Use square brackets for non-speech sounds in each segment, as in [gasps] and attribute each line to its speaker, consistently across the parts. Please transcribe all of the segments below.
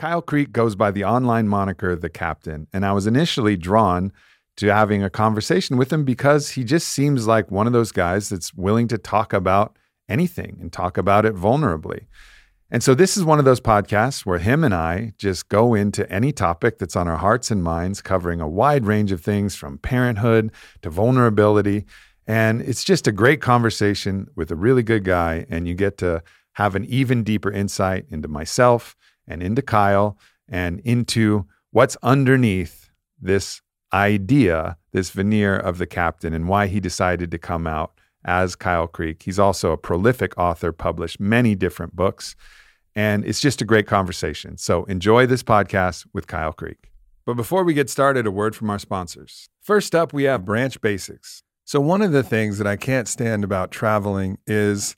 Speaker 1: Kyle Creek goes by the online moniker The Captain, and I was initially drawn to having a conversation with him because he just seems like one of those guys that's willing to talk about anything and talk about it vulnerably. And so, this is one of those podcasts where him and I just go into any topic that's on our hearts and minds, covering a wide range of things from parenthood to vulnerability. And it's just a great conversation with a really good guy. And you get to have an even deeper insight into myself and into Kyle and into what's underneath this idea, this veneer of the captain, and why he decided to come out as Kyle Creek. He's also a prolific author, published many different books, and it's just a great conversation. So enjoy this podcast with Kyle Creek. But before we get started, a word from our sponsors. First up, we have Branch Basics. So, one of the things that I can't stand about traveling is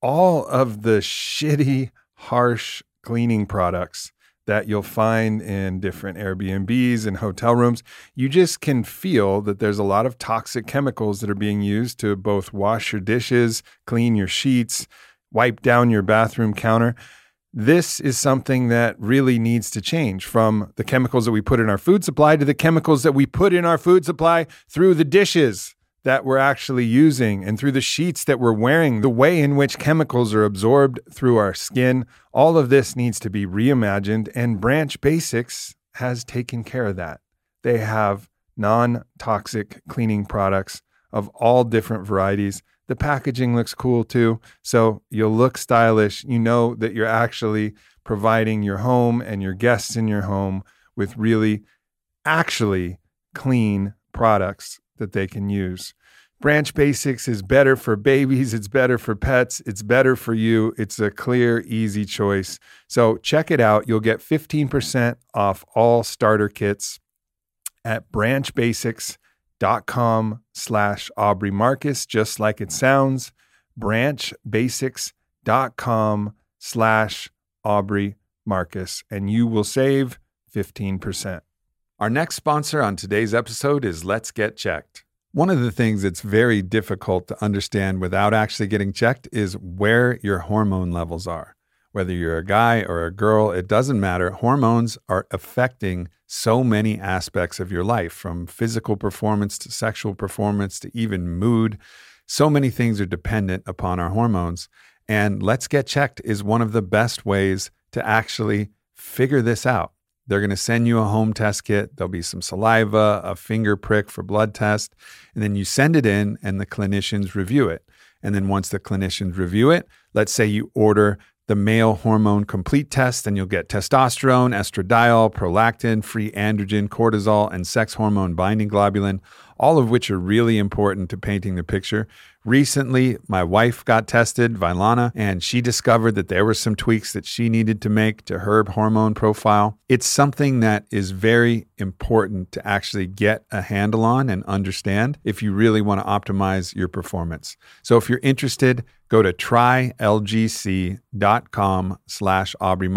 Speaker 1: all of the shitty, harsh cleaning products that you'll find in different Airbnbs and hotel rooms. You just can feel that there's a lot of toxic chemicals that are being used to both wash your dishes, clean your sheets, wipe down your bathroom counter. This is something that really needs to change from the chemicals that we put in our food supply to the chemicals that we put in our food supply through the dishes that we're actually using and through the sheets that we're wearing, the way in which chemicals are absorbed through our skin, all of this needs to be reimagined. And Branch Basics has taken care of that. They have non toxic cleaning products of all different varieties. The packaging looks cool too. So you'll look stylish. You know that you're actually providing your home and your guests in your home with really, actually clean products that they can use. Branch Basics is better for babies, it's better for pets, it's better for you. It's a clear, easy choice. So check it out. You'll get 15% off all starter kits at branchbasics.com slash Aubrey Marcus, just like it sounds. Branchbasics.com slash Aubrey Marcus, and you will save 15%. Our next sponsor on today's episode is Let's Get Checked. One of the things that's very difficult to understand without actually getting checked is where your hormone levels are. Whether you're a guy or a girl, it doesn't matter. Hormones are affecting so many aspects of your life, from physical performance to sexual performance to even mood. So many things are dependent upon our hormones. And Let's Get Checked is one of the best ways to actually figure this out. They're going to send you a home test kit. There'll be some saliva, a finger prick for blood test, and then you send it in and the clinicians review it. And then once the clinicians review it, let's say you order the male hormone complete test, and you'll get testosterone, estradiol, prolactin, free androgen, cortisol, and sex hormone binding globulin, all of which are really important to painting the picture. Recently, my wife got tested, Vylana, and she discovered that there were some tweaks that she needed to make to her hormone profile. It's something that is very important to actually get a handle on and understand if you really want to optimize your performance. So if you're interested, go to trylgc.com slash Aubrey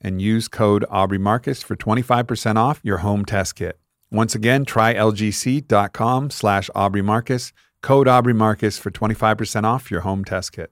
Speaker 1: and use code Aubrey for 25% off your home test kit. Once again, trylgc.com slash Aubrey Code Aubrey Marcus for 25% off your home test kit.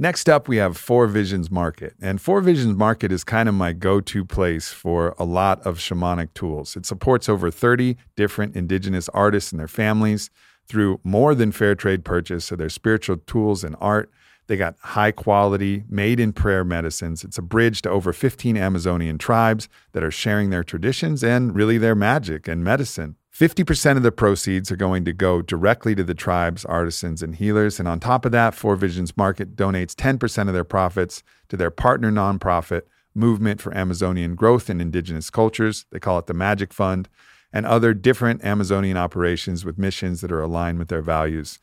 Speaker 1: Next up, we have Four Visions Market. And Four Visions Market is kind of my go to place for a lot of shamanic tools. It supports over 30 different indigenous artists and their families through more than fair trade purchase of their spiritual tools and art. They got high quality, made in prayer medicines. It's a bridge to over 15 Amazonian tribes that are sharing their traditions and really their magic and medicine. 50% of the proceeds are going to go directly to the tribes, artisans, and healers. And on top of that, Four Visions Market donates 10% of their profits to their partner nonprofit, Movement for Amazonian Growth in Indigenous Cultures. They call it the Magic Fund, and other different Amazonian operations with missions that are aligned with their values.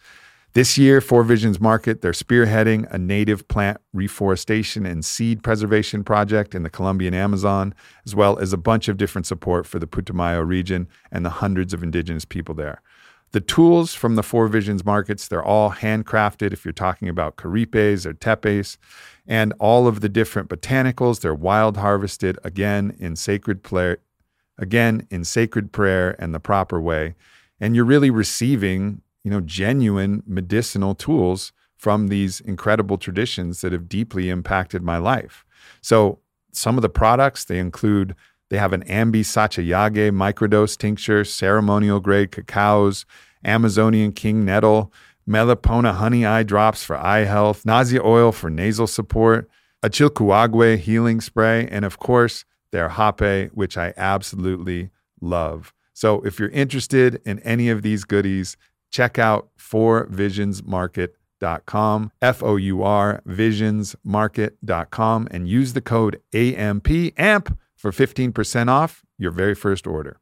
Speaker 1: This year, Four Visions Market, they're spearheading a native plant reforestation and seed preservation project in the Colombian Amazon, as well as a bunch of different support for the Putumayo region and the hundreds of indigenous people there. The tools from the Four Visions markets, they're all handcrafted if you're talking about kuripes or tepes, and all of the different botanicals, they're wild harvested again in sacred prayer, again in sacred prayer and the proper way. And you're really receiving you know, genuine medicinal tools from these incredible traditions that have deeply impacted my life. So some of the products they include they have an Ambi Sachayaga microdose tincture, ceremonial grade cacaos, Amazonian king nettle, Melipona honey eye drops for eye health, nausea oil for nasal support, a healing spray, and of course, their Hape, which I absolutely love. So if you're interested in any of these goodies, check out fourvisionsmarket.com, F O U R visionsmarket.com, and use the code AMP, AMP for 15% off your very first order.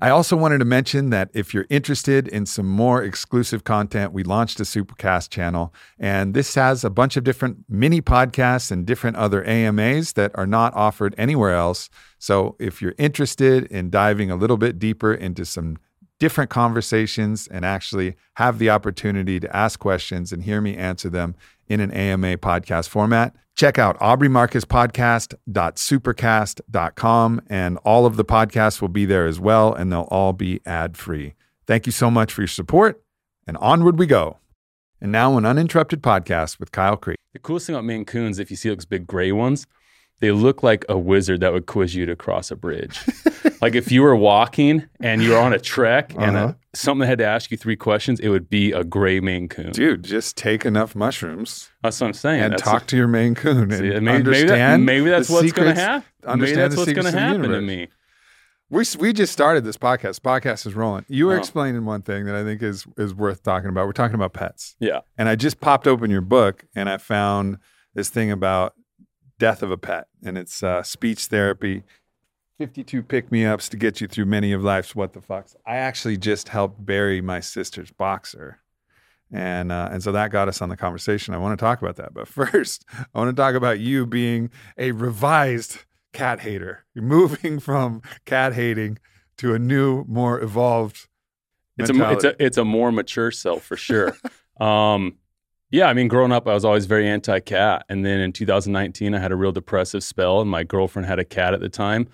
Speaker 1: I also wanted to mention that if you're interested in some more exclusive content, we launched a Supercast channel, and this has a bunch of different mini podcasts and different other AMAs that are not offered anywhere else. So if you're interested in diving a little bit deeper into some different conversations and actually have the opportunity to ask questions and hear me answer them in an AMA podcast format, check out aubreymarcuspodcast.supercast.com and all of the podcasts will be there as well and they'll all be ad free. Thank you so much for your support and onward we go. And now an uninterrupted podcast with Kyle Creek.
Speaker 2: The coolest thing about Maine Coons, if you see those big gray ones, they look like a wizard that would quiz you to cross a bridge. [laughs] like if you were walking and you were on a trek and
Speaker 1: Uh-huh.
Speaker 2: a, something had to ask you three questions, it would be a gray Maine Coon.
Speaker 1: Dude, just take enough mushrooms
Speaker 2: That's what I'm saying.
Speaker 1: and
Speaker 2: That's-
Speaker 1: talk to your Maine Coon and
Speaker 2: See, maybe, maybe, that-
Speaker 1: understand
Speaker 2: maybe that's what's going to happen. Maybe
Speaker 1: understand
Speaker 2: that's what's going to happen to me.
Speaker 1: We we just started this podcast. Podcast is rolling. You were
Speaker 2: Oh.
Speaker 1: explaining one thing that I think is is worth talking about. We're talking about pets,
Speaker 2: Yeah.
Speaker 1: and I just popped open your book and I found this thing about death of a pet, and it's uh, speech therapy. 52 pick me ups to get you through many of life's what the fucks. I actually just helped bury my sister's boxer. And uh, and so that got us on the conversation. I want to talk about that. But [laughs] first, I want to talk about you being a revised cat hater. You're moving from cat hating to a new, more evolved
Speaker 2: It's a, it's a it's a more mature self for sure. [laughs] um, yeah, I mean, growing up, I was always very anti-cat, and then in 2019, I had a real depressive spell, and my girlfriend had a cat at the time,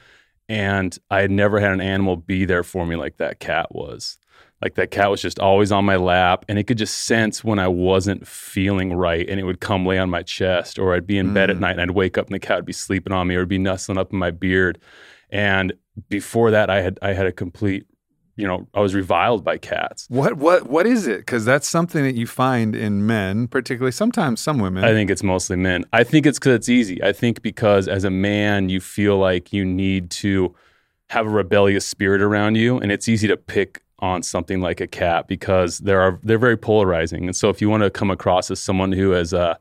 Speaker 2: and I had never had an animal be there for me like that cat was. Like that cat was just always on my lap, and it could just sense when I wasn't feeling right, and it would come lay on my chest, or I'd be in bed at
Speaker 1: Mm.
Speaker 2: night and I'd wake up and the cat would be sleeping on me, or it'd be nestling up in my beard. And before that, I had I had a complete, you know, I was reviled by cats.
Speaker 1: what what what is it? Because that's something that you find in men, particularly sometimes some women.
Speaker 2: I think it's mostly men. I think it's because it's easy. I think because as a man, you feel like you need to have a rebellious spirit around you, and it's easy to pick on something like a cat because there are they're very polarizing. And so if you want to come across as someone who is uh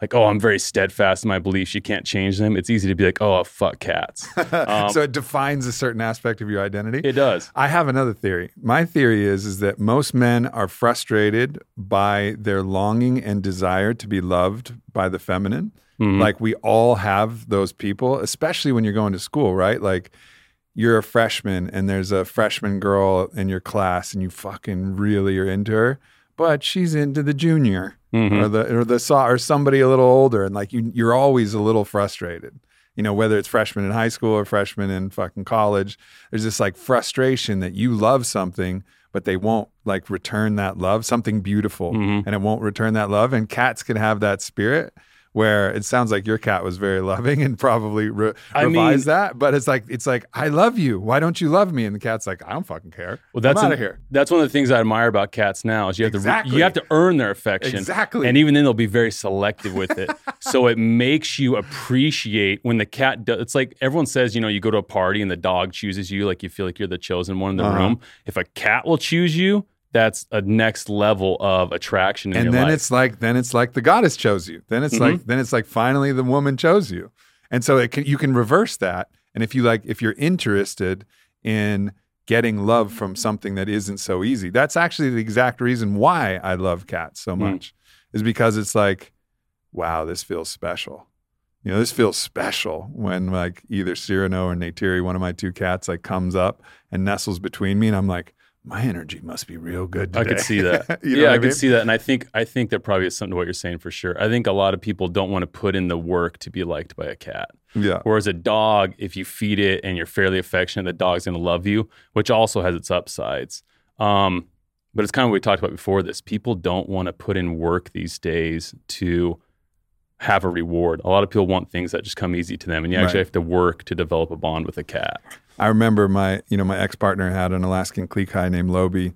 Speaker 2: like, oh, I'm very steadfast in my beliefs, you can't change them. It's easy to be like, oh, fuck cats. [laughs] Um,
Speaker 1: so it defines a certain aspect of your identity.
Speaker 2: it does.
Speaker 1: I have another theory. My theory is is that most men are frustrated by their longing and desire to be loved by the feminine.
Speaker 2: Mhm.
Speaker 1: Like we all have those people, especially when you're going to school, right? Like you're a freshman and there's a freshman girl in your class and you fucking really are into her, but she's into the junior
Speaker 2: Mhm.
Speaker 1: or the or the so- or somebody a little older and like you you're always a little frustrated. You know, whether it's freshman in high school or freshman in fucking college, there's this like frustration that you love something but they won't like return that love, something beautiful,
Speaker 2: Mhm.
Speaker 1: and it won't return that love and cats can have that spirit where it sounds like your cat was very loving and probably re-
Speaker 2: I
Speaker 1: revised
Speaker 2: mean-
Speaker 1: that, but it's like it's like I love you. Why don't you love me? And the cat's like, I don't fucking care.
Speaker 2: Well, that's
Speaker 1: out of here.
Speaker 2: That's one of the things I admire about cats now is you have to you have to earn their affection.
Speaker 1: Exactly.
Speaker 2: And even then they'll be very selective with it. [laughs] so it makes you appreciate when the cat does it's like everyone says, you know, you go to a party and the dog chooses you like you feel like you're the chosen one in the
Speaker 1: Uh-huh.
Speaker 2: room. If a cat will choose you, that's a next level of attraction in
Speaker 1: and then
Speaker 2: life.
Speaker 1: it's like then it's like the goddess chose you then it's
Speaker 2: Mm-hmm.
Speaker 1: like then it's like finally the woman chose you and so it can you can reverse that and if you like if you're interested in getting love from something that isn't so easy that's actually the exact reason why i love cats so
Speaker 2: Mm.
Speaker 1: much is because it's like wow this feels special you know this feels special when like either cyrano or neytiri one of my two cats like comes up and nestles between me and i'm like my energy must be real good today.
Speaker 2: I could see that. [laughs]
Speaker 1: You know
Speaker 2: yeah, I,
Speaker 1: I mean?
Speaker 2: could see that, and I think I think there probably is something to what you're saying for sure. I think a lot of people don't want to put in the work to be liked by a cat.
Speaker 1: yeah
Speaker 2: Whereas a dog, if you feed it and you're fairly affectionate, the dog's going to love you, which also has its upsides. Um, but it's kind of what we talked about before this. People don't want to put in work these days to have a reward. A lot of people want things that just come easy to them, and you actually
Speaker 1: Right.
Speaker 2: have to work to develop a bond with a cat.
Speaker 1: I remember my, you know, my ex partner had an Alaskan Klee Kai named Lobi,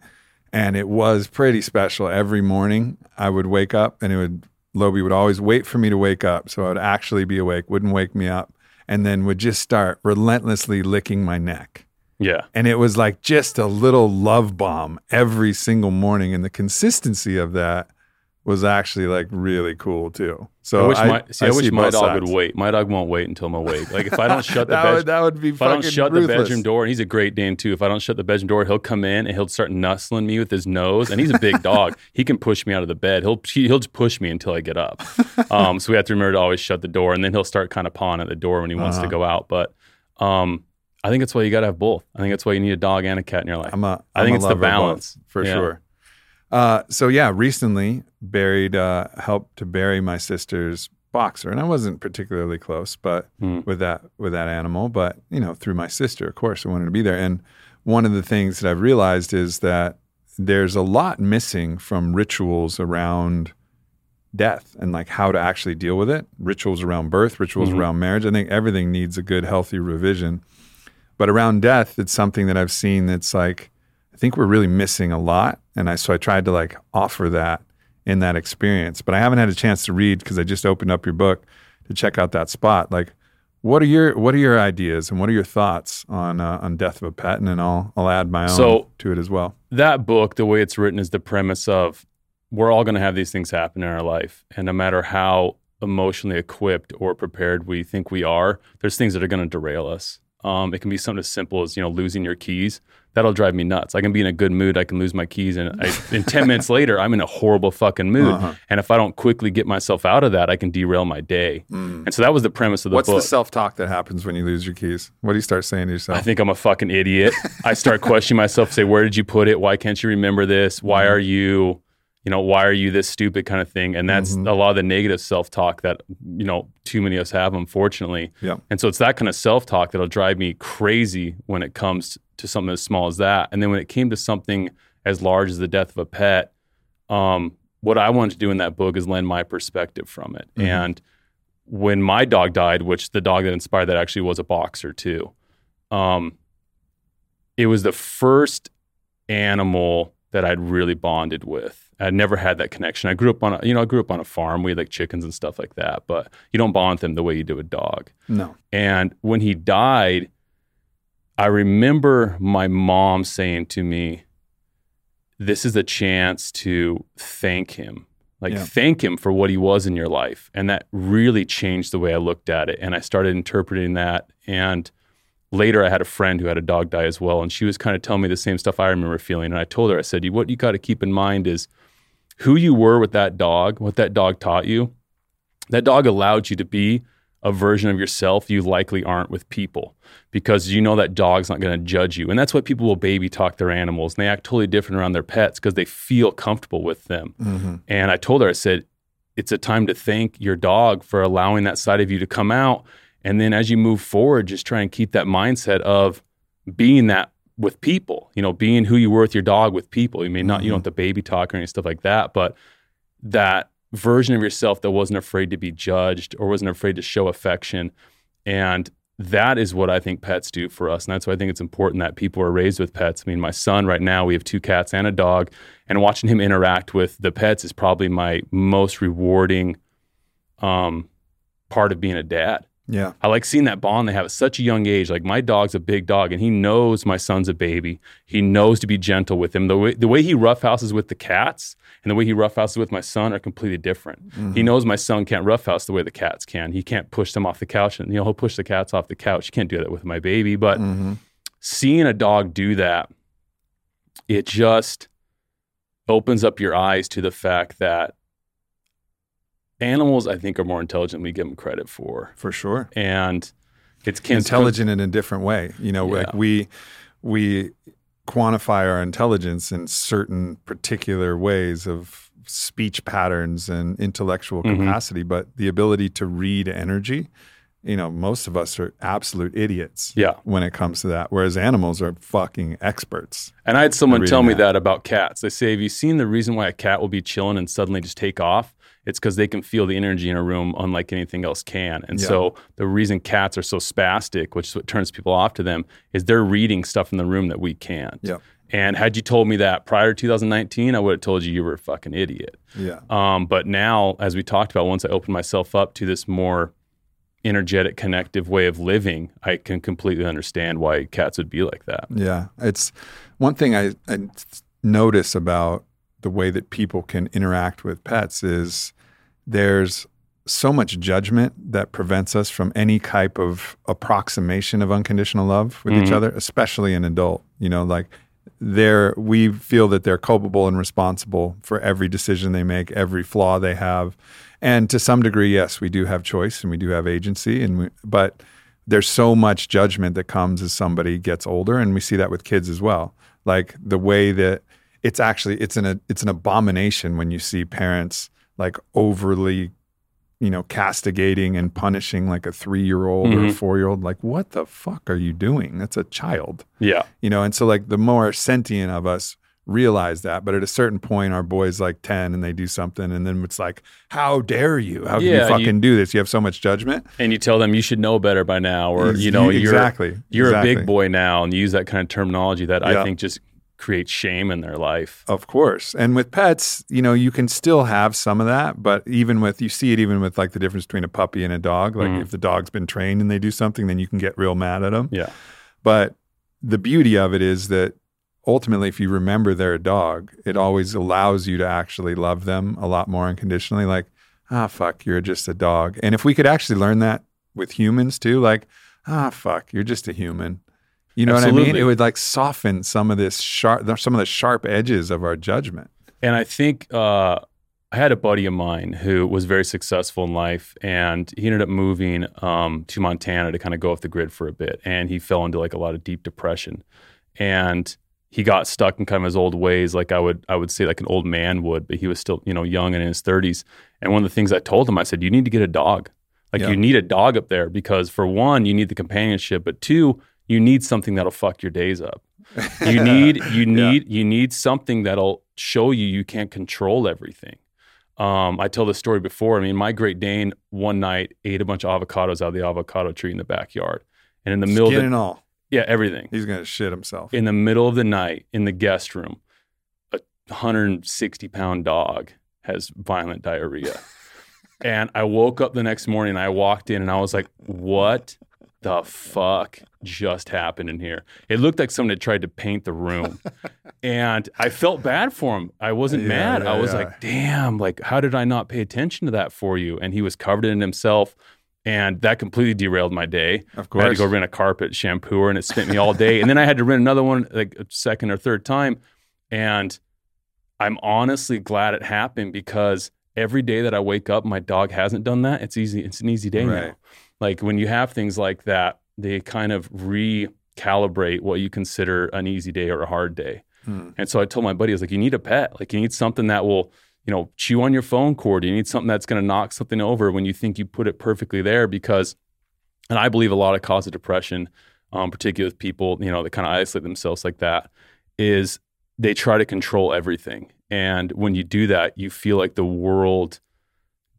Speaker 1: and it was pretty special. Every morning, I would wake up, and it would Lobi would always wait for me to wake up, so I would actually be awake, wouldn't wake me up, and then would just start relentlessly licking my neck.
Speaker 2: Yeah,
Speaker 1: And it was like just a little love bomb every single morning, and the consistency of that was actually like really cool too. So
Speaker 2: I wish my see, I, wish
Speaker 1: see
Speaker 2: my dog
Speaker 1: sides.
Speaker 2: would wait. My dog won't wait until I'm awake. Like if I don't [laughs] shut the
Speaker 1: that,
Speaker 2: bed,
Speaker 1: would, that would be
Speaker 2: if I don't shut the bedroom door, and he's a Great Dane too. If I don't shut the bedroom door, he'll come in and he'll start nuzzling me with his nose. And he's a big dog. [laughs] He can push me out of the bed. He'll he- he'll just push me until I get up. [laughs] Um, so we have to remember to always shut the door, and then he'll start kind of pawing at the door when he wants to
Speaker 1: Uh-huh.
Speaker 2: go out. But um, I think that's why you got to have both. I think that's why you need a dog and a cat in your life.
Speaker 1: I'm a,
Speaker 2: I
Speaker 1: I'm
Speaker 2: think
Speaker 1: a
Speaker 2: it's the balance.
Speaker 1: for
Speaker 2: Yeah.
Speaker 1: sure. Uh, so yeah, recently buried, uh, helped to bury my sister's boxer, and I wasn't particularly close, but
Speaker 2: Hmm.
Speaker 1: with that with that animal, but you know, through my sister, of course, I wanted to be there. And one of the things that I've realized is that there's a lot missing from rituals around death and like how to actually deal with it. Rituals around birth, rituals
Speaker 2: Mhm.
Speaker 1: around marriage. I think everything needs a good, healthy revision. But around death, it's something that I've seen that's like, I think we're really missing a lot. And I so I tried to like offer that in that experience. But I haven't had a chance to read because I just opened up your book to check out that spot. Like, what are your what are your ideas and what are your thoughts on uh, on death of a pet? And then I'll I'll add my own
Speaker 2: So-
Speaker 1: to it as well.
Speaker 2: that book, the way it's written, is the premise of we're all going to have these things happen in our life. And no matter how emotionally equipped or prepared we think we are, there's things that are going to derail us. Um, it can be something as simple as you know losing your keys. That'll drive me nuts. I can be in a good mood. I can lose my keys, and I, in ten minutes [laughs] later, I'm in a horrible fucking mood.
Speaker 1: Uh-huh.
Speaker 2: And if I don't quickly get myself out of that, I can derail my day. And so that was the premise of the
Speaker 1: What's
Speaker 2: book.
Speaker 1: the self talk that happens when you lose your keys? What do you start saying to yourself?
Speaker 2: I think I'm a fucking idiot. I start [laughs] questioning myself, say, where did you put it? Why can't you remember this? Why
Speaker 1: Mm-hmm.
Speaker 2: are you, you know, why are you this stupid kind of thing? And that's
Speaker 1: Mhm.
Speaker 2: a lot of the negative self talk that, you know, too many of us have, unfortunately.
Speaker 1: Yeah.
Speaker 2: And so it's that kind of self talk that'll drive me crazy when it comes to something as small as that. And then when it came to something as large as the death of a pet, um, what I wanted to do in that book is lend my perspective from it.
Speaker 1: Mhm.
Speaker 2: And when my dog died, which the dog that inspired that actually was a boxer too, um, it was the first animal that I'd really bonded with. I'd never had that connection. I grew up on a, you know, I grew up on a farm. We had like chickens and stuff like that, but you don't bond with them the way you do a dog.
Speaker 1: no.
Speaker 2: And when he died, I remember my mom saying to me, This is a chance to thank him. Like,
Speaker 1: Yeah.
Speaker 2: thank him for what he was in your life. And that really changed the way I looked at it. And I started interpreting that. And later, I had a friend who had a dog die as well. And she was kind of telling me the same stuff I remember feeling. And I told her, I said, What you got to keep in mind is who you were with that dog, what that dog taught you. That dog allowed you to be a version of yourself you likely aren't with people because you know that dog's not going to judge you. And that's why people will baby talk their animals and they act totally different around their pets because they feel comfortable with them.
Speaker 1: hmm
Speaker 2: And I told her, I said, it's a time to thank your dog for allowing that side of you to come out. And then as you move forward, just try and keep that mindset of being that with people, you know, being who you were with your dog with people. You may not, you don't have to baby talk or any stuff like that, but that version of yourself that wasn't afraid to be judged or wasn't afraid to show affection. And that is what I think pets do for us. And that's why I think it's important that people are raised with pets. I mean, my son right now, we have two cats and a dog, and watching him interact with the pets is probably my most rewarding um, part of being a dad.
Speaker 1: Yeah.
Speaker 2: I like seeing that bond they have at such a young age. Like my dog's a big dog, and he knows my son's a baby. He knows to be gentle with him. The way the way he roughhouses with the cats and the way he roughhouses with my son are completely different.
Speaker 1: Mhm.
Speaker 2: He knows my son can't roughhouse the way the cats can. He can't push them off the couch, and you know he'll push the cats off the couch. You can't do that with my baby, but
Speaker 1: Mhm.
Speaker 2: seeing a dog do that, it just opens up your eyes to the fact that animals, I think, are more intelligent than we give them credit for,
Speaker 1: For sure.
Speaker 2: and it's
Speaker 1: intelligent in a different way. You know, like we we quantify our intelligence in certain particular ways of speech patterns and intellectual
Speaker 2: Mhm.
Speaker 1: capacity, but the ability to read energy, you know, most of us are absolute idiots
Speaker 2: Yeah,
Speaker 1: when it comes to that, whereas animals are fucking experts.
Speaker 2: and I had someone tell me
Speaker 1: that.
Speaker 2: that about cats. They say, "Have you seen the reason why a cat will be chilling and suddenly just take off?" It's because they can feel the energy in a room unlike anything else can. And
Speaker 1: Yeah.
Speaker 2: so the reason cats are so spastic, which is what turns people off to them, is they're reading stuff in the room that we can't.
Speaker 1: Yeah.
Speaker 2: And had you told me that prior to 2019, I would have told you you were a fucking idiot.
Speaker 1: Yeah.
Speaker 2: Um, but now, as we talked about, once I opened myself up to this more energetic, connective way of living, I can completely understand why cats would be like that.
Speaker 1: Yeah, it's one thing I, I notice about the way that people can interact with pets is there's so much judgment that prevents us from any type of approximation of unconditional love with each
Speaker 2: Mhm.
Speaker 1: other, especially an adult. You know, like they're we feel that they're culpable and responsible for every decision they make, every flaw they have. And to some degree, yes, we do have choice and we do have agency and we, but there's so much judgment that comes as somebody gets older and we see that with kids as well. Like the way that it's actually it's an it's an abomination when you see parents like overly you know castigating and punishing like a 3-year-old or a
Speaker 2: Mhm.
Speaker 1: 4-year-old like what the fuck are you doing? That's a child
Speaker 2: Yeah.
Speaker 1: you know and so like the more sentient of us realize that but at a certain point our boy's like 10 and they do something and then it's like how dare you how can
Speaker 2: Yeah,
Speaker 1: you
Speaker 2: you-
Speaker 1: fucking do this you have so much judgment
Speaker 2: And you tell them you should know better by now, or you know, you're
Speaker 1: exactly
Speaker 2: you're a
Speaker 1: exactly.
Speaker 2: big boy now, and you use that kind of terminology that
Speaker 1: Yeah.
Speaker 2: I think just creates shame in their life.
Speaker 1: Of course. And with pets, you know, you can still have some of that, but even with you see it even with like the difference between a puppy and a dog. Like
Speaker 2: Mhm.
Speaker 1: if the dog's been trained and they do something, then you can get real mad at them.
Speaker 2: Yeah.
Speaker 1: But the beauty of it is that ultimately if you remember they're a dog, it always allows you to actually love them a lot more unconditionally like, ah fuck, you're just a dog. And if we could actually learn that with humans too, like, ah fuck, you're just a human. You know what I mean? It would like soften some of this sharp some of the sharp edges of our judgment.
Speaker 2: And I think uh, I had a buddy of mine who was very successful in life, and he ended up moving um, to Montana to kind of go off the grid for a bit. And he fell into like a lot of deep depression, and he got stuck in kind of his old ways, like I would I would say like an old man would. But he was still you know young and in his thirties. And one of the things I told him, I said, you need to get a dog. Like
Speaker 1: Yeah.
Speaker 2: you need a dog up there because for one, you need the companionship, but two, you need something that'll fuck your days up. [laughs] You need you
Speaker 1: Yeah.
Speaker 2: need you need something that'll show you you can't control everything. Um, I tell this story before. I mean, my Great Dane one night ate a bunch of avocados out of the avocado tree in the backyard, and in the middle
Speaker 1: Skin
Speaker 2: of
Speaker 1: and
Speaker 2: the,
Speaker 1: all.
Speaker 2: yeah everything
Speaker 1: He's gonna shit himself.
Speaker 2: in the middle of the night in the guest room, a 160 pound dog has violent diarrhea. [laughs] and I woke up the next morning and I walked in and I was like, what the fuck just happened in here? It looked like someone had tried to paint the room. [laughs] and I felt bad for him. I wasn't
Speaker 1: Yeah,
Speaker 2: mad.
Speaker 1: yeah,
Speaker 2: I was
Speaker 1: yeah.
Speaker 2: like, damn, like, how did I not pay attention to that for you? And he was covered in himself. And that completely derailed my day.
Speaker 1: of course.
Speaker 2: I had to go rent a carpet shampooer and it spent me all day. and then I had to rent another one like a second or third time. And I'm honestly glad it happened because every day that I wake up, my dog hasn't done that. It's easy. It's an easy day
Speaker 1: Right.
Speaker 2: now. Like when you have things like that, they kind of recalibrate what you consider an easy day or a hard day.
Speaker 1: Hmm.
Speaker 2: And so I told my buddy, I was like, you need a pet. Like you need something that will, you know, chew on your phone cord. You need something that's going to knock something over when you think you put it perfectly there because, and I believe a lot of cause of depression, um, particularly with people, you know, that kind of isolate themselves like that, is they try to control everything. And when you do that, you feel like the world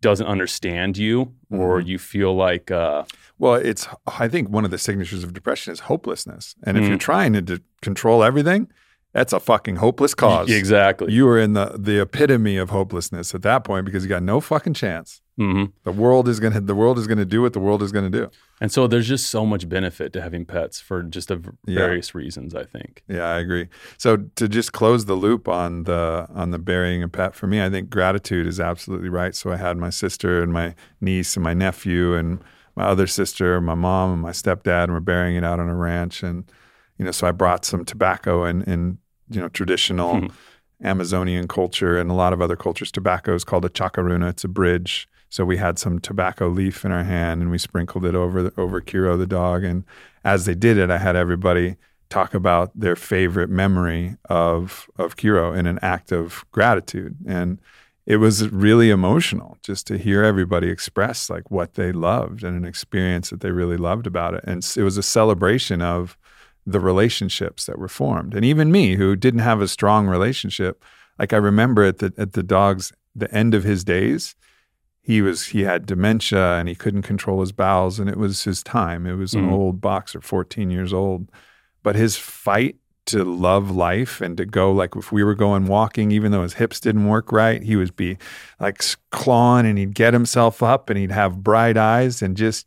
Speaker 2: doesn't understand you or
Speaker 1: Mhm.
Speaker 2: you feel like, uh,
Speaker 1: Well, it's I think one of the signatures of depression is hopelessness. And if
Speaker 2: Mm.
Speaker 1: you're trying to d- control everything, that's a fucking hopeless cause.
Speaker 2: exactly.
Speaker 1: You are in the the epitome of hopelessness at that point because you got no fucking chance.
Speaker 2: hmm
Speaker 1: The world is gonna the world is gonna do what the world is gonna do.
Speaker 2: And so there's just so much benefit to having pets for just a v-
Speaker 1: Yeah.
Speaker 2: various reasons, I think.
Speaker 1: Yeah, I agree. So to just close the loop on the on the burying a pet for me, I think gratitude is absolutely right. So I had my sister and my niece and my nephew and my other sister, my mom and my stepdad, and we're burying it out on a ranch. And you know, so I brought some tobacco and and you know traditional
Speaker 2: Mhm.
Speaker 1: Amazonian culture and a lot of other cultures. Tobacco is called a chacaruna. It's a bridge. So we had some tobacco leaf in our hand and we sprinkled it over the, over Kiro the dog. And as they did it, I had everybody talk about their favorite memory of of Kiro in an act of gratitude. And it was really emotional just to hear everybody express like what they loved and an experience that they really loved about it. And it was a celebration of the relationships that were formed. And even me, who didn't have a strong relationship, like I remember at the at the dog's the end of his days, he was he had dementia and he couldn't control his bowels and it was his time. It was an
Speaker 2: Mhm.
Speaker 1: old boxer, 14 years old. But his fight to love life and to go like if we were going walking, even though his hips didn't work right, he would be like clawing and he'd get himself up and he'd have bright eyes and just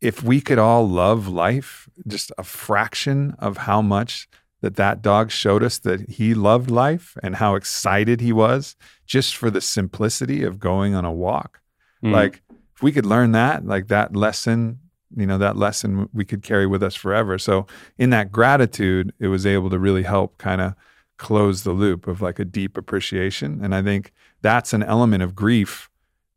Speaker 1: if we could all love life, just a fraction of how much that that dog showed us that he loved life and how excited he was just for the simplicity of going on a walk.
Speaker 2: Mm.
Speaker 1: Like if we could learn that, like that lesson, you know, that lesson we could carry with us forever. So in that gratitude, it was able to really help kind of close the loop of like a deep appreciation. And I think that's an element of grief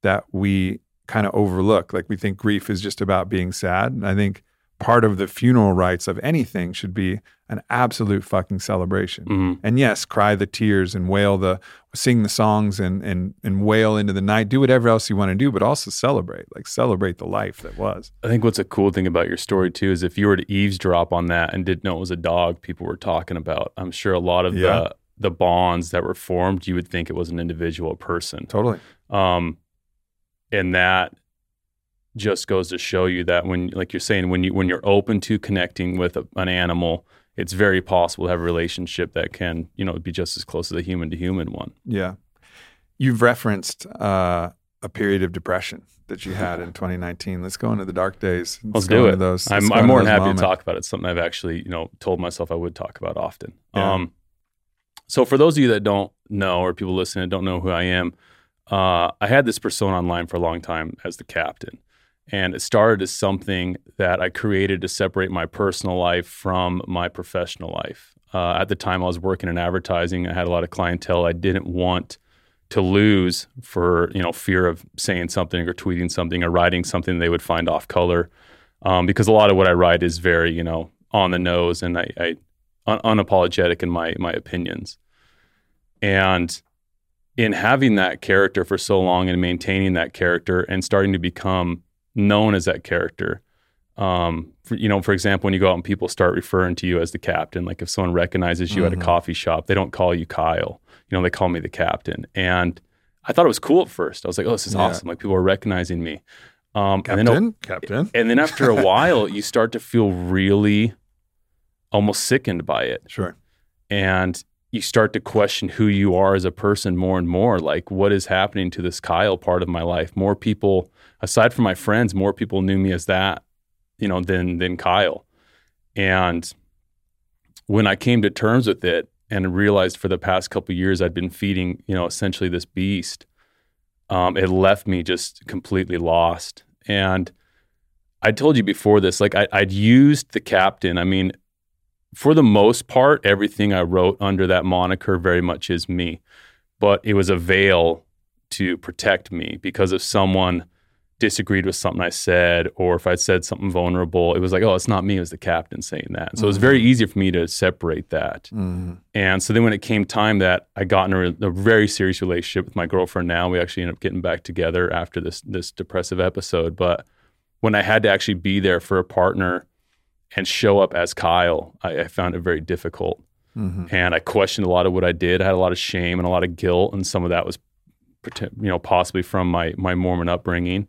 Speaker 1: that we kind of overlook. Like we think grief is just about being sad. And I think part of the funeral rites of anything should be an absolute fucking celebration.
Speaker 2: Mhm.
Speaker 1: And yes, cry the tears and wail the sing the songs and and and wail into the night. Do whatever else you want to do, but also celebrate. Like celebrate the life that was.
Speaker 2: I think what's a cool thing about your story too is if you were to eavesdrop on that and didn't know it was a dog people were talking about, I'm sure a lot of
Speaker 1: Yeah.
Speaker 2: the the bonds that were formed, you would think it was an individual person.
Speaker 1: Totally.
Speaker 2: Um, and that just goes to show you that when, like you're saying, when you when you're open to connecting with a, an animal, it's very possible to have a relationship that can, you know, be just as close as a human to human one.
Speaker 1: Yeah. You've referenced uh, a period of depression that you had in 2019. Let's go into the dark days.
Speaker 2: Let's
Speaker 1: go
Speaker 2: do
Speaker 1: into
Speaker 2: it.
Speaker 1: Those. Let's
Speaker 2: I'm, I'm more than happy
Speaker 1: moments.
Speaker 2: to talk about it. It's something I've actually, you know, told myself I would talk about often.
Speaker 1: Yeah.
Speaker 2: Um, so for those of you that don't know, or people listening that don't know who I am, uh, I had this persona online for a long time as the captain, and it started as something that I created to separate my personal life from my professional life. Uh, at the time, I was working in advertising. I had a lot of clientele. I didn't want to lose for you know fear of saying something or tweeting something or writing something they would find off color um, because a lot of what I write is very, you know, on the nose and I, I un- unapologetic in my my opinions. And in having that character for so long and maintaining that character and starting to become known as that character, um, for, you know, for example, when you go out and people start referring to you as the captain, like if someone recognizes you at
Speaker 1: Mhm.
Speaker 2: a coffee shop, they don't call you Kyle. You know, they call me the captain. And I thought it was cool at first. I was like, oh, this is
Speaker 1: Yeah.
Speaker 2: awesome. Like people are recognizing me. Um, and then
Speaker 1: Captain. Captain.
Speaker 2: and then after a [laughs] while, you start to feel really almost sickened by it.
Speaker 1: Sure.
Speaker 2: And you start to question who you are as a person more and more. Like, what is happening to this Kyle part of my life? More people, aside from my friends, more people knew me as that, you know, than than Kyle. And when I came to terms with it and realized for the past couple years I'd been feeding, you know, essentially this beast, um, it left me just completely lost. And I told you before this, like I, I'd used the captain. I mean, for the most part, everything I wrote under that moniker very much is me, but it was a veil to protect me because if someone disagreed with something I said, or if I'd said something vulnerable, it was like, oh, it's not me, it was the captain saying that. So it was very easy for me to separate that.
Speaker 1: Mhm.
Speaker 2: And so then when it came time that I got in a, a very serious relationship with my girlfriend now, we actually ended up getting back together after this this depressive episode. But when I had to actually be there for a partner and show up as Kyle, I, I found it very difficult.
Speaker 1: Mhm.
Speaker 2: And I questioned a lot of what I did. I had a lot of shame and a lot of guilt, and some of that was, you know, possibly from my my Mormon upbringing.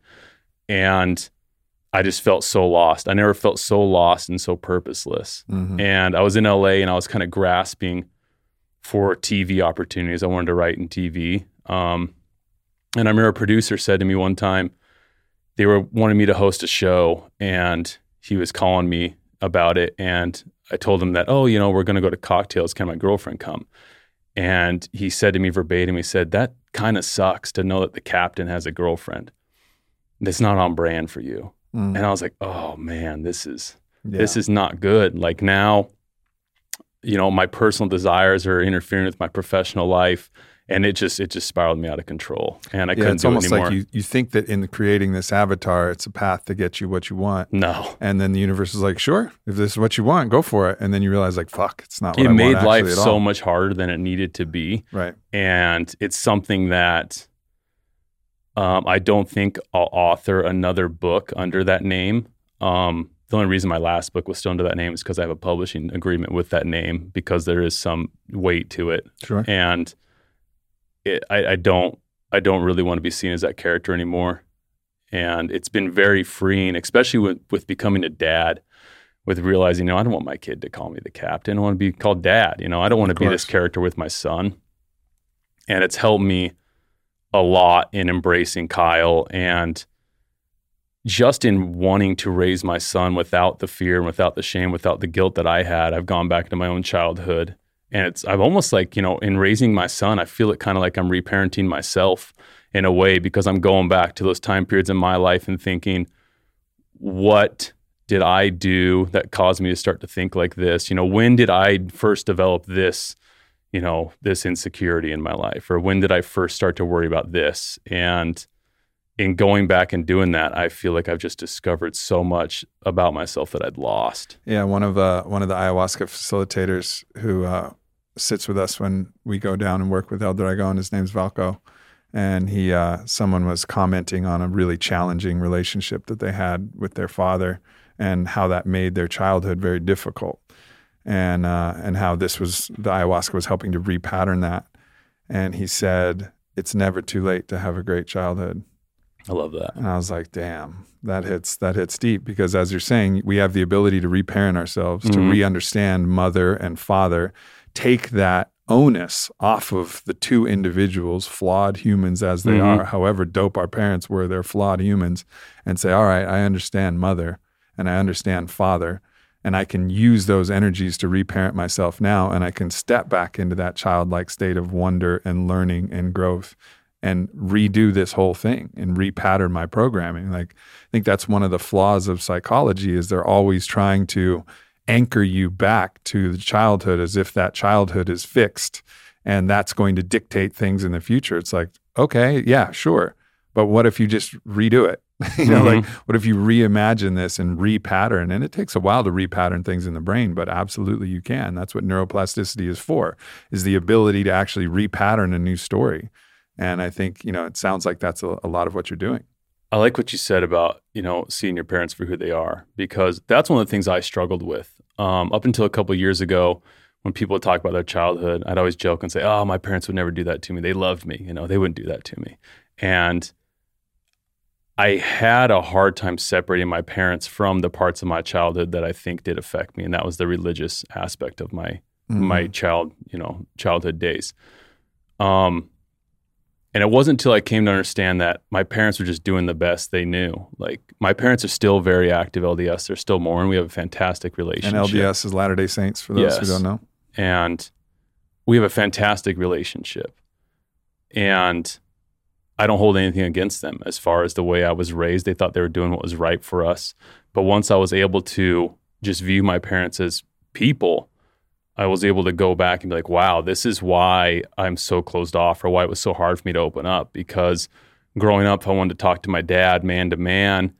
Speaker 2: And I just felt so lost. I never felt so lost and so purposeless
Speaker 1: Mhm.
Speaker 2: and I was in LA and I was kind of grasping for TV opportunities. I wanted to write in TV. Um, and I remember a producer said to me one time, they were wanting me to host a show and he was calling me about it. And I told him that, oh, you know, we're going to go to cocktails. Can my girlfriend come? And he said to me verbatim, he said, that kind of sucks to know that the captain has a girlfriend. That's not on brand for you.
Speaker 1: Mhm.
Speaker 2: And I was like, oh man, this is
Speaker 1: Yeah.
Speaker 2: this is not good. Like now, you know, my personal desires are interfering with my professional life, and it just it just spiraled me out of control, and I
Speaker 1: yeah,
Speaker 2: couldn't
Speaker 1: it's
Speaker 2: do it
Speaker 1: almost
Speaker 2: anymore.
Speaker 1: like you, you think that in creating this avatar, it's a path to get you what you want.
Speaker 2: no,
Speaker 1: And then the universe is like, sure, if this is what you want, go for it. And then you realize, like, fuck, it's not what
Speaker 2: it
Speaker 1: I
Speaker 2: made
Speaker 1: want
Speaker 2: life so much harder than it needed to be,
Speaker 1: Right.
Speaker 2: and it's something that um, I don't think I'll author another book under that name. Um, the only reason my last book was still under that name is because I have a publishing agreement with that name because there is some weight to it.
Speaker 1: Sure.
Speaker 2: and it, I, I don't I don't really want to be seen as that character anymore. And it's been very freeing, especially with, with becoming a dad, with realizing, you know, I don't want my kid to call me the captain. I want to be called dad. You know, I don't want to be this character with my son. And it's helped me a lot in embracing Kyle and just in wanting to raise my son without the fear and without the shame, without the guilt that I had. I've gone back to my own childhood. And it's, I've almost like, you know, in raising my son, I feel it kind of like I'm reparenting myself in a way because I'm going back to those time periods in my life and thinking, what did I do that caused me to start to think like this? You know, when did I first develop this, you know, this insecurity in my life? Or when did I first start to worry about this? And in going back and doing that, I feel like I've just discovered so much about myself that I'd lost.
Speaker 1: Yeah, one of uh, one of the ayahuasca facilitators who uh, sits with us when we go down and work with El Dragon. His name's Valco, and he uh, someone was commenting on a really challenging relationship that they had with their father and how that made their childhood very difficult, and uh, and how this was the ayahuasca was helping to repattern that. And he said, "It's never too late to have a great childhood."
Speaker 2: I love that.
Speaker 1: And I was like, "Damn, that hits that hits deep." Because as you're saying, we have the ability to reparent ourselves, mm-hmm. to re-understand mother and father, take that onus off of the two individuals, flawed humans as they mm-hmm. are, however dope our parents were, they're flawed humans, and say, all right, I understand mother and I understand father, and I can use those energies to reparent myself now, and I can step back into that childlike state of wonder and learning and growth and redo this whole thing and repattern my programming. Like I think that's one of the flaws of psychology is they're always trying to anchor you back to the childhood as if that childhood is fixed and that's going to dictate things in the future. It's like, okay, yeah, sure. But what if you just redo it? [laughs] you know, mm-hmm. like what if you reimagine this and repattern? And it takes a while to repattern things in the brain, but absolutely you can. That's what neuroplasticity is for, is the ability to actually repattern a new story. And I think, you know, it sounds like that's a, a lot of what you're doing.
Speaker 2: I like what you said about, you know, seeing your parents for who they are, because that's one of the things I struggled with um, up until a couple years ago, when people would talk about their childhood, I'd always joke and say, "Oh, my parents would never do that to me. They loved me. You know, they wouldn't do that to me." And I had a hard time separating my parents from the parts of my childhood that I think did affect me, and that was the religious aspect of my mm-hmm. my child, you know, childhood days. Um, and it wasn't until I came to understand that my parents were just doing the best they knew. Like my parents are still very active LDS. They're still more, and we have a fantastic relationship.
Speaker 1: And LDS is Latter Day Saints for those yes. who don't know.
Speaker 2: And we have a fantastic relationship. And I don't hold anything against them as far as the way I was raised. They thought they were doing what was right for us. But once I was able to just view my parents as people I was able to go back and be like, wow, this is why I'm so closed off or why it was so hard for me to open up. Because growing up, I wanted to talk to my dad man to man,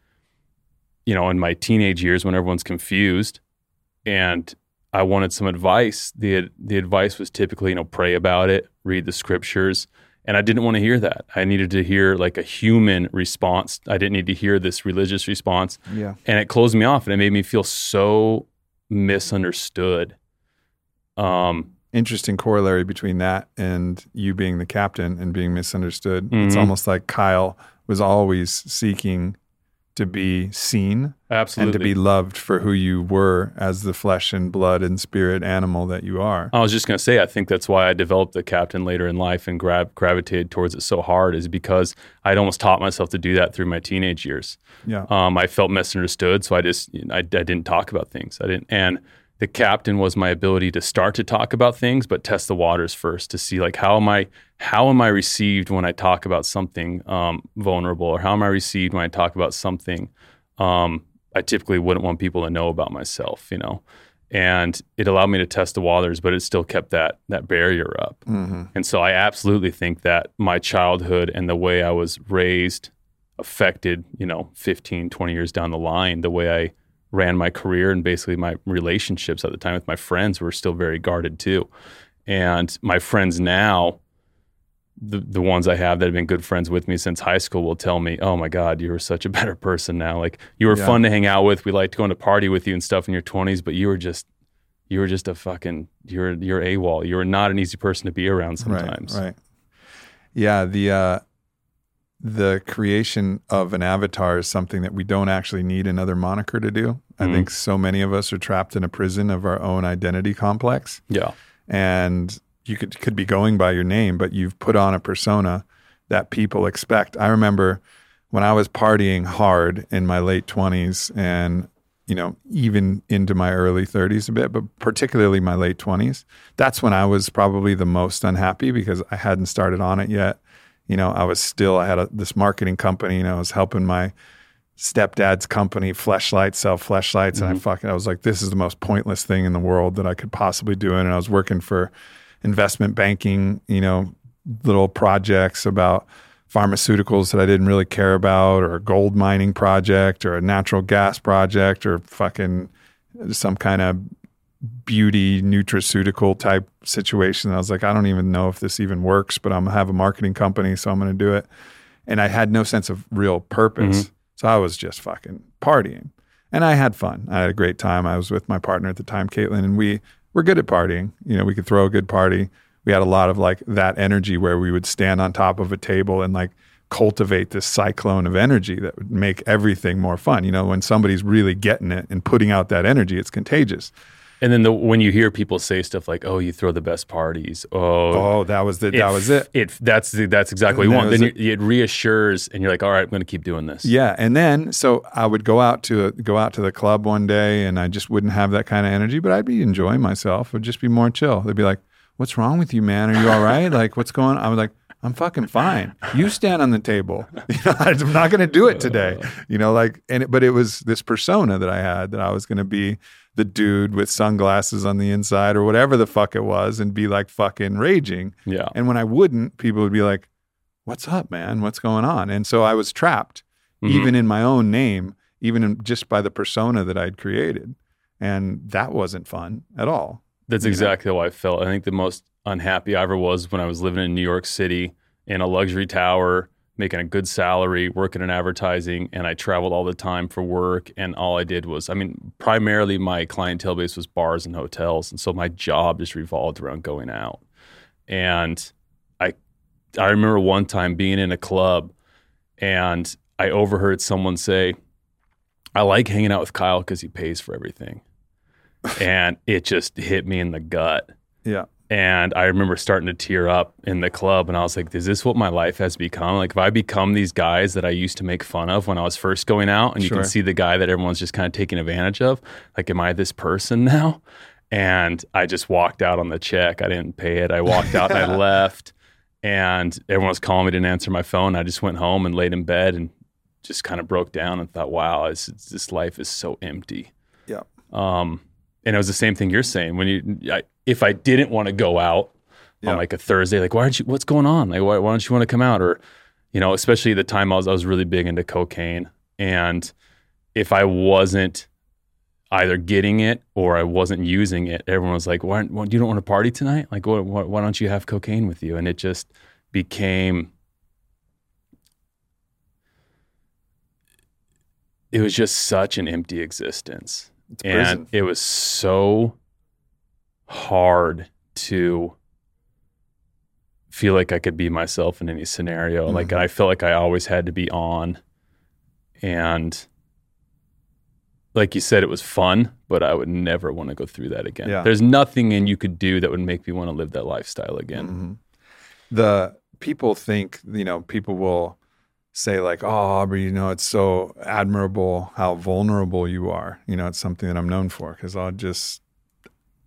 Speaker 2: you know, in my teenage years when everyone's confused and I wanted some advice. The, the advice was typically, you know, pray about it, read the scriptures. And I didn't want to hear that. I needed to hear like a human response. I didn't need to hear this religious response.
Speaker 1: Yeah.
Speaker 2: And it closed me off and it made me feel so misunderstood
Speaker 1: um, Interesting corollary between that and you being the captain and being misunderstood. Mm-hmm. It's almost like Kyle was always seeking to be seen
Speaker 2: Absolutely.
Speaker 1: and to be loved for who you were as the flesh and blood and spirit animal that you are.
Speaker 2: I was just going to say, I think that's why I developed the captain later in life and gra- gravitated towards it so hard is because I'd almost taught myself to do that through my teenage years.
Speaker 1: Yeah.
Speaker 2: Um, I felt misunderstood. So I just, I, I didn't talk about things. I didn't, and the captain was my ability to start to talk about things but test the waters first to see like how am i how am i received when i talk about something um, vulnerable or how am i received when i talk about something um, i typically wouldn't want people to know about myself you know and it allowed me to test the waters but it still kept that that barrier up mm-hmm. and so i absolutely think that my childhood and the way i was raised affected you know 15 20 years down the line the way i ran my career and basically my relationships at the time with my friends were still very guarded too. And my friends now, the the ones I have that have been good friends with me since high school will tell me, "Oh my God, you were such a [laughs] better person now. Like you were yeah. fun to hang out with. We liked going to party with you and stuff in your twenties, but you were just." You were just a fucking you're you're AWOL. You were not an easy person to be around sometimes.
Speaker 1: Right. right. Yeah. The uh, the creation of an avatar is something that we don't actually need another moniker to do. I think mm. so many of us are trapped in a prison of our own identity complex
Speaker 2: Yeah.
Speaker 1: and you could could be going by your name, but you've put on a persona that people expect. I remember when I was partying hard in my late twenties and you know even into my early 30s a bit, but particularly my late 20s. That's when I was probably the most unhappy because I hadn't started on it yet. You know, I was still I had a, this marketing company and I was helping my stepdad's company, Fleshlight, sell fleshlights. And I mm-hmm. fucking, I was like, this is the most pointless thing in the world that I could possibly do. And I was working for investment banking, you know, little projects about pharmaceuticals that I didn't really care about, or a gold mining project, or a natural gas project, or fucking some kind of beauty nutraceutical type situation. I was like, I don't even know if this even works, but I'm have a marketing company, so I'm gonna do it. And I had no sense of real purpose. Mm-hmm. So I was just fucking partying. And I had fun. I had a great time. I was with my partner at the time, Caitlin, and we were good at partying. You know, we could throw a good party. We had a lot of like that energy where we would stand on top of a table and like cultivate this cyclone of energy that would make everything more fun. You know, when somebody's really getting it and putting out that energy, it's contagious.
Speaker 2: And then the, when you hear people say stuff like, "Oh, you throw the best parties," oh,
Speaker 1: Oh, that was the, that was it.
Speaker 2: It that's that's exactly what you want. Then you, it reassures, and you're like, "All right, I'm going to keep doing this."
Speaker 1: Yeah, and then so I would go out to go out to the club one day, and I just wouldn't have that kind of energy, but I'd be enjoying myself. I'd just be more chill. They'd be like, "What's wrong with you, man? Are you all right? like, what's going?" on? I was like, "I'm fucking fine. You stand on the table. [laughs] You know, I'm not going to do it today. [laughs] You know, like, and it, but it was this persona that I had that I was going to be the dude with sunglasses on the inside or whatever the fuck it was, and be like fucking raging.
Speaker 2: yeah,
Speaker 1: And when I wouldn't, people would be like, "What's up, man? What's going on?" And so I was trapped,
Speaker 2: Mhm.
Speaker 1: even in my own name, even in, just by the persona that I'd created, and that wasn't fun at all.
Speaker 2: That's
Speaker 1: you know?
Speaker 2: exactly how I felt. I think the most unhappy I ever was when I was living in New York City in a luxury tower, making a good salary, working in advertising, and I traveled all the time for work. And all I did was, I mean, primarily my clientele base was bars and hotels, and so my job just revolved around going out. And I, I remember one time being in a club, and I overheard someone say, "I like hanging out with Kyle because he pays for everything." [laughs] and it just hit me in the gut.
Speaker 1: Yeah,
Speaker 2: And I remember starting to tear up in the club, and I was like, "Is this what my life has become? Like, if I become these guys that I used to make fun of when I was first going out, and you can see the guy that everyone's just kind of taking advantage of, like, am I this person [laughs] now?" And I just walked out on the check. I didn't pay it. I walked out and I [laughs] left, and everyone was calling me. Didn't answer my phone. I just went home and laid in bed and just kind of broke down and thought, "Wow, this, this life is so empty."
Speaker 1: yeah,
Speaker 2: Um, and it was the same thing you're saying when you, I, if I didn't want to go out
Speaker 1: Yeah.
Speaker 2: on like a Thursday, like why aren't you? What's going on? Like why, why don't you want to come out? Or, you know, especially the time I was I was really big into cocaine, and if I wasn't either getting it or I wasn't using it, everyone was like, "Why, why you don't want to party tonight? Like, why, why, why don't you have cocaine with you?" And it just became. It was just such an empty existence and it was so hard to feel like I could be myself in any scenario. Like
Speaker 1: Mhm.
Speaker 2: I felt like I always had to be on. And like you said, it was fun, but I would never want to go through that again.
Speaker 1: Yeah.
Speaker 2: There's nothing in you could do that would make me want to live that lifestyle again.
Speaker 1: Mhm. The people think, you know, people will say like, "Oh, Aubrey, you know, it's so admirable how vulnerable you are." You know, it's something that I'm known for because I'll just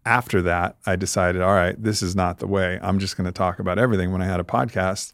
Speaker 1: after that, I decided, all right, this is not the way. I'm just going to talk about everything. When I had a podcast,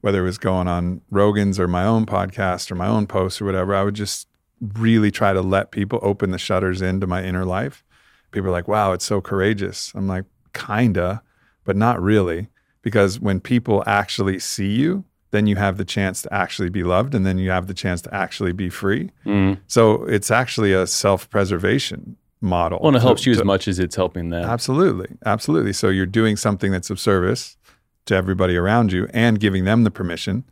Speaker 1: whether it was going on Rogan's or my own podcast or my own posts or whatever, I would just really try to let people open the shutters into my inner life. People are like, wow, it's so courageous. I'm like, kinda, but not really. Because when people actually see you, then you have the chance to actually be loved and then you have the chance to actually be free.
Speaker 2: Mhm.
Speaker 1: So it's actually a self preservation model.
Speaker 2: Well, and it
Speaker 1: to-
Speaker 2: helps you
Speaker 1: to-
Speaker 2: as much as it's helping them.
Speaker 1: Absolutely. Absolutely. So you're doing something that's of service to everybody around you and giving them the permission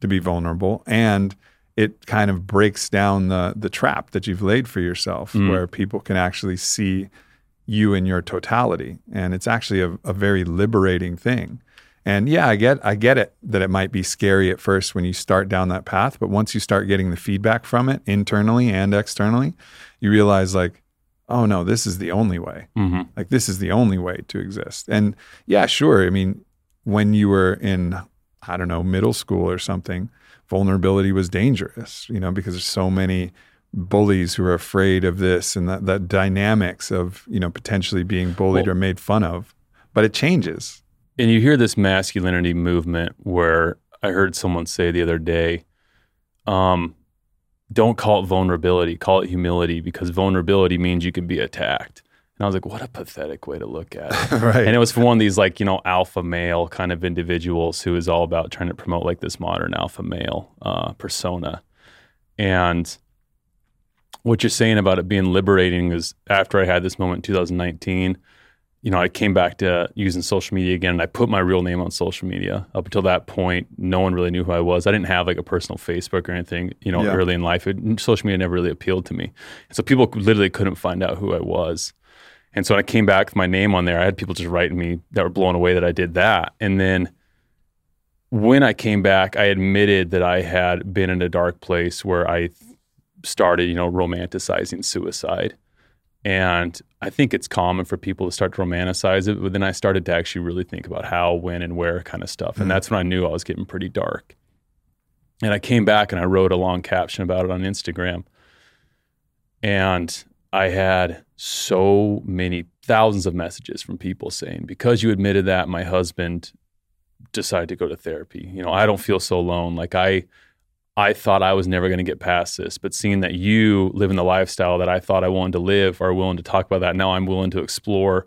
Speaker 1: to be vulnerable. And it kind of breaks down the the trap that you've laid for yourself
Speaker 2: Mm.
Speaker 1: where people can actually see you in your totality. And it's actually a, a very liberating thing. And yeah, I get I get it that it might be scary at first when you start down that path, but once you start getting the feedback from it internally and externally, you realize like, oh no, this is the only way.
Speaker 2: hmm
Speaker 1: Like this is the only way to exist. And yeah, sure. I mean, when you were in, I don't know, middle school or something, vulnerability was dangerous, you know, because there's so many bullies who are afraid of this and that, that dynamics of, you know, potentially being bullied
Speaker 2: Well-
Speaker 1: or made fun of. But it changes.
Speaker 2: And you hear this masculinity movement where I heard someone say the other day, um, don't call it vulnerability, call it humility because vulnerability means you can be attacked. And I was like, what a pathetic way to look at it. [laughs]
Speaker 1: right.
Speaker 2: and it was for one of these like you know alpha male kind of individuals who is all about trying to promote like this modern alpha male uh, persona and what you're saying about it being liberating is after i had this moment in 2019 you know i came back to using social media again and i put my real name on social media up until that point no one really knew who i was i didn't have like a personal facebook or anything you know
Speaker 1: Yeah.
Speaker 2: early in life it, social media never really appealed to me so people literally couldn't find out who i was and so when I came back with my name on there, I had people just writing me that were blown away that I did that. And then when I came back, I admitted that I had been in a dark place where I started, you know, romanticizing suicide. And I think it's common for people to start to romanticize it, but then I started to actually really think about how, when, and where kind of stuff. And
Speaker 1: Mhm.
Speaker 2: that's when I knew I was getting pretty dark. And I came back and I wrote a long caption about it on Instagram. And I had so many thousands of messages from people saying, because you admitted that, my husband decided to go to therapy. You know, I don't feel so alone. Like I I thought I was never going to get past this, but seeing that you live in the lifestyle that I thought I wanted to live, are willing to talk about that. Now I'm willing to explore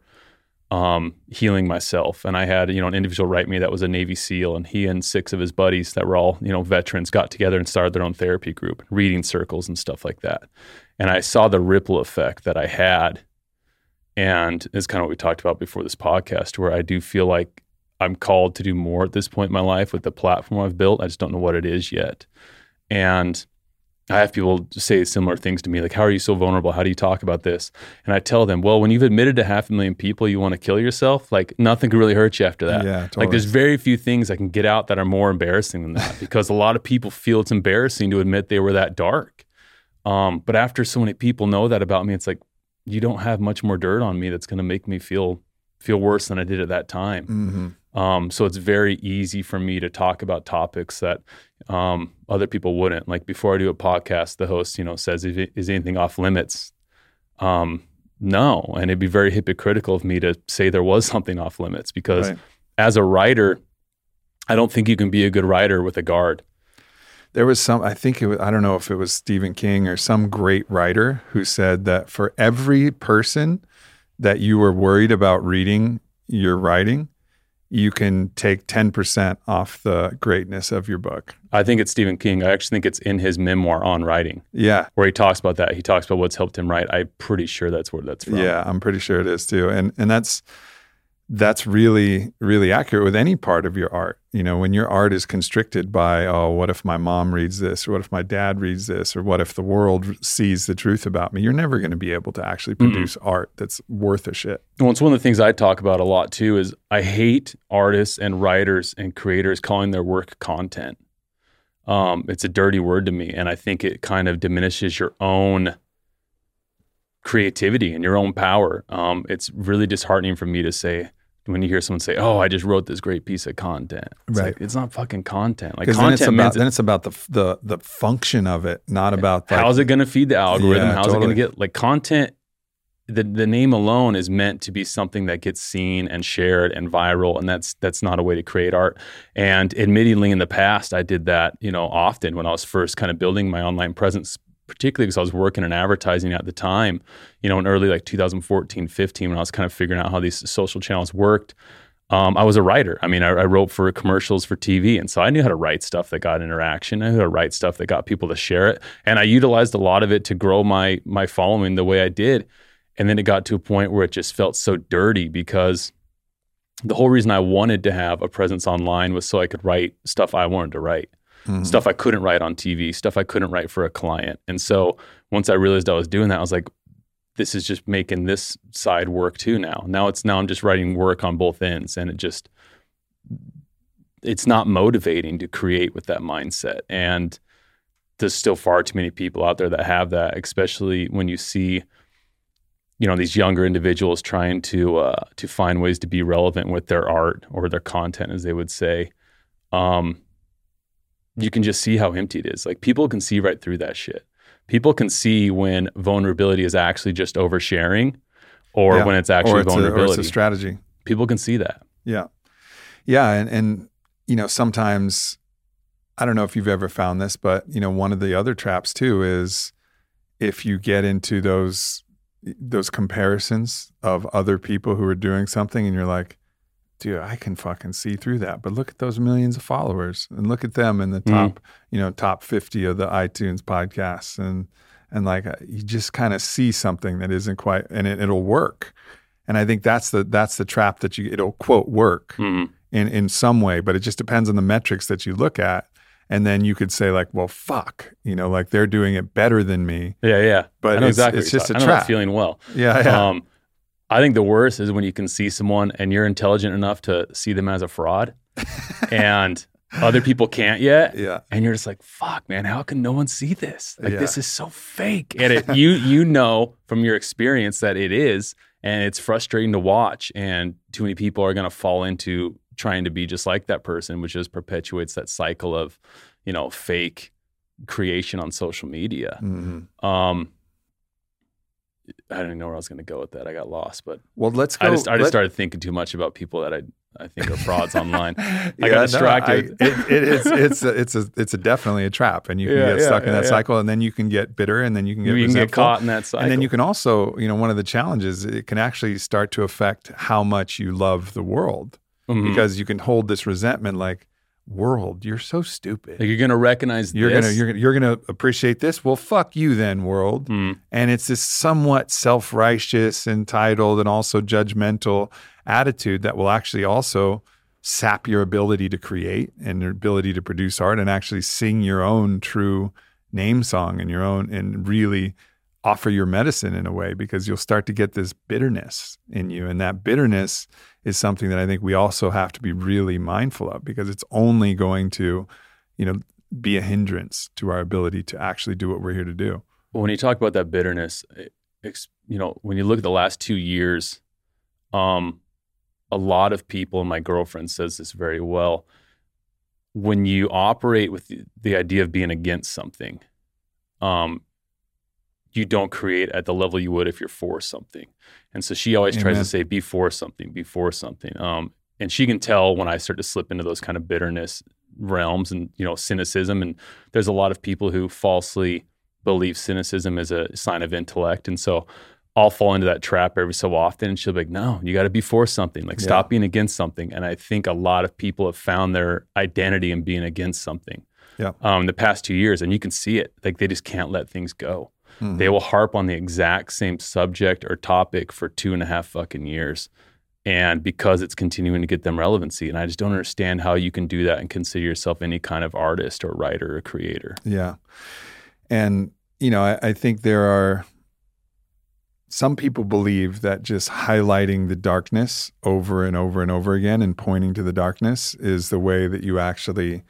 Speaker 2: um, healing myself. And I had, you know, an individual write me that was a Navy SEAL, and he and six of his buddies that were all, you know, veterans got together and started their own therapy group, reading circles and stuff like that. And I saw the ripple effect that I had. And it's kind of what we talked about before this podcast, where I do feel like I'm called to do more at this point in my life with the platform I've built. I just don't know what it is yet. And I have people say similar things to me, like, How are you so vulnerable? How do you talk about this? And I tell them, Well, when you've admitted to half a million people you want to kill yourself, like nothing can really hurt you after that.
Speaker 1: Yeah, totally.
Speaker 2: Like, there's very few things I can get out that are more embarrassing than that [laughs] because a lot of people feel it's embarrassing to admit they were that dark. Um, but after so many people know that about me, it's like, you don't have much more dirt on me that's going to make me feel feel worse than I did at that time.
Speaker 1: Mhm.
Speaker 2: Um, so it's very easy for me to talk about topics that um, other people wouldn't. Like before I do a podcast, the host, you know, says, "Is anything off limits?" Um, no, and it'd be very hypocritical of me to say there was something off limits because
Speaker 1: Right.
Speaker 2: as a writer, I don't think you can be a good writer with a guard.
Speaker 1: There was some, I think it was, I don't know if it was Stephen King or some great writer who said that for every person that you were worried about reading your writing, you can take 10% off the greatness of your book.
Speaker 2: I think it's Stephen King. I actually think it's in his memoir on writing
Speaker 1: Yeah.
Speaker 2: where he talks about that. He talks about what's helped him write. I'm pretty sure that's where that's from.
Speaker 1: Yeah, I'm pretty sure it is too. And and that's that's really really accurate with any part of your art. You know, when your art is constricted by oh, what if my mom reads this or what if my dad reads this or what if the world sees the truth about me? You're never going to be able to actually
Speaker 2: Mm-mm.
Speaker 1: produce art that's worth a shit.
Speaker 2: Well, it's one of the things I talk about a lot too. Is I hate artists and writers and creators calling their work content. Um, it's a dirty word to me, and I think it kind of diminishes your own creativity and your own power. Um, it's really disheartening for me to say when you hear someone say, "Oh, I just wrote this great piece of content." It's
Speaker 1: Right.
Speaker 2: like it's not fucking content. Like
Speaker 1: Because then it's
Speaker 2: content
Speaker 1: about
Speaker 2: means
Speaker 1: then it's about the the the function of it, not about like,
Speaker 2: how's it going to feed the algorithm?
Speaker 1: Yeah,
Speaker 2: how's it going to get like content? The the name alone is meant to be something that gets seen and shared and viral, and that's that's not a way to create art. And admittedly, in the past, I did that you know often when I was first kind of building my online presence. Particularly because I was working in advertising at the time, you know, in early like 2014, 15, when I was kind of figuring out how these social channels worked. Um, I was a writer. I mean, I, I wrote for commercials for TV, and so I knew how to write stuff that got interaction. I knew how to write stuff that got people to share it, and I utilized a lot of it to grow my my following the way I did. And then it got to a point where it just felt so dirty because the whole reason I wanted to have a presence online was so I could write stuff I wanted to write
Speaker 1: Mhm.
Speaker 2: stuff I couldn't write on TV, stuff I couldn't write for a client. And so once I realized I was doing that, I was like, this is just making this side work too now. Now it's now I'm just writing work on both ends and it just it's not motivating to create with that mindset. And there's still far too many people out there that have that, especially when you see, you know, these younger individuals trying to uh, to find ways to be relevant with their art or their content, as they would say. Um, you can just see how empty it is. Like people can see right through that shit. People can see when vulnerability is actually just oversharing, or
Speaker 1: Yeah.
Speaker 2: when it's actually
Speaker 1: it's, a,
Speaker 2: vulnerability.
Speaker 1: it's a strategy.
Speaker 2: people can see that.
Speaker 1: Yeah. Yeah. And, and, you know, sometimes, I don't know if you've ever found this, but, you know, one of the other traps too is if you get into those, those comparisons of other people who are doing something and you're like, dude, I can fucking see through that. But look at those millions of followers and look at them in the
Speaker 2: Mm.
Speaker 1: top, you know, top 50 of the iTunes podcasts. And, and like uh, you just kind of see something that isn't quite, and it, it'll work. And I think that's the that's the trap that you it'll quote work
Speaker 2: Mhm.
Speaker 1: in in some way, but it just depends on the metrics that you look at. And then you could say like, well, fuck, you know, like they're doing it better than me.
Speaker 2: Yeah, yeah.
Speaker 1: But it's-
Speaker 2: exactly.
Speaker 1: it's just a
Speaker 2: talking- I know that
Speaker 1: trap.
Speaker 2: feeling well.
Speaker 1: Yeah, yeah,
Speaker 2: Um, I think the worst is when you can see someone and you're intelligent enough to see them as a fraud, [laughs] and other people can't yet.
Speaker 1: yeah,
Speaker 2: And you're just like, "Fuck, man! How can no one see this? Like,
Speaker 1: Yeah.
Speaker 2: this is so fake." And it, you you know from your experience that it is, and it's frustrating to watch. And too many people are going to fall into trying to be just like that person, which just perpetuates that cycle of, you know, fake creation on social media.
Speaker 1: hmm
Speaker 2: Um, I don't even know where I was going to go with that. I got lost, but
Speaker 1: Well, let's go.
Speaker 2: I just I just
Speaker 1: let-
Speaker 2: started thinking too much about people that I I think are frauds online. [laughs]
Speaker 1: yeah,
Speaker 2: got
Speaker 1: no,
Speaker 2: distracted.
Speaker 1: I- it, it is. It's a, it's a it's a definitely a trap, and you can
Speaker 2: Yeah,
Speaker 1: get
Speaker 2: yeah,
Speaker 1: stuck in that cycle, and then you can get bitter, and then you can get
Speaker 2: You can get caught in that cycle.
Speaker 1: And then you can also, you know, one of the challenges it can actually start to affect how much you love the world
Speaker 2: Mhm.
Speaker 1: because you can hold this resentment like, world, you're so stupid.
Speaker 2: like you're gonna recognize
Speaker 1: You're
Speaker 2: this.
Speaker 1: gonna you're gonna you're gonna appreciate this. Well, fuck you then, world.
Speaker 2: Mm.
Speaker 1: And it's this somewhat self-righteous, entitled, and also judgmental attitude that will actually also sap your ability to create and your ability to produce art and actually sing your own true name song and your own and really offer your medicine in a way because you'll start to get this bitterness in you and that bitterness is something that I think we also have to be really mindful of because it's only going to you know be a hindrance to our ability to actually do what we're here to do.
Speaker 2: Well, when you talk about that bitterness, you know, when you look at the last two years, um, a lot of people, and my girlfriend says this very well, when you operate with the, the idea of being against something, um, you don't create at the level you would if you're for something. And so she always tries to say, be for something, be for something. Um, and she can tell when I start to slip into those kind of bitterness realms and, you know, cynicism. And there's a lot of people who falsely believe cynicism is a sign of intellect. And so I'll fall into that trap every so often. And she'll be like, no, you got to be for something. Like,
Speaker 1: Yeah.
Speaker 2: stop being against something. And I think a lot of people have found their identity in being against something
Speaker 1: Yeah.
Speaker 2: um, in the past two years. And you can see it. Like, they just can't let things go.
Speaker 1: Mhm.
Speaker 2: They will harp on the exact same subject or topic for two and a half fucking years. And because it's continuing to get them relevancy. And I just don't understand how you can do that and consider yourself any kind of artist or writer or creator.
Speaker 1: Yeah. And, you know, I, I think there are some people believe that just highlighting the darkness over and over and over again and pointing to the darkness is the way that you actually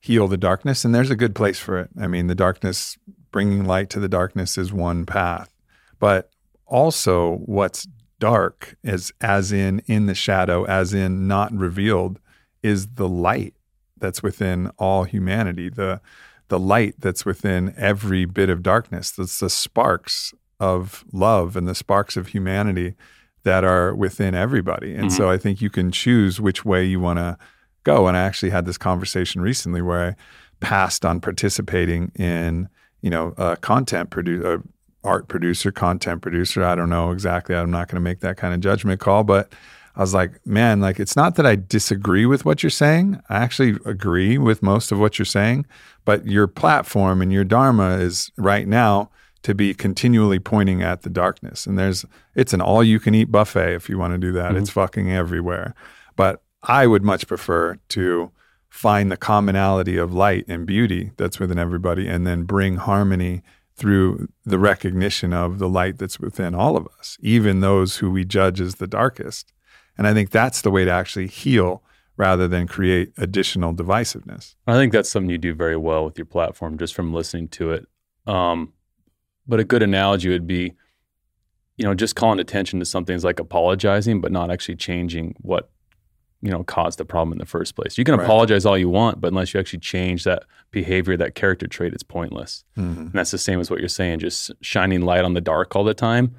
Speaker 1: heal the darkness. And there's a good place for it. I mean, the darkness, bringing light to the darkness is one path. But also, what's dark is as in in the shadow, as in not revealed, is the light that's within all humanity. The the light that's within every bit of darkness. That's the sparks of love and the sparks of humanity that are within everybody. And mm-hmm. so I think you can choose which way you want to go. And I actually had this conversation recently where I passed on participating in, you know, a content producer, art producer, content producer. I don't know exactly. I'm not going to make that kind of judgment call, but I was like, man, like it's not that I disagree with what you're saying. I actually agree with most of what you're saying, but your platform and your dharma is right now to be continually pointing at the darkness. And there's it's an all you can eat buffet if you want to do that. Mm-hmm. It's fucking everywhere. But I would much prefer to find the commonality of light and beauty that's within everybody and then bring harmony through the recognition of the light that's within all of us, even those who we judge as the darkest. And I think that's the way to actually heal rather than create additional divisiveness.
Speaker 2: I think that's something you do very well with your platform, just from listening to it. Um, but a good analogy would be, you know, just calling attention to something is like apologizing, but not actually changing what you know caused the problem in the first place. You can
Speaker 1: Right.
Speaker 2: apologize all you want, but unless you actually change that behavior, that character trait, it's pointless.
Speaker 1: Mhm.
Speaker 2: And that's the same as what you're saying, just shining light on the dark all the time.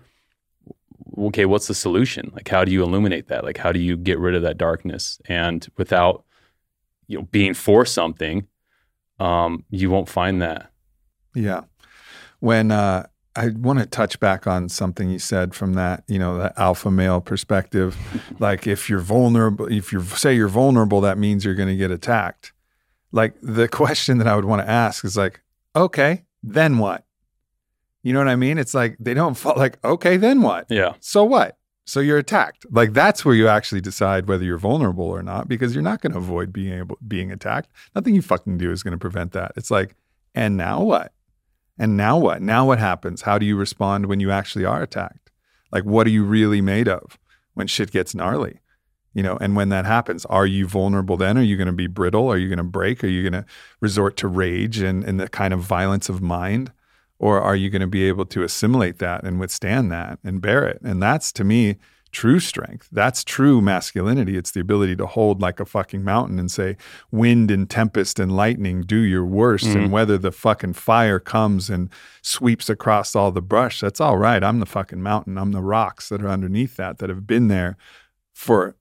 Speaker 2: Okay, what's the solution? Like, how do you illuminate that? Like, how do you get rid of that darkness? And without, you know, being for something, um, you won't find that.
Speaker 1: Yeah. When uh, I want to touch back on something you said from that, you know, that alpha male perspective. [laughs] like if you're vulnerable, if you say you're vulnerable, that means you're going to get attacked. Like the [laughs] question that I would want to ask is like, okay, then what? You know what I mean? It's like they don't fall like, okay, then what?
Speaker 2: Yeah.
Speaker 1: So what? So you're attacked. Like that's where you actually decide whether you're vulnerable or not, because you're not going to avoid being able being attacked. Nothing you fucking do is going to prevent that. It's like, and now what? And now what? Now what happens? How do you respond when you actually are attacked? Like what are you really made of when shit gets gnarly? You know, and when that happens, are you vulnerable then? Are you going to be brittle? Are you going to break? Are you going to resort to rage and, and the kind of violence of mind? Or are you going to be able to assimilate that and withstand that and bear it? And that's to me true strength. That's true masculinity. It's the ability to hold like a fucking mountain and say, wind and tempest and lightning, do your worst. And mm-hmm. whether the fucking fire comes and sweeps across all the brush, that's all right. I'm the fucking mountain. I'm the rocks that are underneath that that have been there for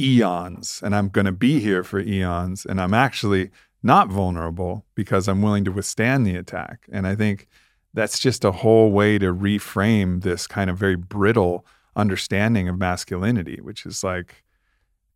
Speaker 1: eons. And I'm going to be here for eons. And I'm actually not vulnerable because I'm willing to withstand the attack. And I think that's just a whole way to reframe this kind of very brittle understanding of masculinity, which is like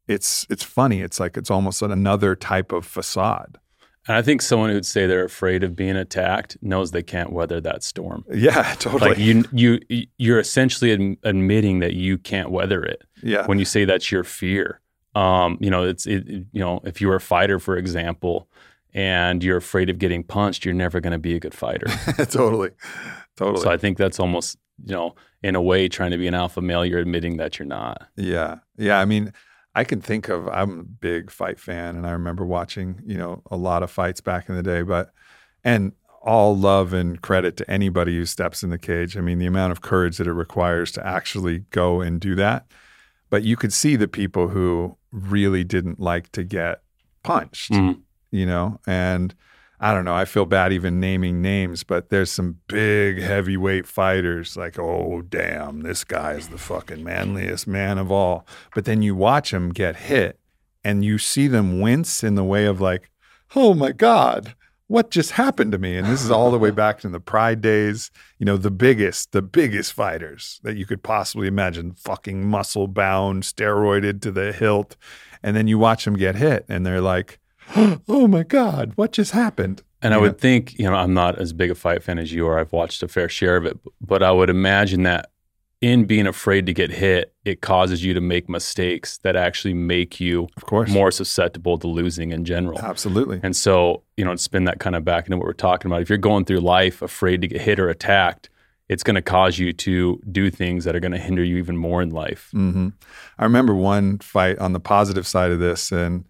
Speaker 1: it's it's funny. It's like it's almost another type of facade.
Speaker 2: And I think someone who'd say they're afraid of being attacked knows they can't weather that storm.
Speaker 1: Yeah, [laughs] totally.
Speaker 2: Like you, you, you're essentially adm- admitting that you can't weather it
Speaker 1: yeah,
Speaker 2: when you say that's your fear. Um, you know, it's it, it- you know, if you were a fighter, for example, and you're afraid of getting punched, you're never going to be a good fighter. [laughs]
Speaker 1: totally, totally.
Speaker 2: so I think that's almost you know, in a way, trying to be an alpha male, you're admitting that you're not.
Speaker 1: Yeah. Yeah. I mean, I can think of, I'm a big fight fan and I remember watching, you know, a lot of fights back in the day, but, and all love and credit to anybody who steps in the cage. I mean, the amount of courage that it requires to actually go and do that. But you could see the people who really didn't like to get punched,
Speaker 2: Mhm.
Speaker 1: you know, and I don't know. I feel bad even naming names, but there's some big heavyweight fighters like, oh, damn, this guy is the fucking manliest man of all. But then you watch them get hit and you see them wince in the way of like, oh my God, what just happened to me? And this is all the way [laughs] back in the pride days. You know, the biggest, the biggest fighters that you could possibly imagine, fucking muscle bound, steroided to the hilt. And then you watch them get hit and they're like, [gasps] oh my God, what just happened?
Speaker 2: And I would think, you know, I'm not as big a fight fan as you are. I've watched a fair share of it, but I would imagine that in being afraid to get hit, it causes you to make mistakes that actually make you
Speaker 1: Of course.
Speaker 2: more susceptible to losing in general.
Speaker 1: Absolutely.
Speaker 2: And so, you know, spin that kind of back into what we're talking about, if you're going through life afraid to get hit or attacked, it's going to cause you to do things that are going to hinder you even more in life.
Speaker 1: hmm I remember one fight on the positive side of this, and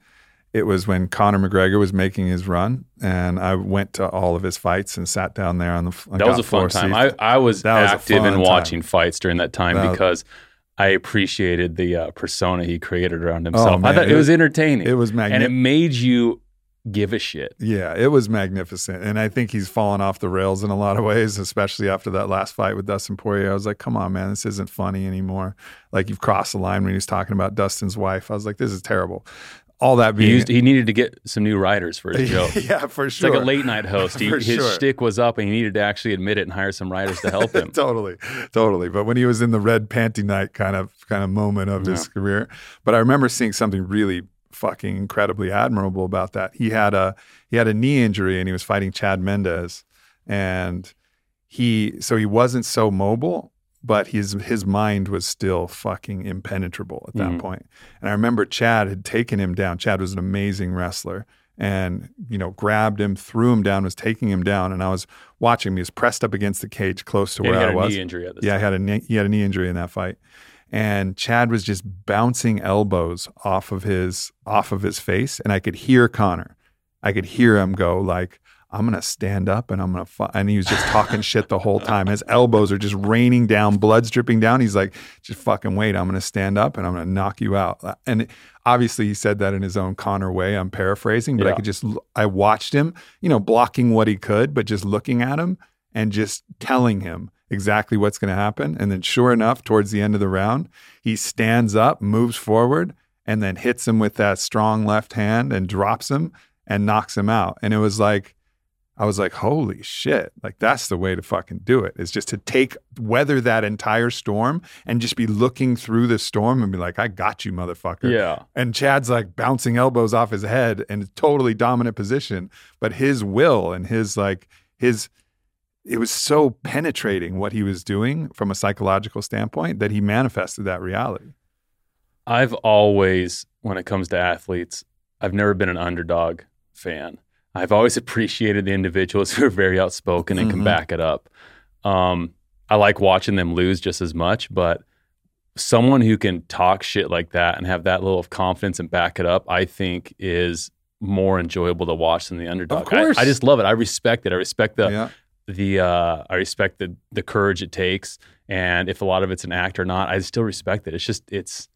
Speaker 1: it was when Conor McGregor was making his run, and I went to all of his fights and sat down there on the. I
Speaker 2: That was a fun time. I, I was
Speaker 1: That was
Speaker 2: active in watching
Speaker 1: time.
Speaker 2: fights during that time
Speaker 1: That-
Speaker 2: because I appreciated the uh, persona he created around himself. I
Speaker 1: Oh, man,
Speaker 2: thought it,
Speaker 1: it
Speaker 2: was
Speaker 1: was-
Speaker 2: entertaining.
Speaker 1: it was magnificent,
Speaker 2: and it made you give a shit.
Speaker 1: Yeah, it was magnificent. And I think he's fallen off the rails in a lot of ways, especially after that last fight with Dustin Poirier. I was like, come on, man, this isn't funny anymore. Like, you've crossed the line when he was talking about Dustin's wife. I was like, this is terrible. All that
Speaker 2: He, used, he needed to get some new writers for his [laughs] joke.
Speaker 1: yeah, for
Speaker 2: It's
Speaker 1: sure.
Speaker 2: like a late night host. [laughs] He, his
Speaker 1: sure.
Speaker 2: shtick was up, and he needed to actually admit it and hire some writers to help [laughs] him.
Speaker 1: totally, totally. But when he was in the red panty night kind of kind of moment of his career, but I remember seeing something really fucking incredibly admirable about that. He had a he had a knee injury and he was fighting Chad Mendes, and he so he wasn't so mobile, but his his mind was still fucking impenetrable at that
Speaker 2: Mhm.
Speaker 1: point. And I remember Chad had taken him down. Chad was an amazing wrestler. And you know, grabbed him, threw him down, was taking him down, and I was watching him. He was pressed up against the cage, close to
Speaker 2: Yeah,
Speaker 1: where
Speaker 2: he
Speaker 1: I
Speaker 2: had a
Speaker 1: was.
Speaker 2: knee injury at this
Speaker 1: Yeah,
Speaker 2: time.
Speaker 1: he had a knee, he had a knee injury in that fight, and Chad was just bouncing elbows off of his off of his face, and I could hear Conor. I could hear him go like, "I'm gonna stand up and I'm gonna," fu-. and he was just talking shit the whole time. His elbows are just raining down, blood's dripping down. He's like, "Just fucking wait, I'm gonna stand up and I'm gonna knock you out." Uh, and obviously, he said that in his own Conor way. I'm paraphrasing, but I could just I watched him, you know, blocking what he could, but just looking at him and just telling him exactly what's going to happen. And then, sure enough, towards the end of the round, he stands up, moves forward, and then hits him with that strong left hand and drops him and knocks him out. And it was like, I was like, holy shit. Like, that's the way to fucking do it is just to take, weather that entire storm and just be looking through the storm and be like, I got you, motherfucker.
Speaker 2: Yeah.
Speaker 1: And Chad's like bouncing elbows off his head in a totally dominant position. But his will and his like his it was so penetrating what he was doing from a psychological standpoint that he manifested that reality.
Speaker 2: I've always, when it comes to athletes, I've never been an underdog fan. I've always [laughs] appreciated the individuals who are very outspoken and can
Speaker 1: Mhm.
Speaker 2: back it up. Um, I like watching them lose just as much, but someone who can talk shit like that and have that little of confidence and back it up, I think is more enjoyable to watch than the underdog. I-
Speaker 1: course.
Speaker 2: I, just love it. I respect it. I respect the
Speaker 1: yeah.
Speaker 2: the uh, I respect the the courage it takes, and if a lot of it's an act or not, I still respect it. It's just it's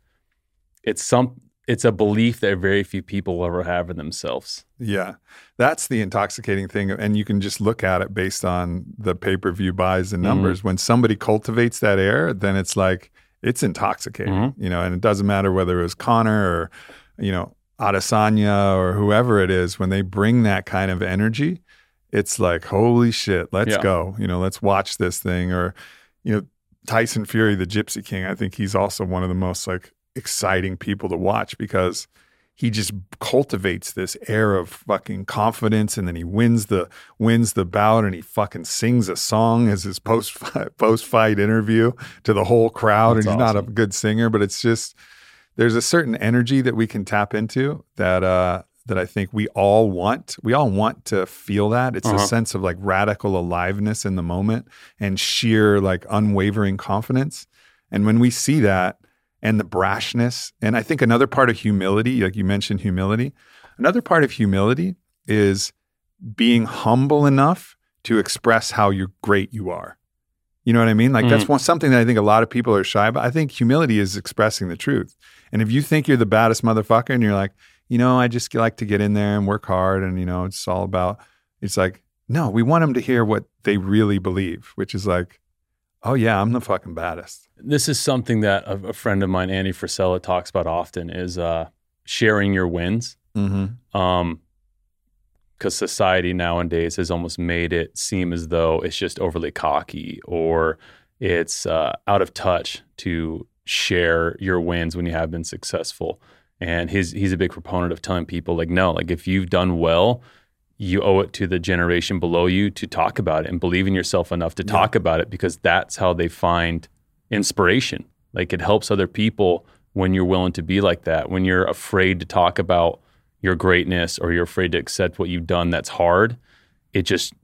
Speaker 2: it's some it's a belief that very few people will ever have in themselves.
Speaker 1: Yeah. That's the intoxicating thing. And you can just look at it based on the pay per view buys and numbers. When somebody cultivates that air, then it's like, it's intoxicating,
Speaker 2: Mhm.
Speaker 1: you know, and it doesn't matter whether it was Conor or, you know, Adesanya or whoever it is, when they bring that kind of energy, it's like, holy shit, let's
Speaker 2: Yeah.
Speaker 1: go. You know, let's watch this thing. Or, you know, Tyson Fury, the Gypsy King, I think he's also one of the most like exciting people to watch because he just cultivates this air of fucking confidence and then he wins the wins the bout and he fucking sings a song as his [laughs] post post fight interview to the whole crowd
Speaker 2: That's
Speaker 1: and he's not a good singer but it's just there's a certain energy that we can tap into that uh that I think we all want. We all want to feel that. It's a
Speaker 2: Uh-huh.
Speaker 1: sense of like radical aliveness in the moment and sheer like unwavering confidence. And when we see that and the brashness, and I think another part of humility, like you mentioned humility, another part of humility is being humble enough to express how you great you are. You know what I mean? Like that's mm. one something that I think a lot of people are shy about. I think humility is expressing the truth. And if you think you're the baddest motherfucker and you're like, you know, I just like to get in there and work hard and you know, it's all about it's like, no, we want them to hear what they really believe, which is like, oh yeah, I'm the fucking baddest.
Speaker 2: This is something that a, a friend of mine, Andy Frisella, talks about often is uh, sharing your wins.
Speaker 1: Mm-hmm.
Speaker 2: Um, because society nowadays has almost made it seem as though it's just overly cocky or it's uh, out of touch to share your wins when you have been successful. And his he's a big proponent of telling people like, no, like if you've done well, you owe it to the generation below you to talk about it and believe in yourself enough to
Speaker 1: Yeah.
Speaker 2: talk about it because that's how they find inspiration. Like it helps other people when you're willing to be like that. When you're afraid to talk about your greatness or you're afraid to accept what you've done that's hard, it just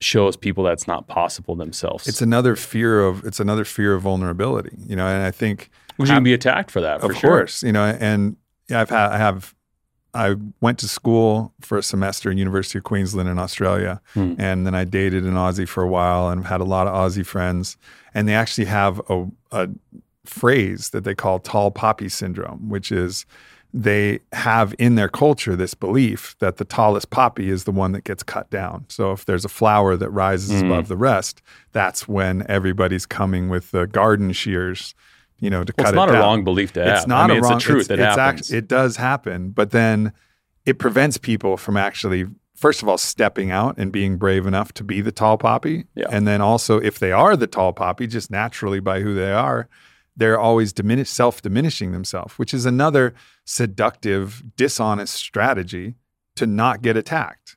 Speaker 2: shows people that's not possible themselves.
Speaker 1: It's another fear of it's another fear of vulnerability, you know. And I think
Speaker 2: Because you can be attacked for that, for
Speaker 1: of
Speaker 2: sure.
Speaker 1: course, you know, and yeah, I've had I have I went to school for a semester in University of Queensland in Australia,
Speaker 2: Hmm.
Speaker 1: and then I dated an Aussie for a while and had a lot of Aussie friends, and they actually have a, a phrase that they call tall poppy syndrome, which is they have in their culture this belief that the tallest poppy is the one that gets cut down. So if there's a flower that rises
Speaker 2: Mm.
Speaker 1: above the rest, that's when everybody's coming with the garden shears, you know, to
Speaker 2: Well,
Speaker 1: cut it down.
Speaker 2: it's not a wrong belief to have.
Speaker 1: It's not
Speaker 2: I mean,
Speaker 1: a
Speaker 2: it's
Speaker 1: wrong.
Speaker 2: truth.
Speaker 1: it's,
Speaker 2: it
Speaker 1: it's
Speaker 2: happens.
Speaker 1: act- it does happen, but then it prevents people from actually, first of all, stepping out and being brave enough to be the tall poppy,
Speaker 2: Yeah.
Speaker 1: and then also, if they are the tall poppy, just naturally by who they are, they're always diminish, self-diminishing themselves, which is another seductive, dishonest strategy to not get attacked.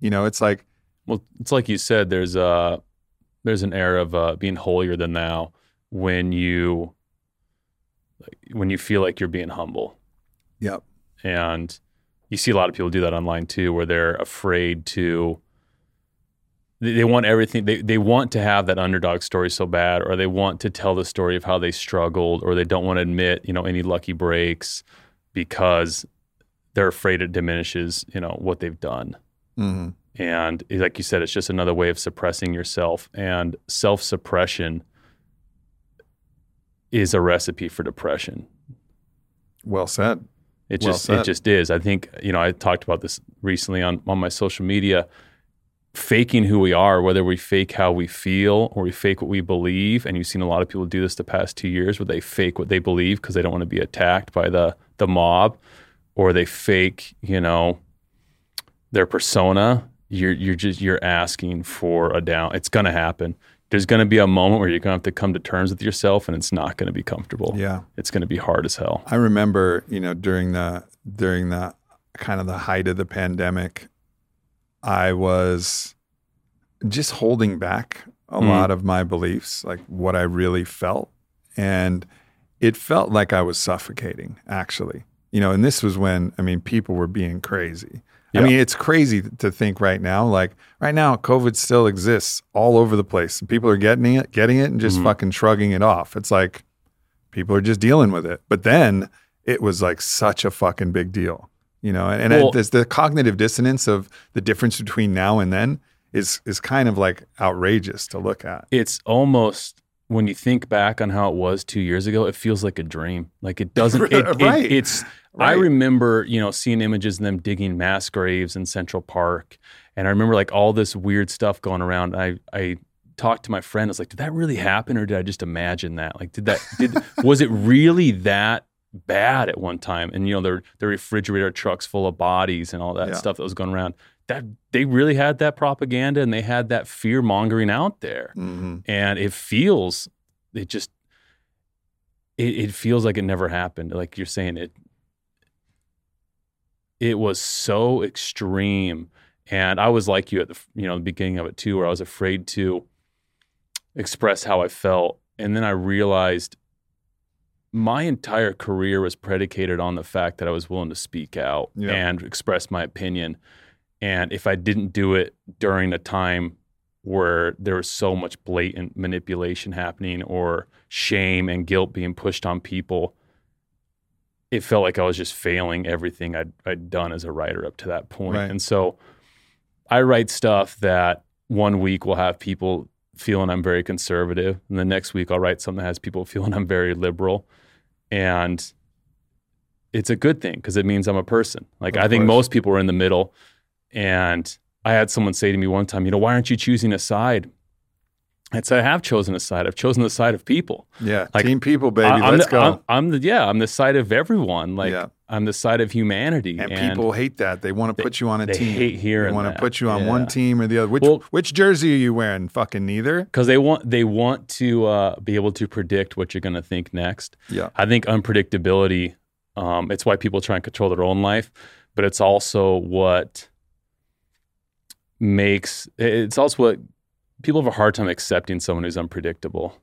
Speaker 1: You know, it's like
Speaker 2: Well, it's like you said. There's a there's an air of uh, being holier than thou when you when you feel like you're being humble,
Speaker 1: Yep.
Speaker 2: and you see a lot of people do that online too, where they're afraid to they, they want everything. They they want to have that underdog story so bad, or they want to tell the story of how they struggled, or they don't want to admit you know any lucky breaks because they're afraid it diminishes you know what they've done.
Speaker 1: hmm
Speaker 2: And like you said, it's just another way of suppressing yourself. And self suppression is a recipe for depression.
Speaker 1: Well said.
Speaker 2: It
Speaker 1: Well
Speaker 2: just
Speaker 1: said.
Speaker 2: it just is. I think you know I talked about this recently on on my social media. Faking who we are, whether we fake how we feel or we fake what we believe, and you've seen a lot of people do this the past two years, where they fake what they believe because they don't want to be attacked by the the mob, or they fake you know their persona. You're you're just you're asking for a down. It's gonna happen. There's gonna be a moment where you're gonna have to come to terms with yourself, and it's not gonna be comfortable.
Speaker 1: Yeah.
Speaker 2: It's gonna be hard as hell.
Speaker 1: I remember, you know, during the during the kind of the height of the pandemic, I was just holding back a
Speaker 2: Mm.
Speaker 1: lot of my beliefs, like what I really felt. And it felt like I was suffocating, actually. You know, and this was when, I mean, people were being crazy.
Speaker 2: Yeah.
Speaker 1: I mean, it's crazy to think right now, like right now, COVID still exists all over the place. People are getting it, getting it and just
Speaker 2: Mhm.
Speaker 1: fucking shrugging it off. It's like people are just dealing with it. But then it was like such a fucking big deal, you know. And, and
Speaker 2: Well-
Speaker 1: there's the cognitive dissonance of the difference between now and then is is kind of like outrageous to look at.
Speaker 2: it's almost when you think back on how it was two years ago, it feels like a dream. Like it doesn't. [laughs] It, it-
Speaker 1: Right.
Speaker 2: it's. I remember, you know, seeing images of them digging mass graves in Central Park, and I remember like all this weird stuff going around. I I talked to my friend. I was like, "Did that really happen, or did I just imagine that? Like, did that? Did [laughs] was it really that?" bad at one time and you know their their refrigerator trucks full of bodies and all that
Speaker 1: Yeah.
Speaker 2: stuff that was going around that they really had that propaganda and they had that fear mongering out there.
Speaker 1: Hmm
Speaker 2: and it feels it just it, it feels like it never happened. Like you're saying it it was so extreme. And i was like you at the you know the beginning of it too where i was afraid to express how i felt. And then i realized my entire career was predicated on the fact that i was willing to speak out
Speaker 1: Yeah.
Speaker 2: and express my opinion and if i didn't do it during a time where there was so much blatant manipulation happening or shame and guilt being pushed on people, it felt like I was just failing everything I'd, I'd done as a writer up to that point.
Speaker 1: Right.
Speaker 2: And so I write stuff that one week will have people feeling I'm very conservative, and the next week I'll write something that has people feeling I'm very liberal. And it's a good thing because it means I'm a person. Like
Speaker 1: Of
Speaker 2: I think
Speaker 1: course.
Speaker 2: most people are in the middle. And I had someone say to me one time, you know, why aren't you choosing a side? I'd say I have chosen a side. I've chosen the side of people.
Speaker 1: Yeah,
Speaker 2: Like,
Speaker 1: team people, baby.
Speaker 2: I, am
Speaker 1: Let's
Speaker 2: the,
Speaker 1: go.
Speaker 2: I'm, I'm the yeah. I'm the side of everyone. Like
Speaker 1: Yeah.
Speaker 2: I'm the side of humanity.
Speaker 1: and, people hate that. They want to
Speaker 2: they-
Speaker 1: put you on a
Speaker 2: they
Speaker 1: team.
Speaker 2: hate hearing
Speaker 1: They want
Speaker 2: that.
Speaker 1: to put you on
Speaker 2: Yeah.
Speaker 1: one team or the other. Which
Speaker 2: Well-
Speaker 1: which jersey are you wearing? Fucking neither.
Speaker 2: because they want they want to uh, be able to predict what you're going to think next.
Speaker 1: Yeah.
Speaker 2: I think unpredictability. Um, it's why people try and control their own life, but it's also what makes it's also what people have a hard time accepting someone who's unpredictable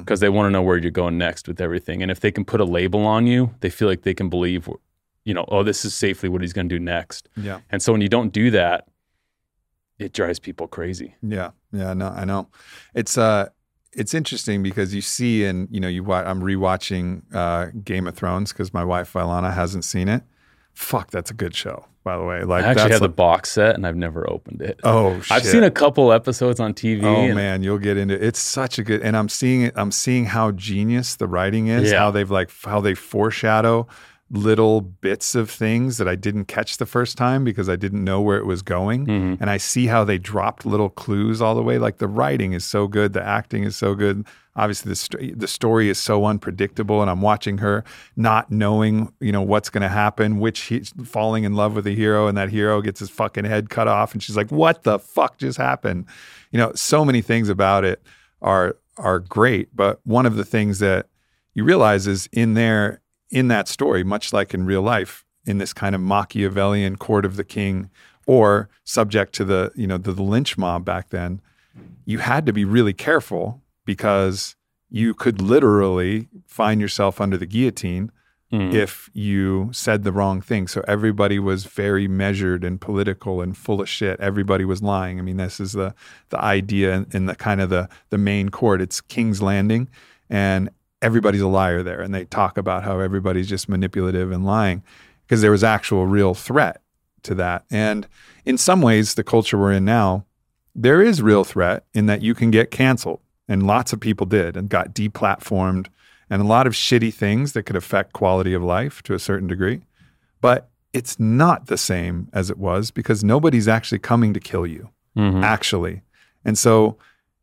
Speaker 2: because they want to know where you're going next with everything. And if they can put a label on you, they feel like they can believe, you know, oh, this is safely what he's going to do next.
Speaker 1: Yeah.
Speaker 2: And so when you don't do that, it drives people crazy.
Speaker 1: Yeah, yeah, no, I know. It's uh, it's interesting because you see, and you know, you wa- I'm rewatching uh, Game of Thrones because my wife Vylana hasn't seen it. Fuck, that's a good show, by the way. Like
Speaker 2: I actually have the box set and I've never opened it.
Speaker 1: oh, shit.
Speaker 2: I've seen a couple episodes on TV.
Speaker 1: Oh man, you'll get into it. It's such a good, and I'm seeing it. I'm seeing how genius the writing is.
Speaker 2: Yeah.
Speaker 1: How they've like how they foreshadow little bits of things that I didn't catch the first time because I didn't know where it was going.
Speaker 2: Mhm.
Speaker 1: And I see how they dropped little clues all the way. Like the writing is so good, the acting is so good. Obviously, the st- the story is so unpredictable, and I'm watching her not knowing, you know, what's going to happen. Which he's falling in love with a hero, and that hero gets his fucking head cut off, and she's like, "What the fuck just happened?" You know, so many things about it are are great, but one of the things that you realize is in there in that story, much like in real life, in this kind of Machiavellian court of the king, or subject to the you know the, the lynch mob back then, you had to be really careful because you could literally find yourself under the guillotine
Speaker 2: Mm.
Speaker 1: if you said the wrong thing. So everybody was very measured and political and full of shit. Everybody was lying. I mean, this is the the idea in, in the kind of the the main court. It's King's Landing, and everybody's a liar there. And they talk about how everybody's just manipulative and lying because there was actual real threat to that. And in some ways, the culture we're in now, there is real threat in that you can get canceled, and lots of people did and got deplatformed and a lot of shitty things that could affect quality of life to a certain degree. But it's not the same as it was because nobody's actually coming to kill you,
Speaker 2: Mhm.
Speaker 1: actually. And so,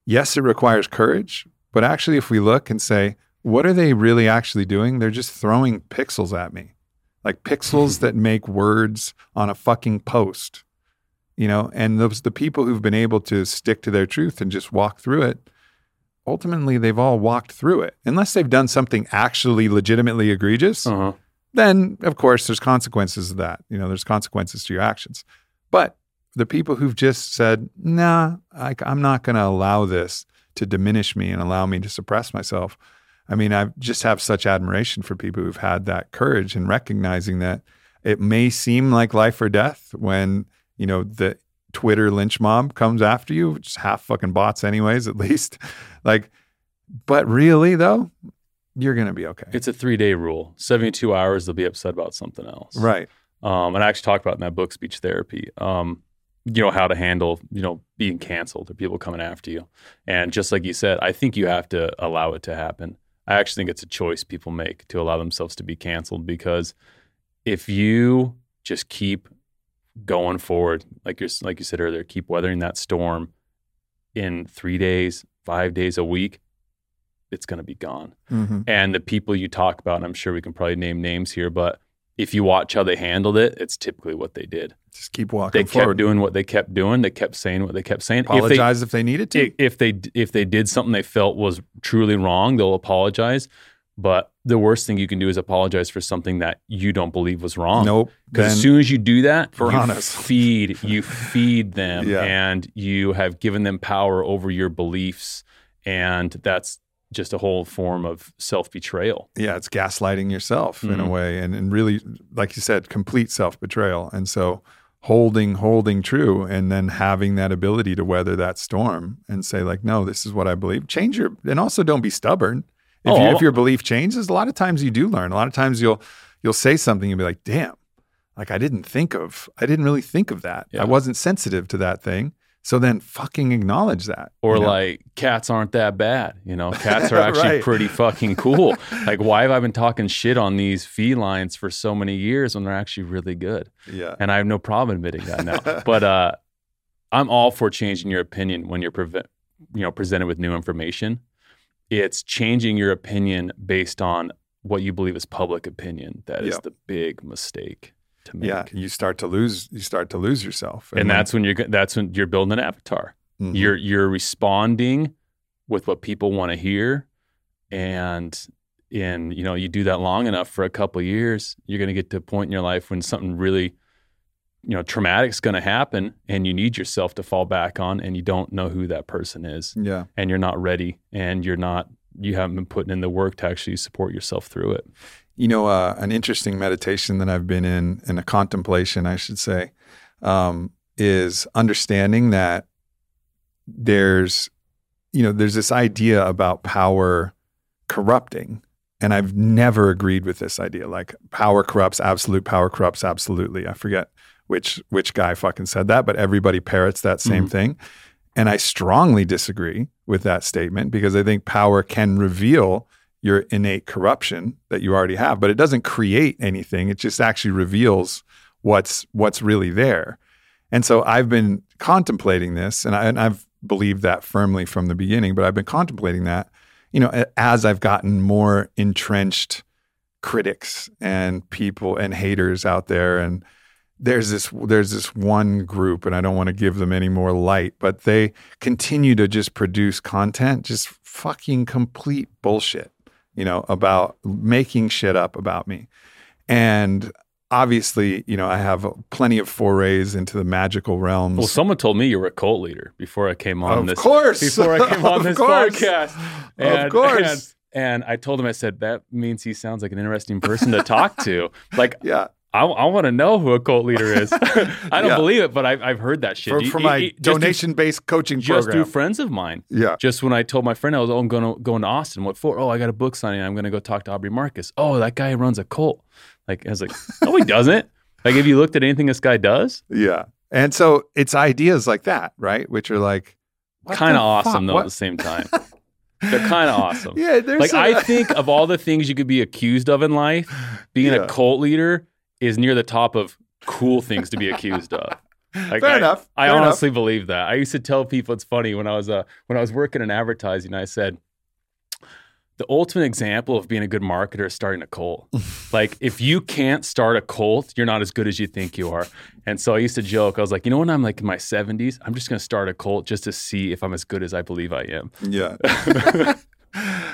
Speaker 1: yes, it requires courage, but actually, if we look and say, what are they really actually doing? They're just throwing pixels at me, like pixels [laughs] that make words on a fucking post, you know? And those, the people who've been able to stick to their truth and just walk through it, ultimately, they've all walked through it. Unless they've done something actually legitimately egregious,
Speaker 2: Uh-huh.
Speaker 1: then of course there's consequences of that. You know, there's consequences to your actions. But the people who've just said, nah, I, I'm not going to allow this to diminish me and allow me to suppress myself. I mean, I just have such admiration for people who've had that courage and recognizing that it may seem like life or death when, you know, the Twitter lynch mob comes after you, which is half fucking bots, anyways, at [laughs] least. like, but really, though, you're going to be okay.
Speaker 2: It's a three day rule. 72 hours, they'll be upset about something else.
Speaker 1: right.
Speaker 2: Um, and I actually talked about in that book, Speech Therapy, um, you know, how to handle, you know, being canceled or people coming after you. And just like you said, I think you have to allow it to happen. I actually think it's a choice people make to allow themselves to be canceled because if you just keep going forward, like you're, like you said earlier, keep weathering that storm in three days, five days a week, it's going to be gone.
Speaker 1: Hmm
Speaker 2: and the people you talk about, and I'm sure we can probably name names here, but if you watch how they handled it, it's typically what they did.
Speaker 1: Just keep walking
Speaker 2: They
Speaker 1: forward.
Speaker 2: kept doing what they kept doing. They kept saying what they kept saying.
Speaker 1: apologize if they, needed to.
Speaker 2: If they, if they did something they felt was truly wrong, they'll apologize. But the worst thing you can do is apologize for something that you don't believe was wrong.
Speaker 1: nope.
Speaker 2: Because as soon as you do that, you
Speaker 1: Piranhas. [laughs]
Speaker 2: feed you feed them,
Speaker 1: Yeah.
Speaker 2: and you have given them power over your beliefs, and that's just a whole form of self betrayal.
Speaker 1: yeah, it's gaslighting yourself in a
Speaker 2: Mhm.
Speaker 1: way, and and really, like you said, complete self betrayal. And so, holding holding true, and then having that ability to weather that storm and say like, no, this is what I believe. Change your, and also don't be stubborn. If, you,
Speaker 2: Oh.
Speaker 1: if your belief changes, a lot of times you do learn. A lot of times you'll you'll say something and be like, damn, like I didn't think of, I didn't really think of that.
Speaker 2: Yeah.
Speaker 1: I wasn't sensitive to that thing. So then, fucking acknowledge that.
Speaker 2: Or
Speaker 1: you know?
Speaker 2: like cats aren't that bad, you know. Cats are [laughs] actually
Speaker 1: Right.
Speaker 2: pretty fucking cool. [laughs] like why have I been talking shit on these felines for so many years when they're actually really good?
Speaker 1: yeah,
Speaker 2: And I have no problem admitting that now. [laughs] but uh, I'm all for changing your opinion when you're you know presented with new information. It's changing your opinion based on what you believe is public opinion. That is the big mistake to make.
Speaker 1: yeah. You start to lose, you start to lose yourself,
Speaker 2: And
Speaker 1: when-
Speaker 2: that's when you're that's when you're building an avatar.
Speaker 1: Mhm.
Speaker 2: you're you're responding with what people want to hear and in you know you do that long enough for a couple of years you're going to get to a point in your life when something really you know traumatic is going to happen and you need yourself to fall back on and you don't know who that person is
Speaker 1: yeah.
Speaker 2: and you're not ready and you're not you haven't been putting in the work to actually support yourself through it
Speaker 1: You know, uh, an interesting meditation that I've been in, and a contemplation, I should say, um, is understanding that there's, you know, there's this idea about power corrupting. And I've never agreed with this idea. Like power corrupts, absolute power corrupts absolutely. I forget which which guy fucking said that, but everybody parrots that same
Speaker 2: Mhm.
Speaker 1: thing. And I strongly disagree with that statement because I think power can reveal your innate corruption that you already have, but it doesn't create anything. It just actually reveals what's what's really there. And so I've been contemplating this, and, I, and I've believed that firmly from the beginning. But I've been contemplating that, you know, as I've gotten more entrenched critics and people and haters out there, and there's this there's this one group, and I don't want to give them any more light, but they continue to just produce content, just fucking complete bullshit, you know, about making shit up about me, and obviously, you know, I have plenty of forays into the magical realms.
Speaker 2: well someone told me you were a cult leader before i came on
Speaker 1: of
Speaker 2: this
Speaker 1: course,
Speaker 2: before i came on [laughs] this
Speaker 1: course.
Speaker 2: podcast
Speaker 1: of course.
Speaker 2: And I told him, I said, that means he sounds like an interesting person to talk to. Like, [laughs]
Speaker 1: Yeah.
Speaker 2: I, I want to know who a cult leader is. [laughs] [laughs] I don't
Speaker 1: Yeah.
Speaker 2: believe it, but I've, I've heard that shit.
Speaker 1: For,
Speaker 2: You-
Speaker 1: for my
Speaker 2: you-
Speaker 1: donation based coaching
Speaker 2: Just
Speaker 1: program.
Speaker 2: through friends of mine.
Speaker 1: yeah.
Speaker 2: Just when I told my friend I was, oh, I'm going to going to Austin. What for? Oh, I got a book signing. I'm going to go talk to Aubrey Marcus. Oh, that guy runs a cult. Like I was like, [laughs] no, he doesn't. Like, have you looked at anything this guy does?
Speaker 1: Yeah. And so it's ideas like that, right? Which are like
Speaker 2: Kind of awesome
Speaker 1: fuck?
Speaker 2: though.
Speaker 1: What-
Speaker 2: At the same time, they're kind of awesome.
Speaker 1: Yeah, there's
Speaker 2: Like I think of all the things you could be accused of in life, being
Speaker 1: Yeah.
Speaker 2: a cult leader is near the top of cool things to be accused of. [laughs] Like,
Speaker 1: fair
Speaker 2: I,
Speaker 1: enough.
Speaker 2: I
Speaker 1: fair enough.
Speaker 2: honestly believe that. I used to tell people it's funny when I was uh, when I was working in advertising. I said the ultimate example of being a good marketer is starting a cult. [laughs] like if you can't start a cult, you're not as good as you think you are. And so I used to joke. I was like, you know, when I'm like in my 70s, I'm just going to start a cult just to see if I'm as good as I believe I am.
Speaker 1: Yeah. [laughs]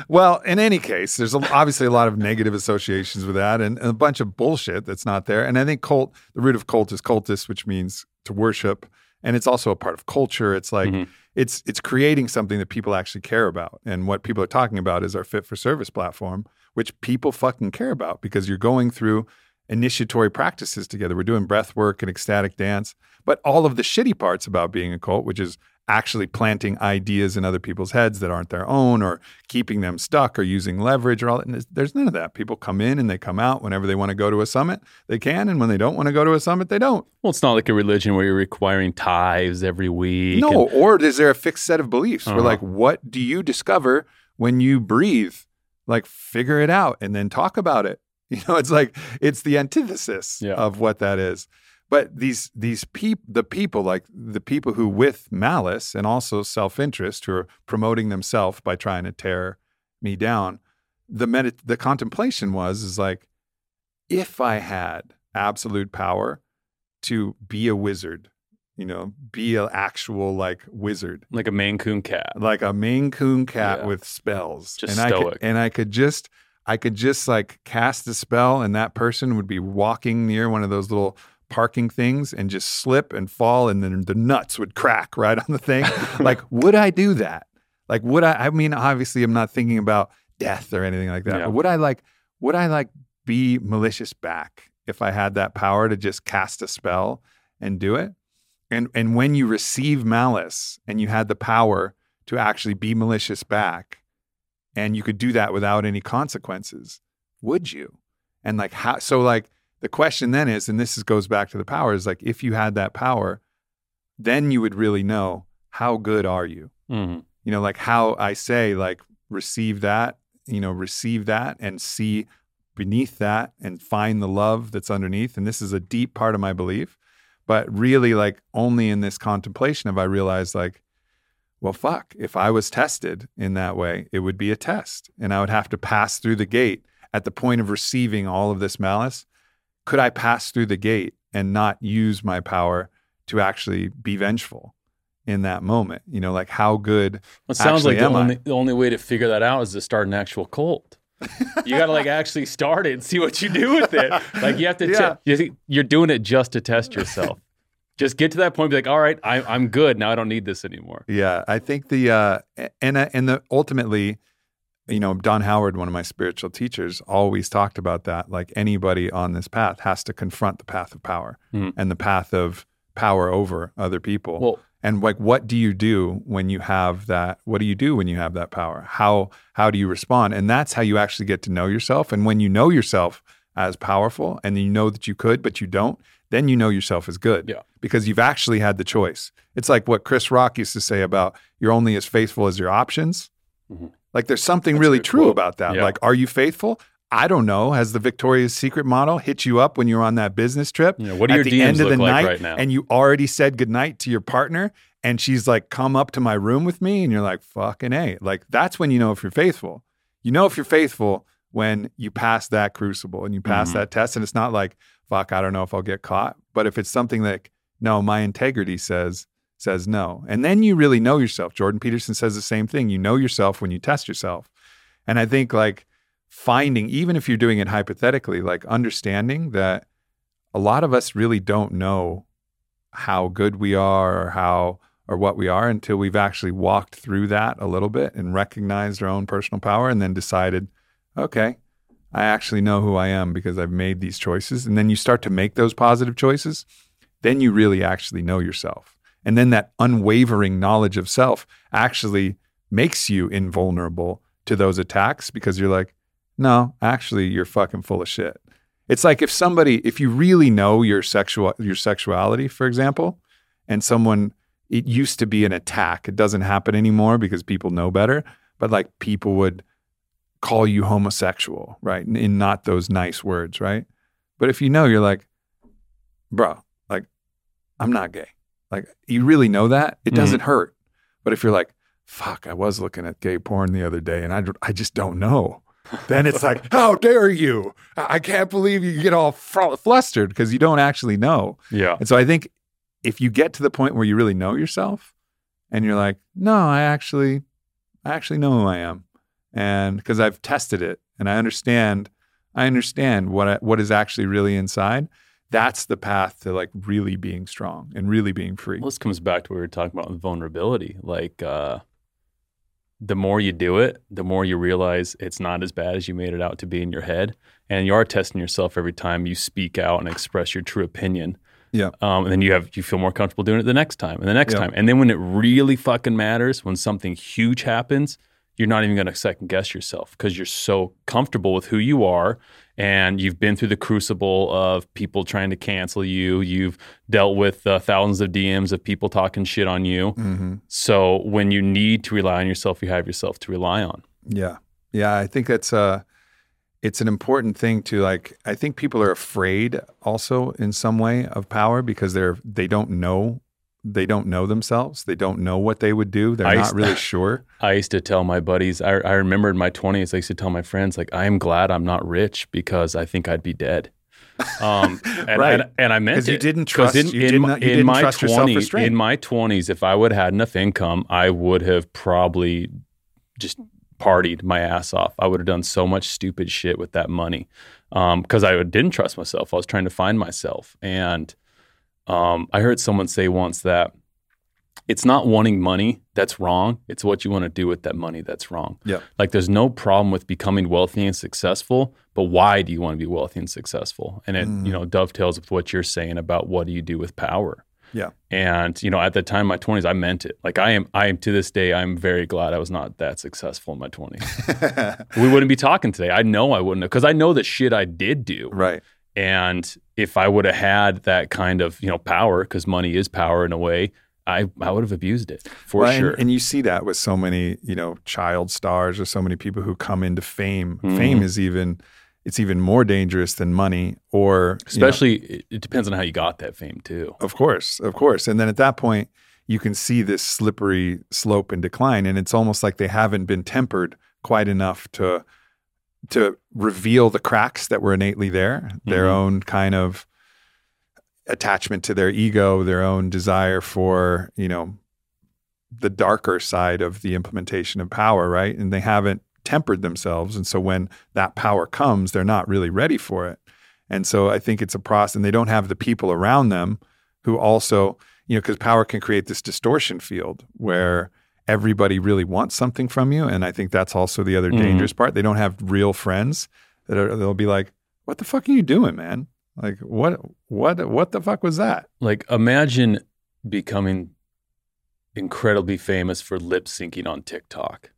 Speaker 1: well, in any case, there's a- obviously a lot of negative associations with that and, and a bunch of bullshit that's not there. And I think cult, the root of cult is cultus, which means to worship. And it's also a part of culture. It's like
Speaker 2: Mhm.
Speaker 1: it's it's creating something that people actually care about. And what people are talking about is our fit for service platform, which people fucking care about because you're going through initiatory practices together. We're doing breath work and ecstatic dance, but all of the shitty parts about being a cult, which is actually planting ideas in other people's heads that aren't their own or keeping them stuck or using leverage or all that. And there's- there's none of that. People come in and they come out whenever they want to go to a summit, they can. And when they don't want to go to a summit, they don't.
Speaker 2: Well, it's not like a religion where you're requiring tithes every week.
Speaker 1: No,
Speaker 2: and-
Speaker 1: or is there a fixed set of beliefs? Where
Speaker 2: Uh-huh.
Speaker 1: like, what do you discover when you breathe? Like, figure it out and then talk about it. [laughs] You know, it's like it's the antithesis
Speaker 2: Yeah.
Speaker 1: of what that is. But these these peop the people like the people who with malice and also self interest who are promoting themselves by trying to tear me down. The medit the contemplation was is like, if I had absolute power to be a wizard, you know, be an actual like wizard,
Speaker 2: like a Maine Coon cat.
Speaker 1: like a Maine Coon cat
Speaker 2: Yeah.
Speaker 1: with spells,
Speaker 2: Just
Speaker 1: and I could, and I could just, I could just like cast a spell, and that person would be walking near one of those little parking things and just slip and fall, and then the nuts would crack [laughs] right on the thing. like, would I do that? Like, would I? I mean, obviously, I'm not thinking about death or anything like that.
Speaker 2: Yeah.
Speaker 1: But would I like? Would I like be malicious back if I had that power to just cast a spell and do it? And and when you receive malice and you had the power to actually be malicious back, and you could do that without any consequences, would you? And like how? So like the question then is, and this is, goes back to the power is like if you had that power, then you would really know how good are you?
Speaker 2: Mhm.
Speaker 1: you know like how i say like receive that you know receive that and see beneath that and find the love that's underneath. And this is a deep part of my belief. But really like only in this contemplation have i realized like well fuck if i was tested in that way it would be a test. And i would have to pass through the gate at the point of receiving all of this malice could i pass through the gate and not use my power to actually be vengeful in that moment you know like how good
Speaker 2: It sounds like the only, the only way to figure that out is to start an actual cult. you got to like [laughs] actually start it and see what you do with it. Like you have to,
Speaker 1: Yeah.
Speaker 2: you- you're doing it just to test yourself. just get to that point, be like, all right, I, I'm good now. I don't need this anymore.
Speaker 1: Yeah, I think the uh, and uh, and the ultimately, you know, Don Howard, one of my spiritual teachers, always talked about that. Like anybody on this path has to confront the path of power
Speaker 2: Mhm.
Speaker 1: and the path of power over other people.
Speaker 2: Well,
Speaker 1: and like, what do you do when you have that? What do you do when you have that power? How how do you respond? And that's how you actually get to know yourself. And when you know yourself as powerful, and you know that you could, but you don't, then you know yourself as good.
Speaker 2: Yeah.
Speaker 1: Because you've actually had the choice. It's like what Chris Rock used to say about you're only as faithful as your options.
Speaker 2: Mhm.
Speaker 1: Like there's something
Speaker 2: That's
Speaker 1: really true
Speaker 2: quote.
Speaker 1: about that.
Speaker 2: Yeah.
Speaker 1: Like, are you faithful? I don't know. Has the Victoria's Secret model hit you up when you're on that business trip?
Speaker 2: know, what do
Speaker 1: at
Speaker 2: your
Speaker 1: the
Speaker 2: DMs
Speaker 1: end of the
Speaker 2: like
Speaker 1: night
Speaker 2: right now?
Speaker 1: and you already said goodnight to your partner and she's like come up to my room with me and you're like fucking a like that's when you know if you're faithful you know if you're faithful when you pass that crucible and you pass
Speaker 2: Mhm.
Speaker 1: that test and it's not like fuck i don't know if i'll get caught but if it's something like no my integrity says says no and then you really know yourself jordan peterson says the same thing you know yourself when you test yourself and i think like finding even if you're doing it hypothetically like understanding that a lot of us really don't know how good we are or how or what we are until we've actually walked through that a little bit and recognized our own personal power and then decided, okay, I actually know who I am because I've made these choices. And then you start to make those positive choices, then you really actually know yourself. And then that unwavering knowledge of self actually makes you invulnerable to those attacks because you're like, no, actually, you're fucking full of shit. It's like if somebody, if you really know your sexual your sexuality, for example, and someone it used to be an attack. It doesn't happen anymore because people know better. But like people would call you homosexual, right? In not those nice words, right? But if you know, you're like, bro, like, I'm not gay. Like, you really know that? It doesn't
Speaker 2: Mm-hmm.
Speaker 1: hurt. But if you're like, fuck, I was looking at gay porn the other day and I, I just don't know. Then it's like, [laughs] how dare you? I can't believe you get all flustered because you don't actually know.
Speaker 2: Yeah.
Speaker 1: And so I think if you get to the point where you really know yourself and you're like, no, I actually, I actually know who I am. And because I've tested it and I understand, I understand what, I, what is actually really inside. That's the path to like really being strong and really being free.
Speaker 2: Well, this comes back to what we were talking about with vulnerability. Like, uh, the more you do it, the more you realize it's not as bad as you made it out to be in your head. And you are testing yourself every time you speak out and express your true opinion.
Speaker 1: Yeah.
Speaker 2: Um, and then you have you feel more comfortable doing it the next time and the next
Speaker 1: Yeah.
Speaker 2: time. And then when it really fucking matters, when something huge happens, you're not even going to second guess yourself because you're so comfortable with who you are and you've been through the crucible of people trying to cancel you. You've dealt with uh, thousands of DMs of people talking shit on you.
Speaker 1: hmm
Speaker 2: So when you need to rely on yourself, you have yourself to rely on.
Speaker 1: Yeah. Yeah. I think that's uh it's an important thing to like I think people are afraid also in some way of power because they're they don't know they don't know themselves. They don't know what they would do. They're
Speaker 2: I
Speaker 1: not really [laughs] sure.
Speaker 2: I used to tell my buddies, I, I remember in my 20s, I used to tell my friends, like, I am glad I'm not rich because I think I'd be dead. Um, [laughs] and,
Speaker 1: Right.
Speaker 2: and, and I meant
Speaker 1: Because you didn't trust
Speaker 2: in,
Speaker 1: you
Speaker 2: in
Speaker 1: didn't,
Speaker 2: my,
Speaker 1: you
Speaker 2: in
Speaker 1: didn't
Speaker 2: my
Speaker 1: trust your
Speaker 2: 20s, in my 20s, if I would have had enough income, I would have probably just partied my ass off. I would have done so much stupid shit with that money because I didn't trust myself. I was trying to find myself. And um, I heard someone say once that it's not wanting money that's wrong. It's what you want to do with that money that's wrong.
Speaker 1: Yep.
Speaker 2: Like there's no problem with becoming wealthy and successful, but why do you want to be wealthy and successful? And it,
Speaker 1: Mm.
Speaker 2: you know, dovetails with what you're saying about what do you do with power.
Speaker 1: Yeah.
Speaker 2: And, you know, at the time in my 20s, I meant it. Like I am I am to this day I'm very glad I was not that successful in my 20s. [laughs] we wouldn't be talking today. I know I wouldn't have cuz I know the shit I did do.
Speaker 1: right.
Speaker 2: And if I would have had that kind of, you know, power cuz money is power in a way, I I would have abused it for
Speaker 1: Well,
Speaker 2: sure.
Speaker 1: And, you see that with so many, you know, child stars or so many people who come into fame.
Speaker 2: Mhm.
Speaker 1: Fame is even it's even more dangerous than money or you know,
Speaker 2: Especially it depends on how you got that fame too.
Speaker 1: Of course, of course. And then at that point, you can see this slippery slope and decline. And it's almost like they haven't been tempered quite enough to to reveal the cracks that were innately there, their
Speaker 2: Mhm.
Speaker 1: own kind of attachment to their ego, their own desire for, you know, the darker side of the implementation of power, right? And they haven't tempered themselves. And so when that power comes, they're not really ready for it. And so I think it's a process, and they don't have the people around them who also, you know, because power can create this distortion field where everybody really wants something from you. And I think that's also the other
Speaker 2: Mhm.
Speaker 1: dangerous part. They don't have real friends that are, they'll be like, what the fuck are you doing, man? Like, what, what, what the fuck was that?
Speaker 2: Like imagine becoming incredibly famous for lip syncing on TikTok.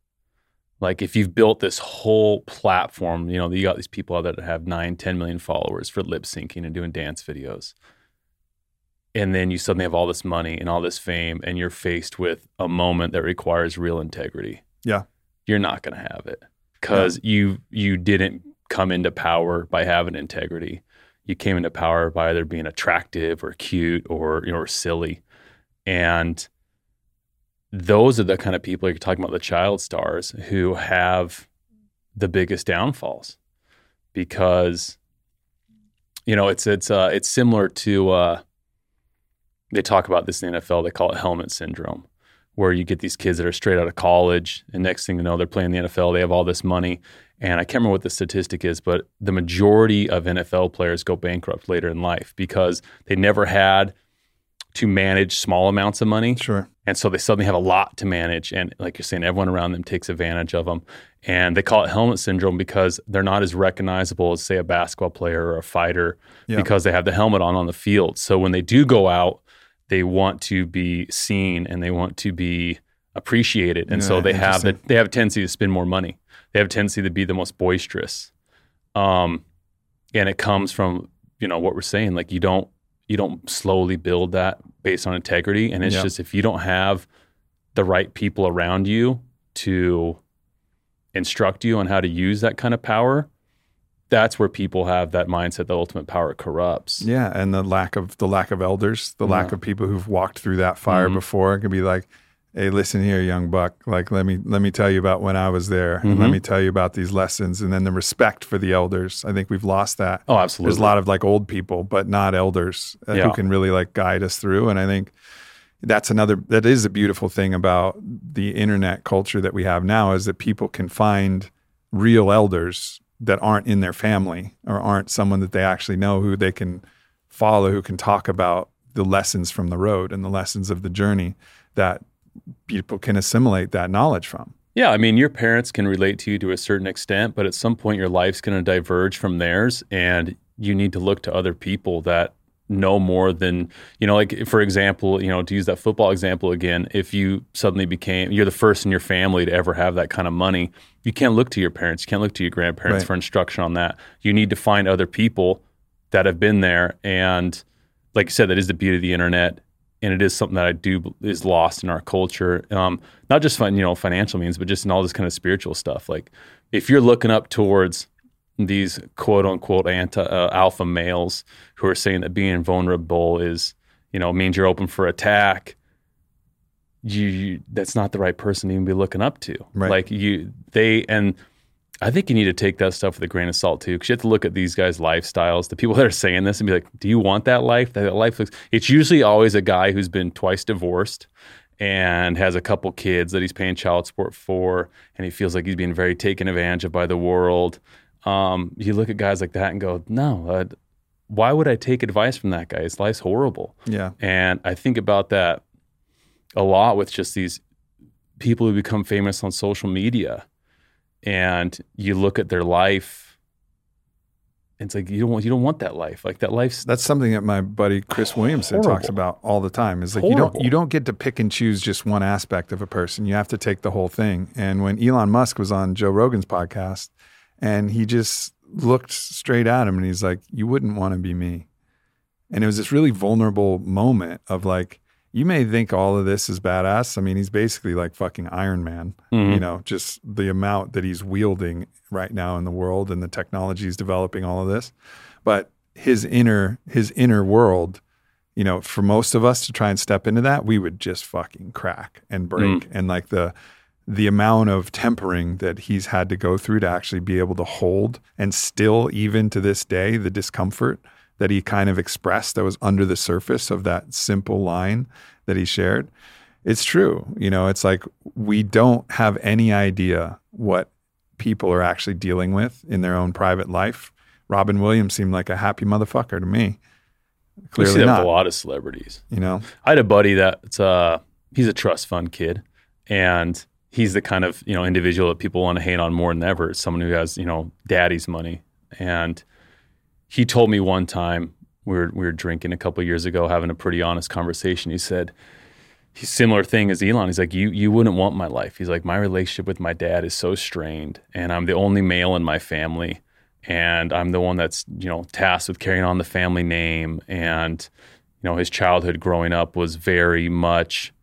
Speaker 2: Like if you've built this whole platform, you know, you got these people out there that have nine, 10 million followers for lip syncing and doing dance videos. And then you suddenly have all this money and all this fame, and you're faced with a moment that requires real integrity.
Speaker 1: Yeah.
Speaker 2: You're not gonna have it. Because you you didn't come into power by having integrity. You came into power by either being attractive or cute or you know, or silly. And those are the kind of people you're talking about the child stars who have the biggest downfalls because you know it's it's uh it's similar to uh they talk about this in the NFL they call it helmet syndrome where you get these kids that are straight out of college and next thing you know they're playing the NFL they have all this money and I can't remember what the statistic is but the majority of NFL players go bankrupt later in life because they never had to manage small amounts of money
Speaker 1: Sure.
Speaker 2: And so they suddenly have a lot to manage. And like you're saying, everyone around them takes advantage of them. And they call it helmet syndrome because they're not as recognizable as, say, a basketball player or a fighter
Speaker 1: Yeah.
Speaker 2: because they have the helmet on on the field. So when they do go out, they want to be seen and they want to be appreciated. And so they have the, they have a tendency to spend more money. They have a tendency to be the most boisterous. Um, and it comes from, you know, what we're saying. Like you don't you don't slowly build that based on integrity. And it's
Speaker 1: Yeah.
Speaker 2: just if you don't have the right people around you to instruct you on how to use that kind of power, that's where people have that mindset that ultimate power corrupts.
Speaker 1: Yeah, and the lack of the lack of elders, the lack of people who've walked through that fire
Speaker 2: Mhm.
Speaker 1: before. It could be like, "Hey, listen here, young buck. Like, let me let me tell you about when I was there, and let
Speaker 2: Mhm.
Speaker 1: me tell you about these lessons." And then the respect for the elders. I think we've lost that.
Speaker 2: Oh, absolutely.
Speaker 1: There's a lot of like old people, but not elders uh,
Speaker 2: Yeah.
Speaker 1: who can really like guide us through. And I think that's another that is a beautiful thing about the internet culture that we have now is that people can find real elders that aren't in their family or aren't someone that they actually know who they can follow who can talk about the lessons from the road and the lessons of the journey that people can assimilate that knowledge from.
Speaker 2: Yeah, I mean, your parents can relate to you to a certain extent, but at some point, your life's going to diverge from theirs, and you need to look to other people that know more than you know. Like, for example, you know, to use that football example again, if you suddenly became you're the first in your family to ever have that kind of money, you can't look to your parents, you can't look to your grandparents
Speaker 1: Right.
Speaker 2: for instruction on that. You need to find other people that have been there, and like you said, that is the beauty of the internet and it is something that I do is lost in our culture. Um, not just fin- you know financial means, but just in all this kind of spiritual stuff. Like if you're looking up towards these quote unquote anti uh, alpha males who are saying that being vulnerable is you know means you're open for attack. You, you that's not the right person to even be looking up to.
Speaker 1: Right.
Speaker 2: Like you, they and I think you need to take that stuff with a grain of salt too, because you have to look at these guys' lifestyles. The people that are saying this and be like, "Do you want that life? That life looks." It's usually always a guy who's been twice divorced and has a couple kids that he's paying child support for, and he feels like he's being very taken advantage of by the world. Um, you look at guys like that and go, "No, uh, why would I take advice from that guy? His life's horrible."
Speaker 1: Yeah.
Speaker 2: And I think about that a lot with just these people who become famous on social media. And you look at their life, it's like you don't want you don't want that life. Like that life's
Speaker 1: That's something that my buddy Chris Williamson talks about all the time. Is like you don't you don't get to pick and choose just one aspect of a person. You have to take the whole thing. And when Elon Musk was on Joe Rogan's podcast, and he just looked straight at him, and he's like, "You wouldn't want to be me." And it was this really vulnerable moment of like, you may think all of this is badass. I mean, he's basically like fucking Iron Man.
Speaker 2: Mhm.
Speaker 1: You know, just the amount that he's wielding right now in the world and the technology he's developing, all of this. But his inner his inner world, you know, for most of us to try and step into that, we would just fucking crack and break. And like the the amount of tempering that he's had to go through to actually be able to hold and still even to this day the discomfort that he kind of expressed that was under the surface of that simple line that he shared. It's true you know it's like we don't have any idea what people are actually dealing with in their own private life. Robin williams seemed like a happy motherfucker to me.
Speaker 2: We see
Speaker 1: clearly not.
Speaker 2: a lot of celebrities.
Speaker 1: you know?
Speaker 2: I had a buddy that's uh he's a trust fund kid and he's the kind of, you know, individual that people want to hate on more than ever. It's someone who has, you know, daddy's money. And he told me one time we were we were drinking a couple years ago, having a pretty honest conversation. He said similar thing as Elon. He's like, you you wouldn't want my life. He's like, my relationship with my dad is so strained, and I'm the only male in my family, and I'm the one that's you know tasked with carrying on the family name. And you know, his childhood growing up was very much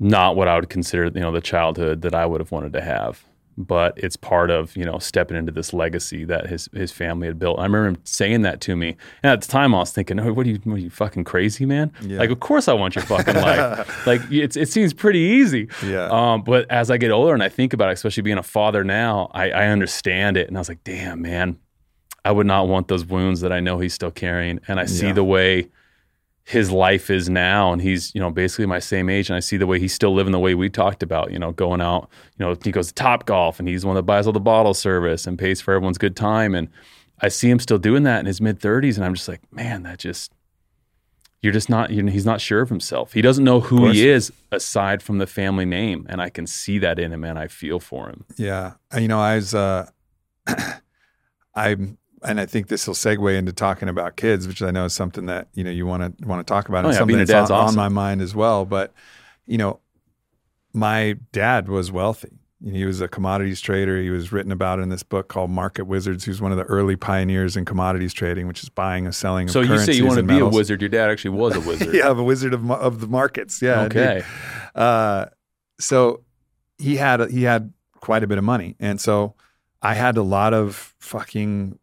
Speaker 2: not what I would consider you know the childhood that I would have wanted to have. But it's part of you know stepping into this legacy that his his family had built. I remember him saying that to me, and at the time I was thinking, "Oh, what are you, what are you fucking crazy, man?
Speaker 1: Yeah.
Speaker 2: Like, of course I want your fucking life. [laughs] like, it's, it seems pretty easy.
Speaker 1: Yeah.
Speaker 2: Um, but as I get older and I think about it, especially being a father now, I, I understand it, and I was like, damn, man, I would not want those wounds that I know he's still carrying, and I see
Speaker 1: Yeah.
Speaker 2: the way his life is now and he's you know basically my same age and i see the way he's still living the way we talked about you know going out you know he goes to top golf and he's the one that buys all the bottle service and pays for everyone's good time and i see him still doing that in his mid 30s and i'm just like man that just you're just not. You know, he's not sure of himself. He doesn't know who he is aside from the family name, and I can see that in him, and I feel for him.
Speaker 1: Yeah, you know, I was, uh, [clears throat] I'm, and I think this will segue into talking about kids, which I know is something that you know you want to want to talk about,
Speaker 2: Oh,
Speaker 1: and
Speaker 2: yeah,
Speaker 1: something
Speaker 2: being a
Speaker 1: that's on, on my mind as well. But you know, my dad was wealthy. He was a commodities trader. He was written about in this book called Market Wizards. He was one of the early pioneers in commodities trading, which is buying and selling. Of
Speaker 2: So you say you want to be a wizard. Your dad actually was a [laughs] wizard.
Speaker 1: yeah, a wizard of, of the markets. Yeah.
Speaker 2: Okay.
Speaker 1: Uh, so he had he had quite a bit of money, and so I had a lot of fucking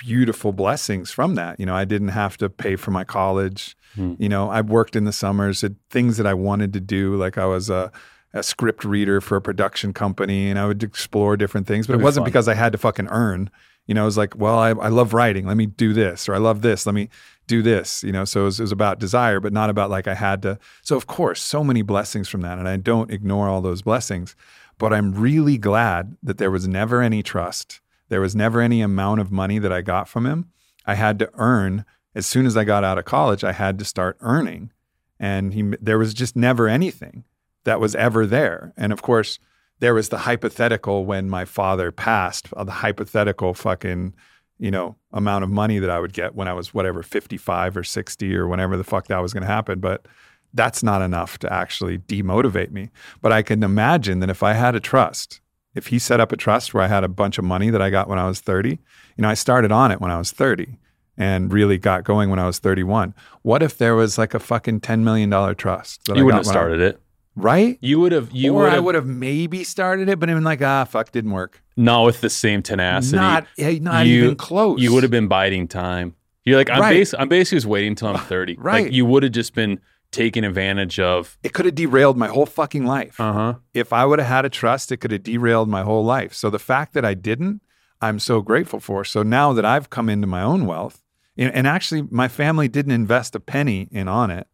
Speaker 1: beautiful blessings from that. You know, I didn't have to pay for my college.
Speaker 2: Hmm.
Speaker 1: You know, I worked in the summers, at things that I wanted to do. Like I was a, a script reader for a production company, and I would explore different things. But
Speaker 2: That'd
Speaker 1: it wasn't because I had to fucking earn. You know, it was like, well, I, I love writing. Let me do this, or I love this. Let me do this. You know, so it was, it was about desire, but not about like I had to. So of course, so many blessings from that, and I don't ignore all those blessings. But I'm really glad that there was never any trust. There was never any amount of money that I got from him. I had to earn as soon as I got out of college. I had to start earning, and he there was just never anything that was ever there. And of course, there was the hypothetical when my father passed, uh, the hypothetical fucking, you know, amount of money that I would get when I was whatever, 55 or 60 or whenever the fuck that was going to happen. But that's not enough to actually demotivate me. But I can imagine that if I had a trust, if he set up a trust where I had a bunch of money that I got when I was 30, you know, I started on it when I was 30 and really got going when I was 31. What if there was like a fucking $10 million trust? that I
Speaker 2: You wouldn't have
Speaker 1: when I-
Speaker 2: started it.
Speaker 1: right?
Speaker 2: You would have. You
Speaker 1: or I would have maybe started it, but been like, ah, fuck, didn't work.
Speaker 2: Not with the same tenacity.
Speaker 1: Not, not
Speaker 2: You-
Speaker 1: even close.
Speaker 2: You would have been biding time. You're like, I'm,
Speaker 1: Right.
Speaker 2: bas- I'm basically just waiting until I'm 30.
Speaker 1: Right.
Speaker 2: Like, you would have just been taking advantage of.
Speaker 1: It could have derailed my whole fucking life.
Speaker 2: Uh huh.
Speaker 1: if I would have had a trust, it could have derailed my whole life. So the fact that I didn't, I'm so grateful for. So now that I've come into my own wealth, and, and actually my family didn't invest a penny in on it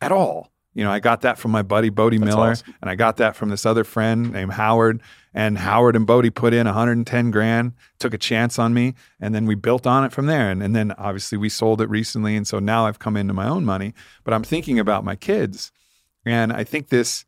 Speaker 1: at all. You know, I got that from my buddy Bode
Speaker 2: That's
Speaker 1: Miller,
Speaker 2: awesome.
Speaker 1: and I got that from this other friend named Howard. And Howard and Bode put in 110 grand, took a chance on me, and then we built on it from there. And, and then obviously we sold it recently, and so now I've come into my own money. But I'm thinking about my kids, and I think this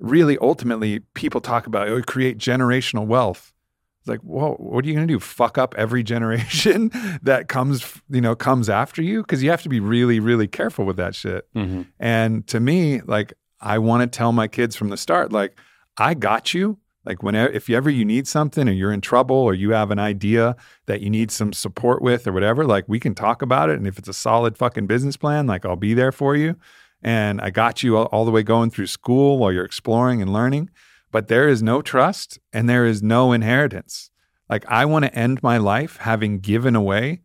Speaker 1: really ultimately people talk about oh, create generational wealth. It's like, whoa, what are you going to do? Fuck up every [laughs] generation that comes, you know, comes after you? Because you have to be really, really careful with that shit.
Speaker 2: hmm
Speaker 1: And to me, like, I want to tell my kids from the start, like, I got you. Like, whenever, if you ever you need something or you're in trouble or you have an idea that you need some support with or whatever, like, we can talk about it. And if it's a solid fucking business plan, like, I'll be there for you. And I got you all, all the way going through school while you're exploring and learning. But there is no trust and there is no inheritance. Like, I want to end my life having given away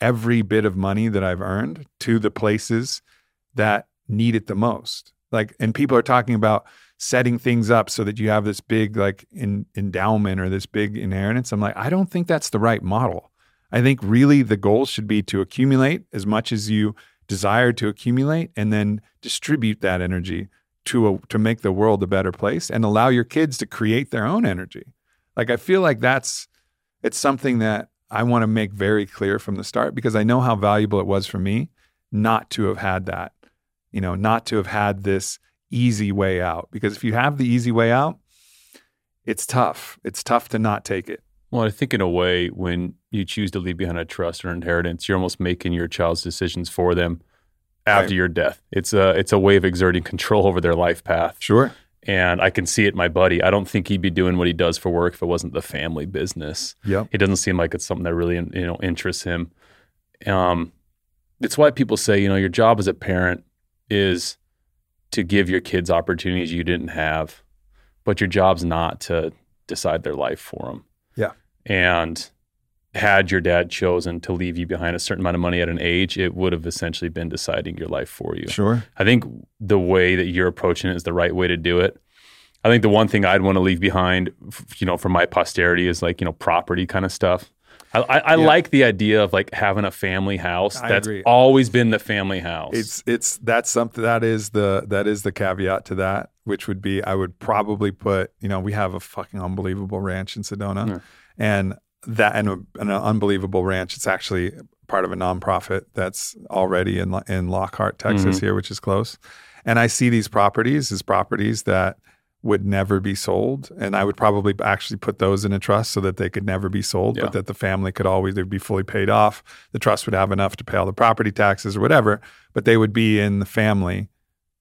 Speaker 1: every bit of money that I've earned to the places that need it the most. Like, and people are talking about setting things up so that you have this big like in, endowment or this big inheritance. I'm like, I don't think that's the right model. I think really the goal should be to accumulate as much as you desire to accumulate and then distribute that energy to a, to make the world a better place and allow your kids to create their own energy. Like I feel like that's it's something that I want to make very clear from the start because I know how valuable it was for me not to have had that. You know, not to have had this easy way out because if you have the easy way out, it's tough. It's tough to not take it.
Speaker 2: Well, I think in a way, when you choose to leave behind a trust or inheritance, you're almost making your child's decisions for them after
Speaker 1: Right.
Speaker 2: your death. It's a it's a way of exerting control over their life path.
Speaker 1: Sure.
Speaker 2: And I can see it, my buddy. I don't think he'd be doing what he does for work if it wasn't the family business.
Speaker 1: Yep.
Speaker 2: It doesn't seem like it's something that really you know interests him. Um, it's why people say you know your job as a parent is to give your kids opportunities you didn't have, but your job's not to decide their life for them.
Speaker 1: Yeah.
Speaker 2: And had your dad chosen to leave you behind a certain amount of money at an age, it would have essentially been deciding your life for you.
Speaker 1: Sure.
Speaker 2: I think the way that you're approaching it is the right way to do it. I think the one thing I'd want to leave behind, you know, for my posterity is like, you know, property kind of stuff. I, I, I
Speaker 1: Yeah.
Speaker 2: like the idea of like having a family house.
Speaker 1: I
Speaker 2: That's
Speaker 1: agree.
Speaker 2: always been the family house.
Speaker 1: It's it's that's something that is the that is the caveat to that, which would be I would probably put, you know, we have a fucking unbelievable ranch in Sedona.
Speaker 2: Yeah.
Speaker 1: And that and a, an unbelievable ranch. It's actually part of a nonprofit that's already in in Lockhart, Texas,
Speaker 2: Mhm.
Speaker 1: here, which is close. And I see these properties as properties that would never be sold, and I would probably actually put those in a trust so that they could never be sold,
Speaker 2: Yeah.
Speaker 1: but that the family could always they'd be fully paid off. The trust would have enough to pay all the property taxes or whatever, but they would be in the family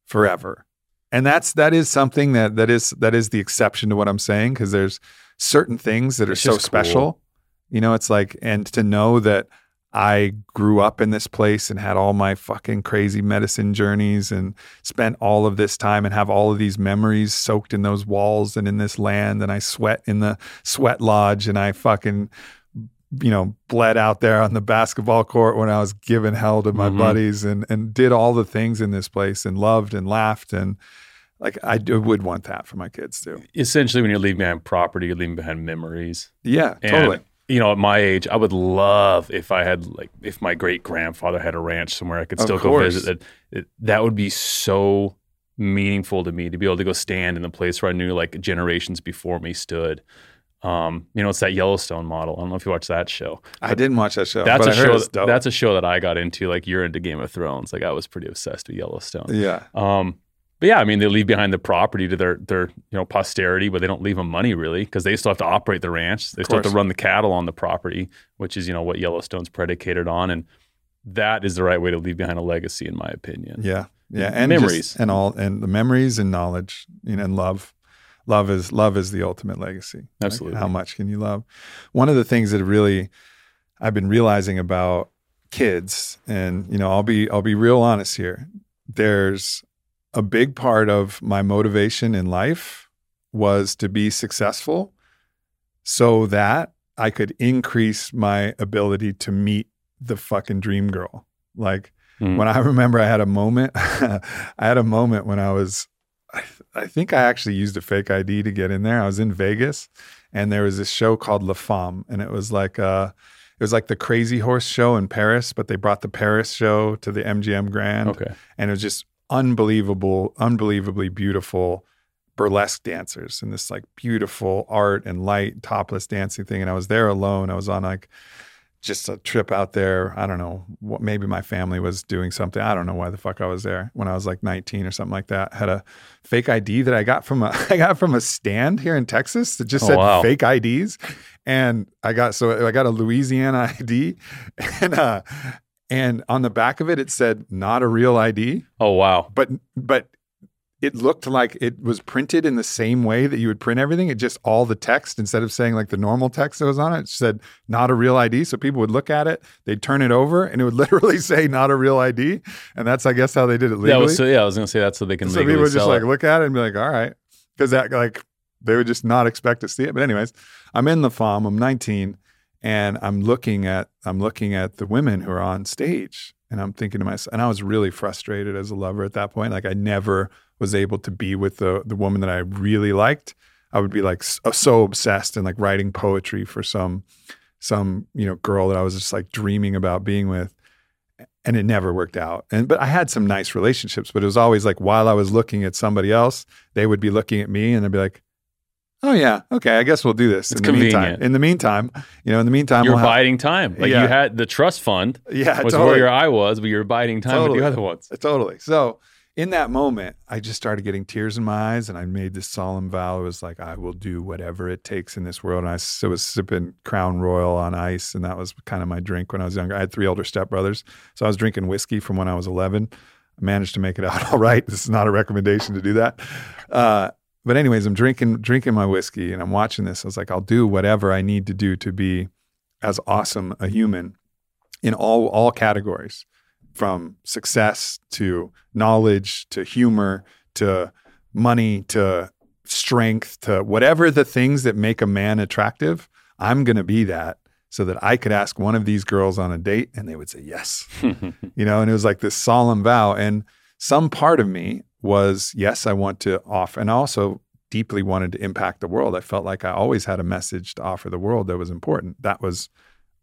Speaker 1: forever. And that's that is something that that is that is the exception to what I'm saying because there's certain things that are
Speaker 2: It's
Speaker 1: so special.
Speaker 2: cool.
Speaker 1: You know, it's like and to know that I grew up in this place and had all my fucking crazy medicine journeys and spent all of this time and have all of these memories soaked in those walls and in this land and I sweat in the sweat lodge and I fucking you know bled out there on the basketball court when I was giving hell to my
Speaker 2: Mhm.
Speaker 1: buddies and and did all the things in this place and loved and laughed and like I would want that for my kids too.
Speaker 2: Essentially, when you're leaving behind property, you're leaving behind memories.
Speaker 1: Yeah,
Speaker 2: And,
Speaker 1: totally.
Speaker 2: You know, at my age, I would love if I had like if my great grandfather had a ranch somewhere I could still go visit. It, it, that would be so meaningful to me to be able to go stand in the place where I knew like generations before me stood. Um, you know, it's that Yellowstone model. I don't know if you watch that show.
Speaker 1: I didn't watch that show.
Speaker 2: That's
Speaker 1: but
Speaker 2: a
Speaker 1: I heard
Speaker 2: show.
Speaker 1: dope.
Speaker 2: That's a show that I got into. Like you're into Game of Thrones. Like I was pretty obsessed with Yellowstone.
Speaker 1: yeah.
Speaker 2: Um, but yeah, I mean, they leave behind the property to their their you know posterity, but they don't leave them money really because they still have to operate the ranch. They still have to run the cattle on the property, which is you know what Yellowstone's predicated on, and that is the right way to leave behind a legacy, in my opinion.
Speaker 1: Yeah. Yeah. And
Speaker 2: Memories.
Speaker 1: and all and the memories and knowledge, you know, and love. Love is love is the ultimate legacy. Like,
Speaker 2: Absolutely.
Speaker 1: how much can you love? One of the things that really I've been realizing about kids, and you know, I'll be I'll be real honest here. There's a big part of my motivation in life was to be successful so that I could increase my ability to meet the fucking dream girl. Like
Speaker 2: Mm.
Speaker 1: when I [laughs] remember I had a moment, [laughs] I had a moment when I was, I, I think I actually used a fake ID to get in there. I was in Vegas and there was this show called La Femme and it was like, uh, it was like the Crazy Horse show in Paris, but they brought the Paris show to the MGM Grand
Speaker 2: Okay.
Speaker 1: and it was just unbelievable, unbelievably beautiful burlesque dancers and this like beautiful art and light topless dancing thing. And I was there alone. I was on like just a trip out there. I don't know what maybe my family was doing something. I don't know why the fuck I was there when I was like 19 or something like that. Had a fake ID that I got from a [laughs] I got from a stand here in Texas that just
Speaker 2: Oh,
Speaker 1: said
Speaker 2: wow.
Speaker 1: fake IDs. And I got so I got a Louisiana [laughs] ID and uh and on the back of it it said not a real ID
Speaker 2: Oh wow.
Speaker 1: but but it looked like it was printed in the same way that you would print everything. It just all the text instead of saying like the normal text that was on it, it said not a real ID. So people would look at it, they'd turn it over, and it would [laughs] literally say not a real ID. And that's I guess how they did it legally.
Speaker 2: Was so, yeah. I was gonna say that so they can
Speaker 1: so people would just
Speaker 2: sell
Speaker 1: like look at it and be like, all right, because that like they would just not expect to see it. But anyways, I'm in the farm. I'm 19, and I'm looking at I'm looking at the women who are on stage, and I'm thinking to myself, and I was really frustrated as a lover at that point. Like I never was able to be with the the woman that I really liked. I would be like so, uh, so obsessed and like writing poetry for some some you know girl that I was just like dreaming about being with and it never worked out. And but I had some nice relationships, but it was always like while I was looking at somebody else, they would be looking at me and they'd be like, "Oh yeah, okay, I guess we'll do this."
Speaker 2: It's
Speaker 1: in the meantime,
Speaker 2: convenient.
Speaker 1: in the meantime, you know, in the meantime,
Speaker 2: You're
Speaker 1: we'll have-
Speaker 2: biding time. Like
Speaker 1: Yeah.
Speaker 2: you had the trust fund [laughs]
Speaker 1: yeah,
Speaker 2: was
Speaker 1: totally.
Speaker 2: where your eye was, but you're biding time with
Speaker 1: Totally.
Speaker 2: the other ones.
Speaker 1: Totally. So in that moment, I just started getting tears in my eyes, and I made this solemn vow. It was like, I will do whatever it takes in this world. And I was sipping Crown Royal on ice, and that was kind of my drink when I was younger. I had three older stepbrothers, so I was drinking whiskey from when I was 11. I managed to make it out [laughs] all right. This is not a recommendation to do that. Uh, but anyways, I'm drinking drinking my whiskey, and I'm watching this. I was like, I'll do whatever I need to do to be as awesome a human in all all categories from success to knowledge to humor to money to strength to whatever the things that make a man attractive i'm going to be that so that i could ask one of these girls on a date and they would say yes [laughs] you know and it was like this solemn vow and some part of me was yes i want to offer and I also deeply wanted to impact the world i felt like i always had a message to offer the world that was important that was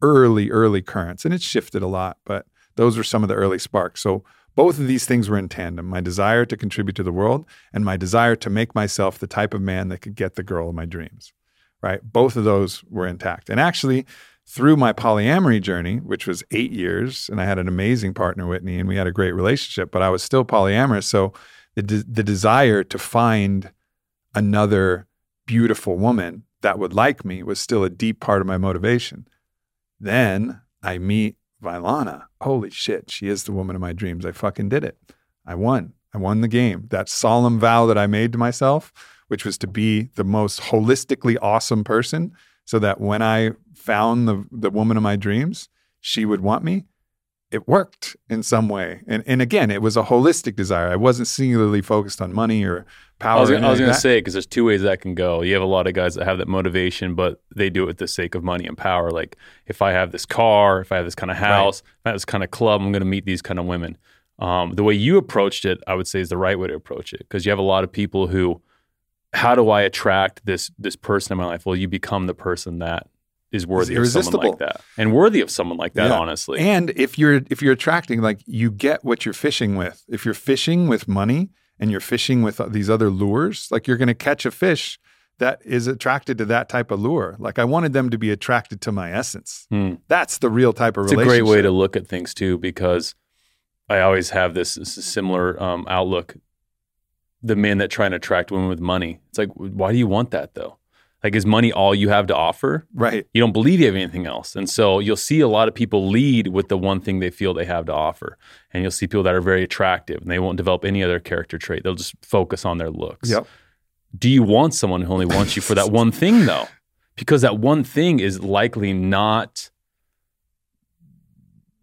Speaker 1: early early currents and it shifted a lot but those were some of the early sparks so both of these things were in tandem my desire to contribute to the world and my desire to make myself the type of man that could get the girl of my dreams right? Both of those were intact. And actually, through my polyamory journey, which was eight years, and I had an amazing partner, Whitney, and we had a great relationship, but I was still polyamorous. So the, de- the desire to find another beautiful woman that would like me was still a deep part of my motivation. Then I meet Vylana. Holy shit, she is the woman of my dreams. I fucking did it. I won. I won the game. That solemn vow that I made to myself, which was to be the most holistically awesome person, so that when I found the the woman of my dreams, she would want me. It worked in some way, and and again, it was a holistic desire. I wasn't singularly focused on money or power.
Speaker 2: I was, gonna- I was
Speaker 1: anything
Speaker 2: gonna say because there's two ways that can go. You have a lot of guys that have that motivation, but they do it with the sake of money and power. Like if I have this car, if I have this kind of house, if I have this kind of club, I'm going to meet these kind of women. Um, the way you approached it, I would say, is the right way to approach it because you have a lot of people who, how do I attract this this person in my life? Well, you become the person that is worthy of someone like that and worthy of someone like that.
Speaker 1: Yeah.
Speaker 2: Honestly,
Speaker 1: And if you're if you're attracting, like you get what you're fishing with. If you're fishing with money and you're fishing with these other lures, like you're going to catch a fish that is attracted to that type of lure. Like I wanted them to be attracted to my essence.
Speaker 2: Hmm.
Speaker 1: That's the real type of
Speaker 2: it's a great way to look at things too because i always have this, this similar um, outlook the men that try and attract women with money it's like why do you want that though like is money all you have to offer?
Speaker 1: Right.
Speaker 2: you don't believe you have anything else. And so you'll see a lot of people lead with the one thing they feel they have to offer. And you'll see people that are very attractive and they won't develop any other character trait. They'll just focus on their looks.
Speaker 1: Yep.
Speaker 2: do you want someone who only wants you for that one thing though? Because that one thing is likely not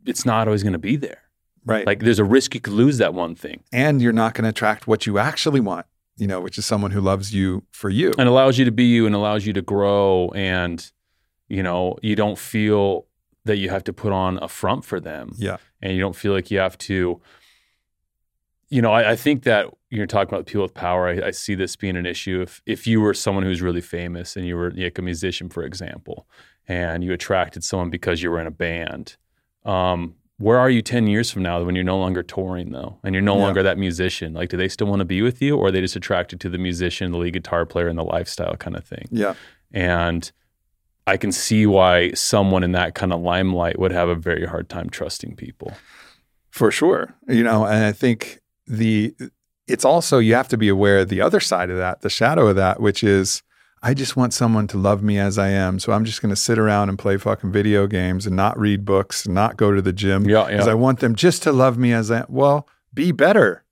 Speaker 2: it's not always going to be there.
Speaker 1: Right.
Speaker 2: like there's a risk you could lose that one thing.
Speaker 1: And you're not going to attract what you actually want, you know, which is someone who loves you for you.
Speaker 2: and allows you to be you and allows you to grow and you know you don't feel that you have to put on a front for them
Speaker 1: Yeah.
Speaker 2: and you don't feel like you have to you know i, I think that you're talking about people with power I, I see this being an issue if if you were someone who's really famous and you were like a musician for example and you attracted someone because you were in a band um, where are you 10 years from now when you're no longer touring though and you're no
Speaker 1: Yeah.
Speaker 2: longer that musician like do they still want to be with you or are they just attracted to the musician the lead guitar player and the lifestyle kind of thing
Speaker 1: Yeah.
Speaker 2: and I can see why someone in that kind of limelight would have a very hard time trusting people.
Speaker 1: For sure. You know, and I think the it's also you have to be aware of the other side of that, the shadow of that, which is I just want someone to love me as I am. So I'm just going to sit around and play fucking video games and not read books and not go to the gym
Speaker 2: Yeah,
Speaker 1: because
Speaker 2: yeah.
Speaker 1: I want them just to love me as I well, be better.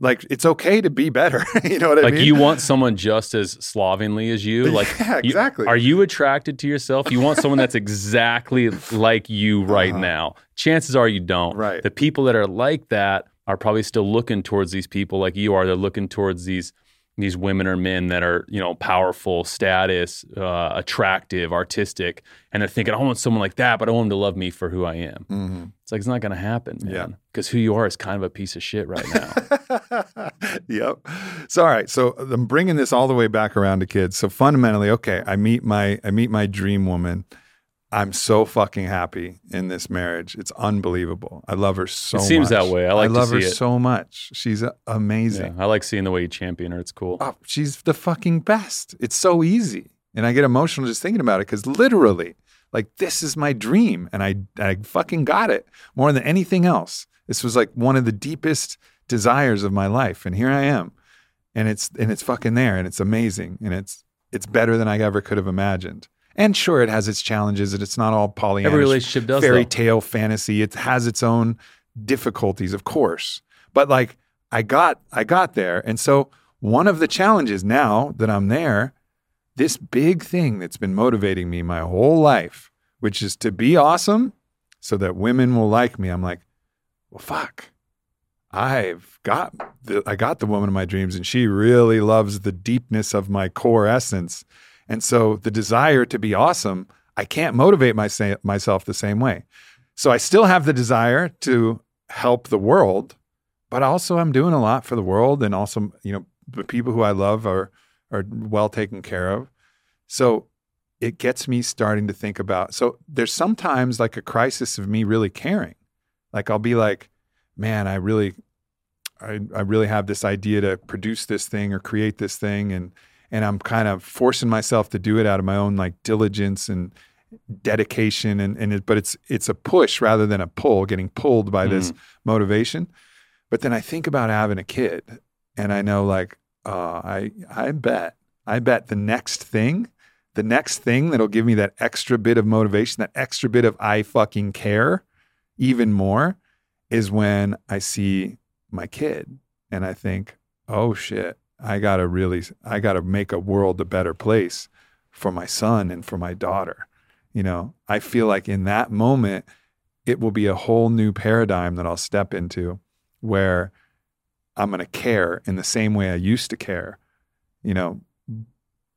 Speaker 1: Like it's okay to be better. [laughs] you know what I mean?
Speaker 2: Like you want someone just as slovenly as you. Like
Speaker 1: yeah,
Speaker 2: you-
Speaker 1: exactly.
Speaker 2: are you attracted to yourself? You want someone that's [laughs] exactly like you right
Speaker 1: Uh-huh.
Speaker 2: now. Chances are you don't.
Speaker 1: Right.
Speaker 2: The people that are like that are probably still looking towards these people like you are. They're looking towards these these women or men that are you know powerful, status, uh, attractive, artistic, and they're thinking, I want someone like that, but I want them to love me for who I am.
Speaker 1: Mhm.
Speaker 2: It's like it's not going to happen,
Speaker 1: Yeah.
Speaker 2: man. Because who you are is kind of a piece of shit right now. [laughs]
Speaker 1: yep. So all right. So I'm bringing this all the way back around to kids. So fundamentally, okay, I meet my I meet my dream woman. I'm so fucking happy in this marriage. It's unbelievable. I love her so much.
Speaker 2: It seems
Speaker 1: much.
Speaker 2: that way. I like to
Speaker 1: love her
Speaker 2: it.
Speaker 1: so much. She's uh,
Speaker 2: yeah,
Speaker 1: amazing.
Speaker 2: I like seeing the way you champion her. It's cool.
Speaker 1: Oh, she's the fucking best. It's so easy. And I get emotional just thinking about it because literally, like, this is my dream. And I, I fucking got it more than anything else. This was like one of the deepest desires of my life. And here I am. And it's, and it's fucking there. And it's amazing. And it's, it's better than I ever could have imagined. And sure, it has its challenges and it's not all Pollyanna
Speaker 2: Every relationship does.
Speaker 1: fairy
Speaker 2: though.
Speaker 1: tale fantasy. It has its own difficulties, of course. But like I got I got there. And so one of the challenges now that I'm there, this big thing that's been motivating me my whole life, which is to be awesome so that women will like me. I'm like, well fuck. I've got the, I got the woman of my dreams and she really loves the deepness of my core essence. And so the desire to be awesome, I can't motivate my, myself the same way. So I still have the desire to help the world, but also I'm doing a lot for the world and also, you know, the people who I love are are well taken care of. So it gets me starting to think about so there's sometimes like a crisis of me really caring. Like I'll be like, man, I really I, I really have this idea to produce this thing or create this thing and and I'm kind of forcing myself to do it out of my own like diligence and dedication and and it, but it's it's a push rather than a pull getting pulled by this motivation. But then I think about having a kid and I know like uh, I I bet I bet the next thing the next thing that'll give me that extra bit of motivation that extra bit of I fucking care even more is when I see my kid and I think oh shit I got to really I got to make a world a better place for my son and for my daughter you know, I feel like in that moment, it will be a whole new paradigm that I'll step into where I'm going to care in the same way I used to care, you know,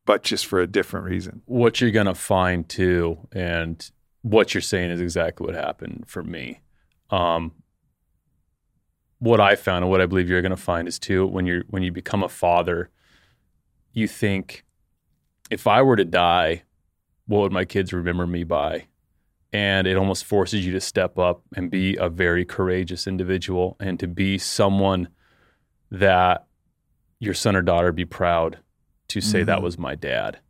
Speaker 1: but just for a different reason.
Speaker 2: What you're going to find too, and what you're saying is exactly what happened for me. Um, what I found and what I believe you're going to find is too when you're when you become a father, you think if I were to die, what would my kids remember me by? And it almost forces you to step up and be a very courageous individual and to be someone that your son or daughter be proud to say mm-hmm. that was my dad.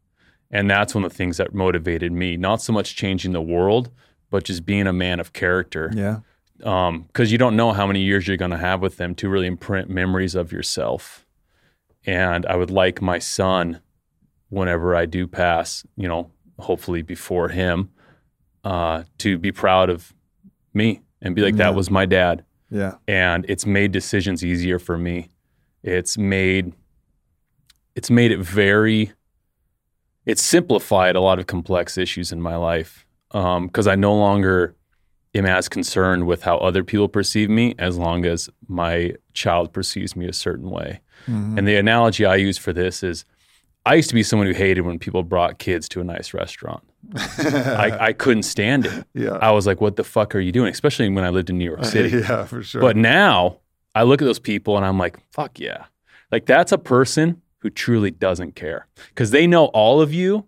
Speaker 2: And that's one of the things that motivated me, not so much changing the world, but just being a man of character.
Speaker 1: Yeah.
Speaker 2: Because um, you don't know how many years you're going to have with them to really imprint memories of yourself. And I would like my son, whenever I do pass, you know, hopefully before him, uh, to be proud of me and be like, yeah. that was my dad.
Speaker 1: Yeah.
Speaker 2: And it's made decisions easier for me. It's made it's made it very it's simplified a lot of complex issues in my life because um, I no longer am as concerned with how other people perceive me as long as my child perceives me a certain way. Mm-hmm. And the analogy I use for this is I used to be someone who hated when people brought kids to a nice restaurant. I, [laughs] I, couldn't stand it.
Speaker 1: Yeah.
Speaker 2: I was like, what the fuck are you doing? Especially when I lived in New York City. [laughs]
Speaker 1: yeah, for sure.
Speaker 2: But now I look at those people and I'm like, fuck yeah. Like that's a person who truly doesn't care because they know all of you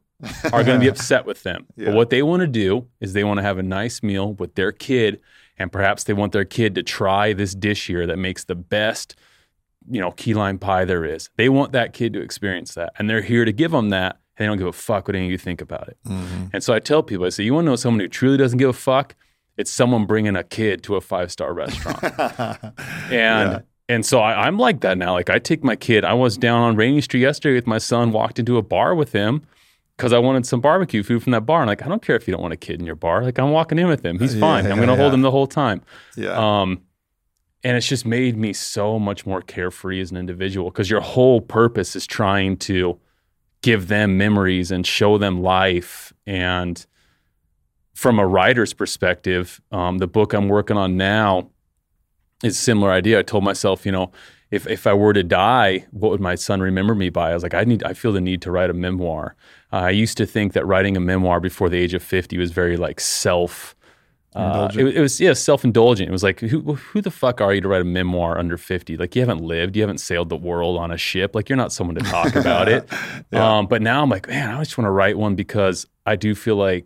Speaker 2: are going to be [laughs] upset with them. Yeah. But what they want to do is they want to have a nice meal with their kid and perhaps they want their kid to try this dish here that makes the best – you know, key lime pie there is. They want that kid to experience that. And they're here to give them that. And they don't give a fuck what any of you think about it. Mm-hmm. And so I tell people, I say, you want to know someone who truly doesn't give a fuck? It's someone bringing a kid to a five star restaurant. [laughs] and yeah. and so I, am like that now. Like I take my kid. I was down on Rainey Street yesterday with my son, walked into a bar with him because I wanted some barbecue food from that bar. And like, I don't care if you don't want a kid in your bar. Like I'm walking in with him. He's fine. Yeah, I'm going to hold him the whole time.
Speaker 1: Yeah. Um,
Speaker 2: and it's just made me so much more carefree as an individual because your whole purpose is trying to give them memories and show them life and from a writer's perspective um, the book i'm working on now is a similar idea i told myself you know if, if i were to die what would my son remember me by i was like i need i feel the need to write a memoir i used to think that writing a memoir before the age of 50 was very like self uh, it, it, was yeah self-indulgent. It was like who who the fuck are you to write a memoir under fifty? Like you haven't lived, you haven't sailed the world on a ship. Like you're not someone to talk [laughs] about it. yeah. um, but now I'm like, man, I just want to write one because I do feel like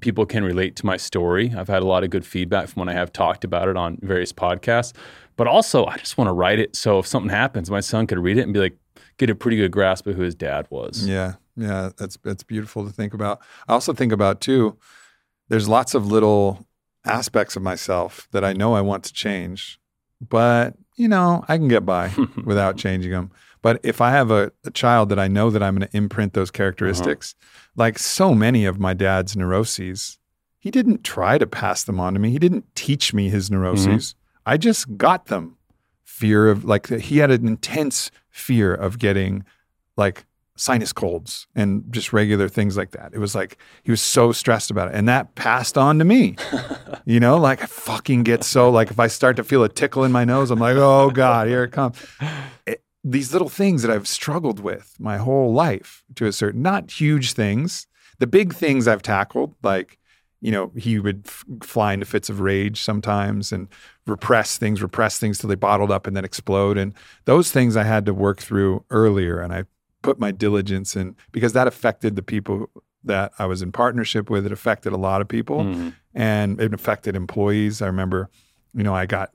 Speaker 2: people can relate to my story. I've had a lot of good feedback from when I have talked about it on various podcasts. But also, I just want to write it so if something happens, my son could read it and be like, get a pretty good grasp of who his dad was.
Speaker 1: Yeah, yeah, that's that's beautiful to think about. I also think about too there's lots of little aspects of myself that I know I want to change, but you know, I can get by [laughs] without changing them. But if I have a, a child that I know that I'm going to imprint those characteristics, uh-huh. like so many of my dad's neuroses, he didn't try to pass them on to me. He didn't teach me his neuroses. Mm-hmm. I just got them. Fear of like he had an intense fear of getting like sinus colds and just regular things like that. It was like he was so stressed about it. And that passed on to me. [laughs] you know, like I fucking get so like if I start to feel a tickle in my nose, I'm like, oh God, here it comes. [laughs] It, these little things that I've struggled with my whole life to a certain, not huge things. The big things I've tackled, like, you know, he would f- fly into fits of rage sometimes and repress things, repress things till they bottled up and then explode. And those things I had to work through earlier. And I put my diligence in because that affected the people that I was in partnership with. It affected a lot of people mm-hmm. and it affected employees. I remember, you know, I got,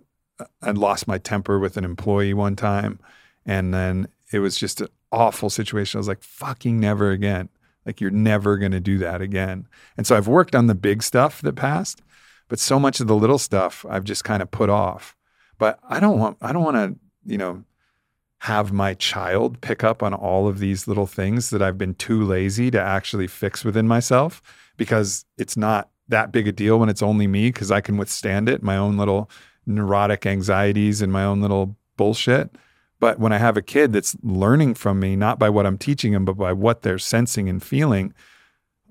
Speaker 1: I lost my temper with an employee one time and then it was just an awful situation. I was like, fucking never again. Like you're never going to do that again. And so I've worked on the big stuff that passed, but so much of the little stuff I've just kind of put off. But I don't want I don't want to, you know, have my child pick up on all of these little things that I've been too lazy to actually fix within myself because it's not that big a deal when it's only me because I can withstand it, my own little neurotic anxieties and my own little bullshit. But when I have a kid that's learning from me, not by what I'm teaching them, but by what they're sensing and feeling,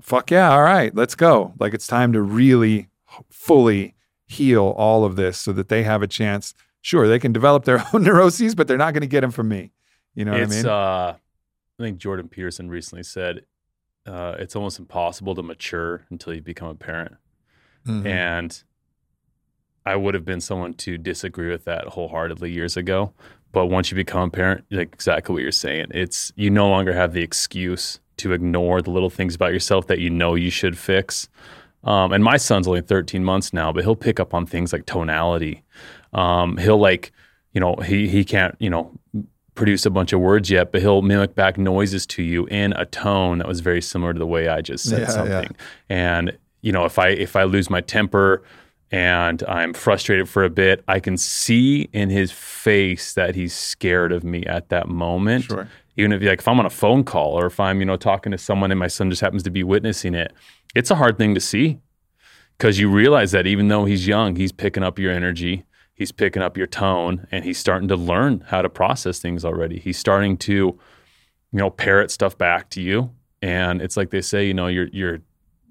Speaker 1: fuck yeah, all right, let's go. Like it's time to really fully heal all of this so that they have a chance sure they can develop their [laughs] own neuroses, but they're not going to get them from me. You know
Speaker 2: it's,
Speaker 1: what I mean?
Speaker 2: Uh, I think Jordan Peterson recently said uh, it's almost impossible to mature until you become a parent.
Speaker 1: Mhm.
Speaker 2: And I would have been someone to disagree with that wholeheartedly years ago. But once you become a parent, like exactly what you're saying, it's you no longer have the excuse to ignore the little things about yourself that you know you should fix. Um, and my son's only 13 months now, but he'll pick up on things like tonality. Um, he'll like, you know, he he can't, you know, produce a bunch of words yet, but he'll mimic back noises to you in a tone that was very similar to the way I just said
Speaker 1: Yeah, yeah.
Speaker 2: something. And you know, if I if I lose my temper and I'm frustrated for a bit, I can see in his face that he's scared of me at that moment.
Speaker 1: Sure.
Speaker 2: Even if like if I'm on a phone call or if I'm, you know, talking to someone and my son just happens to be witnessing it, it's a hard thing to see. Cause you realize that even though he's young, he's picking up your energy, he's picking up your tone, and he's starting to learn how to process things already. He's starting to, you know, parrot stuff back to you. And it's like they say, you know, your your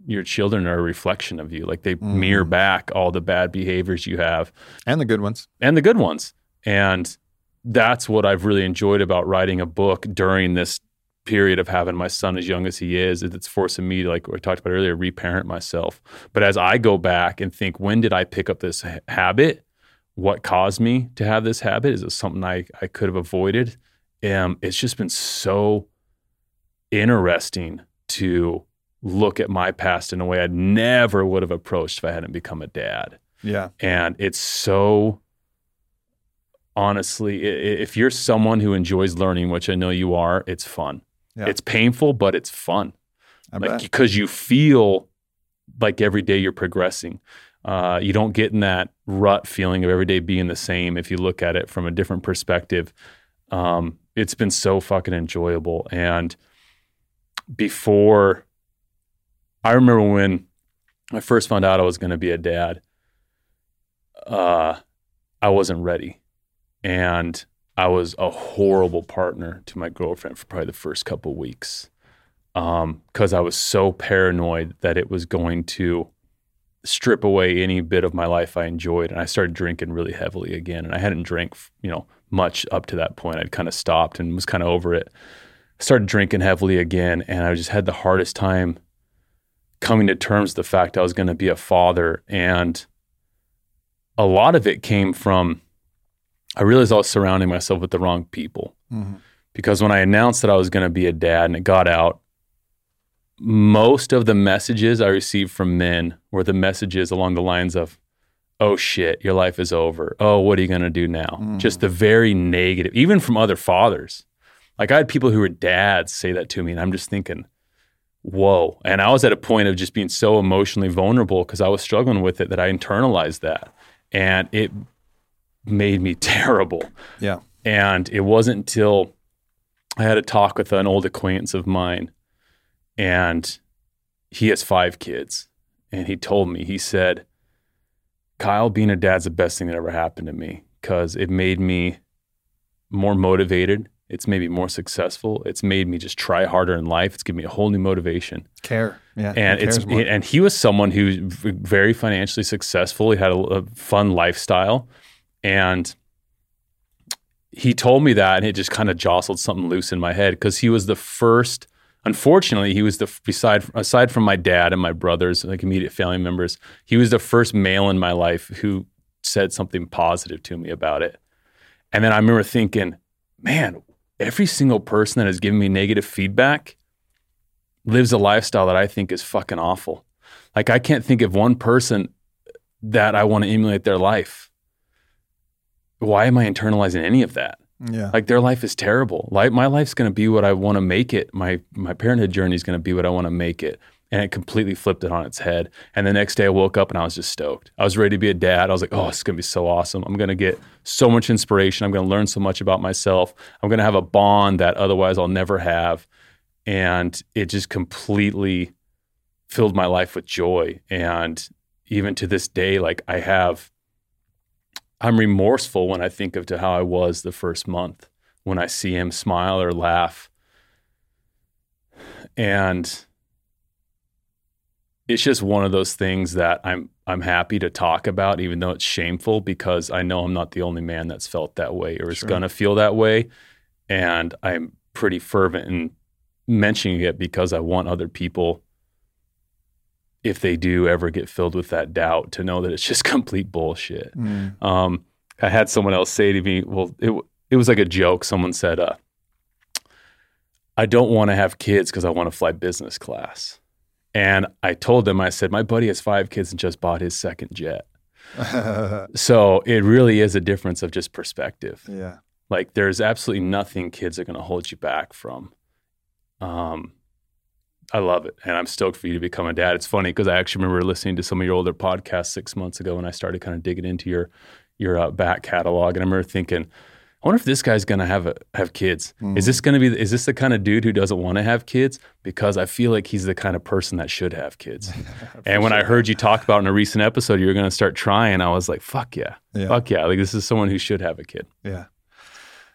Speaker 2: your children are a reflection of you. Like they mm. mirror back all the bad behaviors you have
Speaker 1: and the good ones.
Speaker 2: and the good ones. And that's what I've really enjoyed about writing a book during this period of having my son as young as he is. is It's forcing me to, like we talked about earlier, reparent myself. But as I go back and think, when did I pick up this ha- habit? What caused me to have this habit? Is it something I, I could have avoided? Um, it's just been so interesting to look at my past in a way I never would have approached if I hadn't become a dad
Speaker 1: Yeah.
Speaker 2: and it's so honestly if you're someone who enjoys learning which i know you are it's fun
Speaker 1: Yeah.
Speaker 2: it's painful but it's fun
Speaker 1: I
Speaker 2: like
Speaker 1: bet.
Speaker 2: because you feel like every day you're progressing uh, you don't get in that rut feeling of every day being the same if you look at it from a different perspective. Um, it's been so fucking enjoyable. And before i remember when i first found out i was going to be a dad uh, i wasn't ready. And i was a horrible partner to my girlfriend for probably the first couple weeks because I was so paranoid that it was going to strip away any bit of my life I enjoyed. And I started drinking really heavily again. And I hadn't drank, you know, much up to that point. I'd kind of stopped and was kind of over it. Started drinking heavily again, and I just had the hardest time coming to terms with the fact I was going to be a father. And a lot of it came from I realized I was surrounding myself with the wrong people
Speaker 1: Mhm.
Speaker 2: because when I announced that I was going to be a dad and it got out, most of the messages I received from men were the messages along the lines of, oh shit, your life is over. Oh, what are you going to do now? Mm. Just the very negative, even from other fathers. Like I had people who were dads say that to me, and I'm just thinking, whoa. And I was at a point of just being so emotionally vulnerable because I was struggling with it that I internalized that. And it made me [laughs] terrible.
Speaker 1: Yeah.
Speaker 2: And it wasn't until I had a talk with an old acquaintance of mine, and he has five kids. And he told me, he said, Kyle, being a dad's the best thing that ever happened to me because it made me more motivated. It's made me more successful. It's made me just try harder in life. It's given me a whole new motivation
Speaker 1: Care. Yeah.
Speaker 2: and
Speaker 1: He
Speaker 2: it's
Speaker 1: more.
Speaker 2: and he was someone who v- very financially successful. He had a, a fun lifestyle, and he told me that, and it just kind of jostled something loose in my head because he was the first. Unfortunately, he was the beside aside from my dad and my brothers, like immediate family members, he was the first male in my life who said something positive to me about it. And then I remember thinking, man, every single person that has given me negative feedback lives a lifestyle that I think is fucking awful. Like I can't think of one person that I want to emulate their life. Why am I internalizing any of that?
Speaker 1: Yeah.
Speaker 2: Like their life is terrible. Like my life's going to be what I want to make it. My my parenthood journey is going to be what I want to make it. And it completely flipped it on its head. And the next day I woke up and I was just stoked. I was ready to be a dad. I was like, oh, it's going to be so awesome. I'm going to get so much inspiration. I'm going to learn so much about myself. I'm going to have a bond that otherwise I'll never have. And it just completely filled my life with joy. And even to this day, like I have, I'm remorseful when I think of to how I was the first month when I see him smile or laugh. And it's just one of those things that I'm I'm happy to talk about, even though it's shameful, because I know I'm not the only man that's felt that way or is
Speaker 1: Sure.
Speaker 2: gonna feel that way. And I'm pretty fervent in mentioning it because I want other people, if they do ever get filled with that doubt, to know that it's just [laughs] complete bullshit.
Speaker 1: Mm.
Speaker 2: Um, I had someone else say to me, well, it, it was like a joke. Someone said, uh, I don't want to have kids because I want to fly business class. And I told them, I said, my buddy has five kids and just bought his second jet. [laughs] So it really is a difference of just perspective.
Speaker 1: yeah.
Speaker 2: Like there's absolutely nothing kids are going to hold you back from. Um, I love it, and I'm stoked for you to become a dad. It's funny because I actually remember listening to some of your older podcasts six months ago when I started kind of digging into your your uh, back catalog, and I remember thinking, I wonder if this guy's going to have a, have kids. Is this going to be? Is this the kind of dude who doesn't want to have kids? Because I feel like he's the kind of person that should have kids. [laughs] and when I heard you talk about in a recent episode, you were going to start trying, I was like, fuck yeah,
Speaker 1: Yeah.
Speaker 2: fuck yeah! Like this is someone who should have a kid.
Speaker 1: Yeah.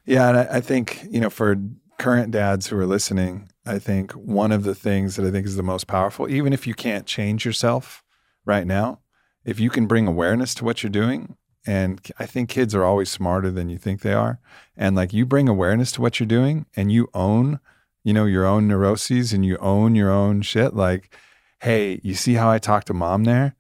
Speaker 1: Yeah. And I, I think, you know, for current dads who are listening, I think one of the things that I think is the most powerful, even if you can't change yourself right now, if you can bring awareness to what you're doing, and I think kids are always smarter than you think they are. And like you bring awareness to what you're doing and you own, you know, your own neuroses and you own your own shit. Like, hey, you see how I talked to mom there?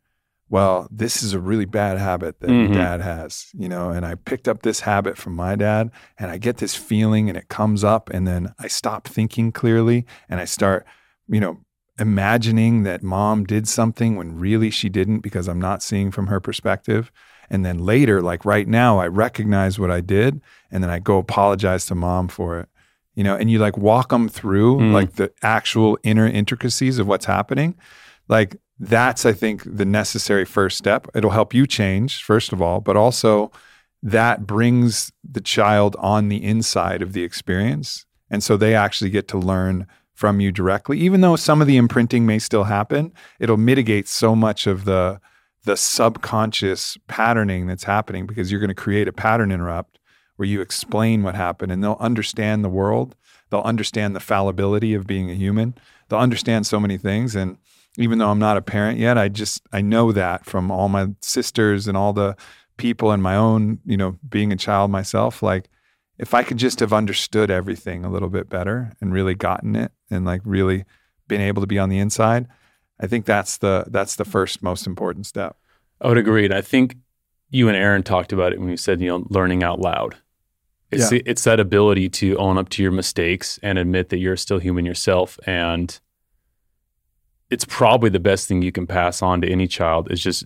Speaker 1: Well, this is a really bad habit that
Speaker 2: Mhm.
Speaker 1: dad has, you know, and I picked up this habit from my dad and I get this feeling and it comes up and then I stop thinking clearly and I start, you know, imagining that mom did something when really she didn't because I'm not seeing from her perspective. And then later, like right now, I recognize what I did and then I go apologize to mom for it. You know, and you like walk them through
Speaker 2: Mm.
Speaker 1: like the actual inner intricacies of what's happening. Like that's, I think, the necessary first step. It'll help you change, first of all, but also that brings the child on the inside of the experience. And so they actually get to learn from you directly. Even though some of the imprinting may still happen, it'll mitigate so much of the the subconscious patterning that's happening because you're going to create a pattern interrupt where you explain what happened and they'll understand the world. They'll understand the fallibility of being a human. They'll understand so many things. And even though I'm not a parent yet, I just I know that from all my sisters and all the people and my own, you know, being a child myself, like if I could just have understood everything a little bit better and really gotten it and like really been able to be on the inside, I think that's the that's the first most important step.
Speaker 2: I would agree. And I think you and Aaron talked about it when you said, you know, learning out loud. It's,
Speaker 1: Yeah.
Speaker 2: it's that ability to own up to your mistakes and admit that you're still human yourself. And it's probably the best thing you can pass on to any child is just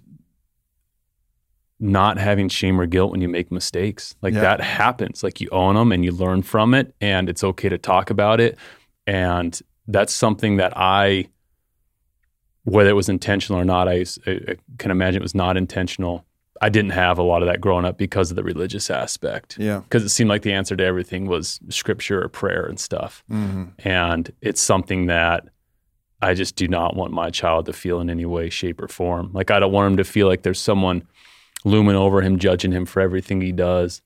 Speaker 2: not having shame or guilt when you make mistakes. Like
Speaker 1: Yeah.
Speaker 2: that happens. Like you own them and you learn from it, and it's okay to talk about it. And that's something that I, whether it was intentional or not, I, I can imagine it was not intentional. I didn't have a lot of that growing up because of the religious aspect.
Speaker 1: Yeah.
Speaker 2: Because it seemed like the answer to everything was scripture or prayer and stuff.
Speaker 1: hmm
Speaker 2: And it's something that I just do not want my child to feel in any way, shape, or form. Like, I don't want him to feel like there's someone looming over him, judging him for everything he does.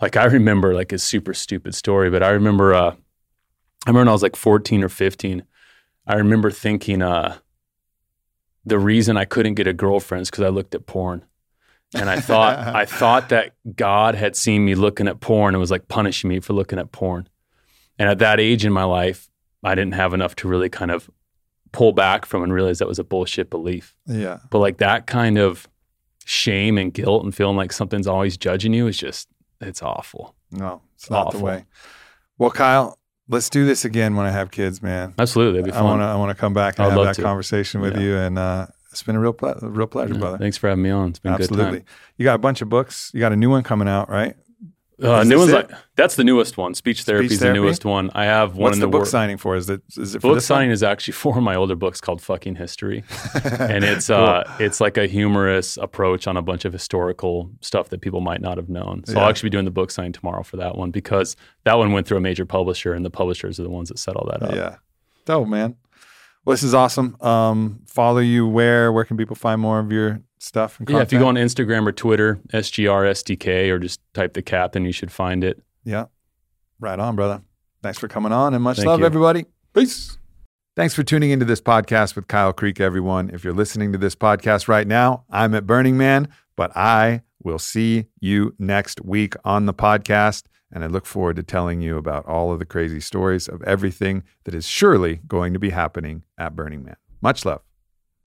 Speaker 2: Like, I remember, like, a super stupid story, but I remember, uh, I remember when I was like 14 or 15, I remember thinking, uh, the reason I couldn't get a girlfriend is because I looked at porn. And I thought, [laughs] I thought that God had seen me looking at porn and was like punishing me for looking at porn. And at that age in my life, I didn't have enough to really kind of pull back from and realize that was a bullshit belief.
Speaker 1: Yeah.
Speaker 2: But like that kind of shame and guilt and feeling like something's always judging you is just, it's awful.
Speaker 1: No, it's not
Speaker 2: Awful.
Speaker 1: the way. Well, Kyle, let's do this again when I have kids, man.
Speaker 2: Absolutely. That'd be
Speaker 1: I want to I want to come back and
Speaker 2: I'd
Speaker 1: have that
Speaker 2: to.
Speaker 1: conversation with
Speaker 2: Yeah.
Speaker 1: you, and uh, it's been a real ple- real pleasure,
Speaker 2: Yeah,
Speaker 1: brother.
Speaker 2: Thanks for having me on. It's been
Speaker 1: Absolutely. You got a bunch of books. You got a new one coming out, right?
Speaker 2: Uh, new one's like that's the newest one. Speech therapy is the
Speaker 1: therapy?
Speaker 2: newest one. I have one
Speaker 1: What's
Speaker 2: in
Speaker 1: the
Speaker 2: the,
Speaker 1: book
Speaker 2: wor-
Speaker 1: signing for? Is it is it for
Speaker 2: book
Speaker 1: this one?
Speaker 2: signing is actually [laughs] for my older books called Fucking History, [laughs] and it's uh it's like a humorous approach on a bunch of historical stuff that people might not have known. So
Speaker 1: Yeah.
Speaker 2: I'll actually be doing the book signing tomorrow for that one because that one went through a major publisher, and the publishers are the ones that set all that up.
Speaker 1: Yeah. Dope, man. Well, this is awesome. Um, follow you where? Where can people find more of your stuff? And
Speaker 2: Yeah, if you go on Instagram or Twitter, SGRSTK, or just type the captain, you should find it.
Speaker 1: Yeah. Right on, brother. Thanks for coming on and much
Speaker 2: Thank
Speaker 1: love,
Speaker 2: you.
Speaker 1: everybody. Peace. Thanks for tuning into this podcast with Kyle Creek, everyone. If you're listening to this podcast right now, I'm at Burning Man, but I will see you next week on the podcast. And I look forward to telling you about all of the crazy stories of everything that is surely going to be happening at Burning Man. Much love.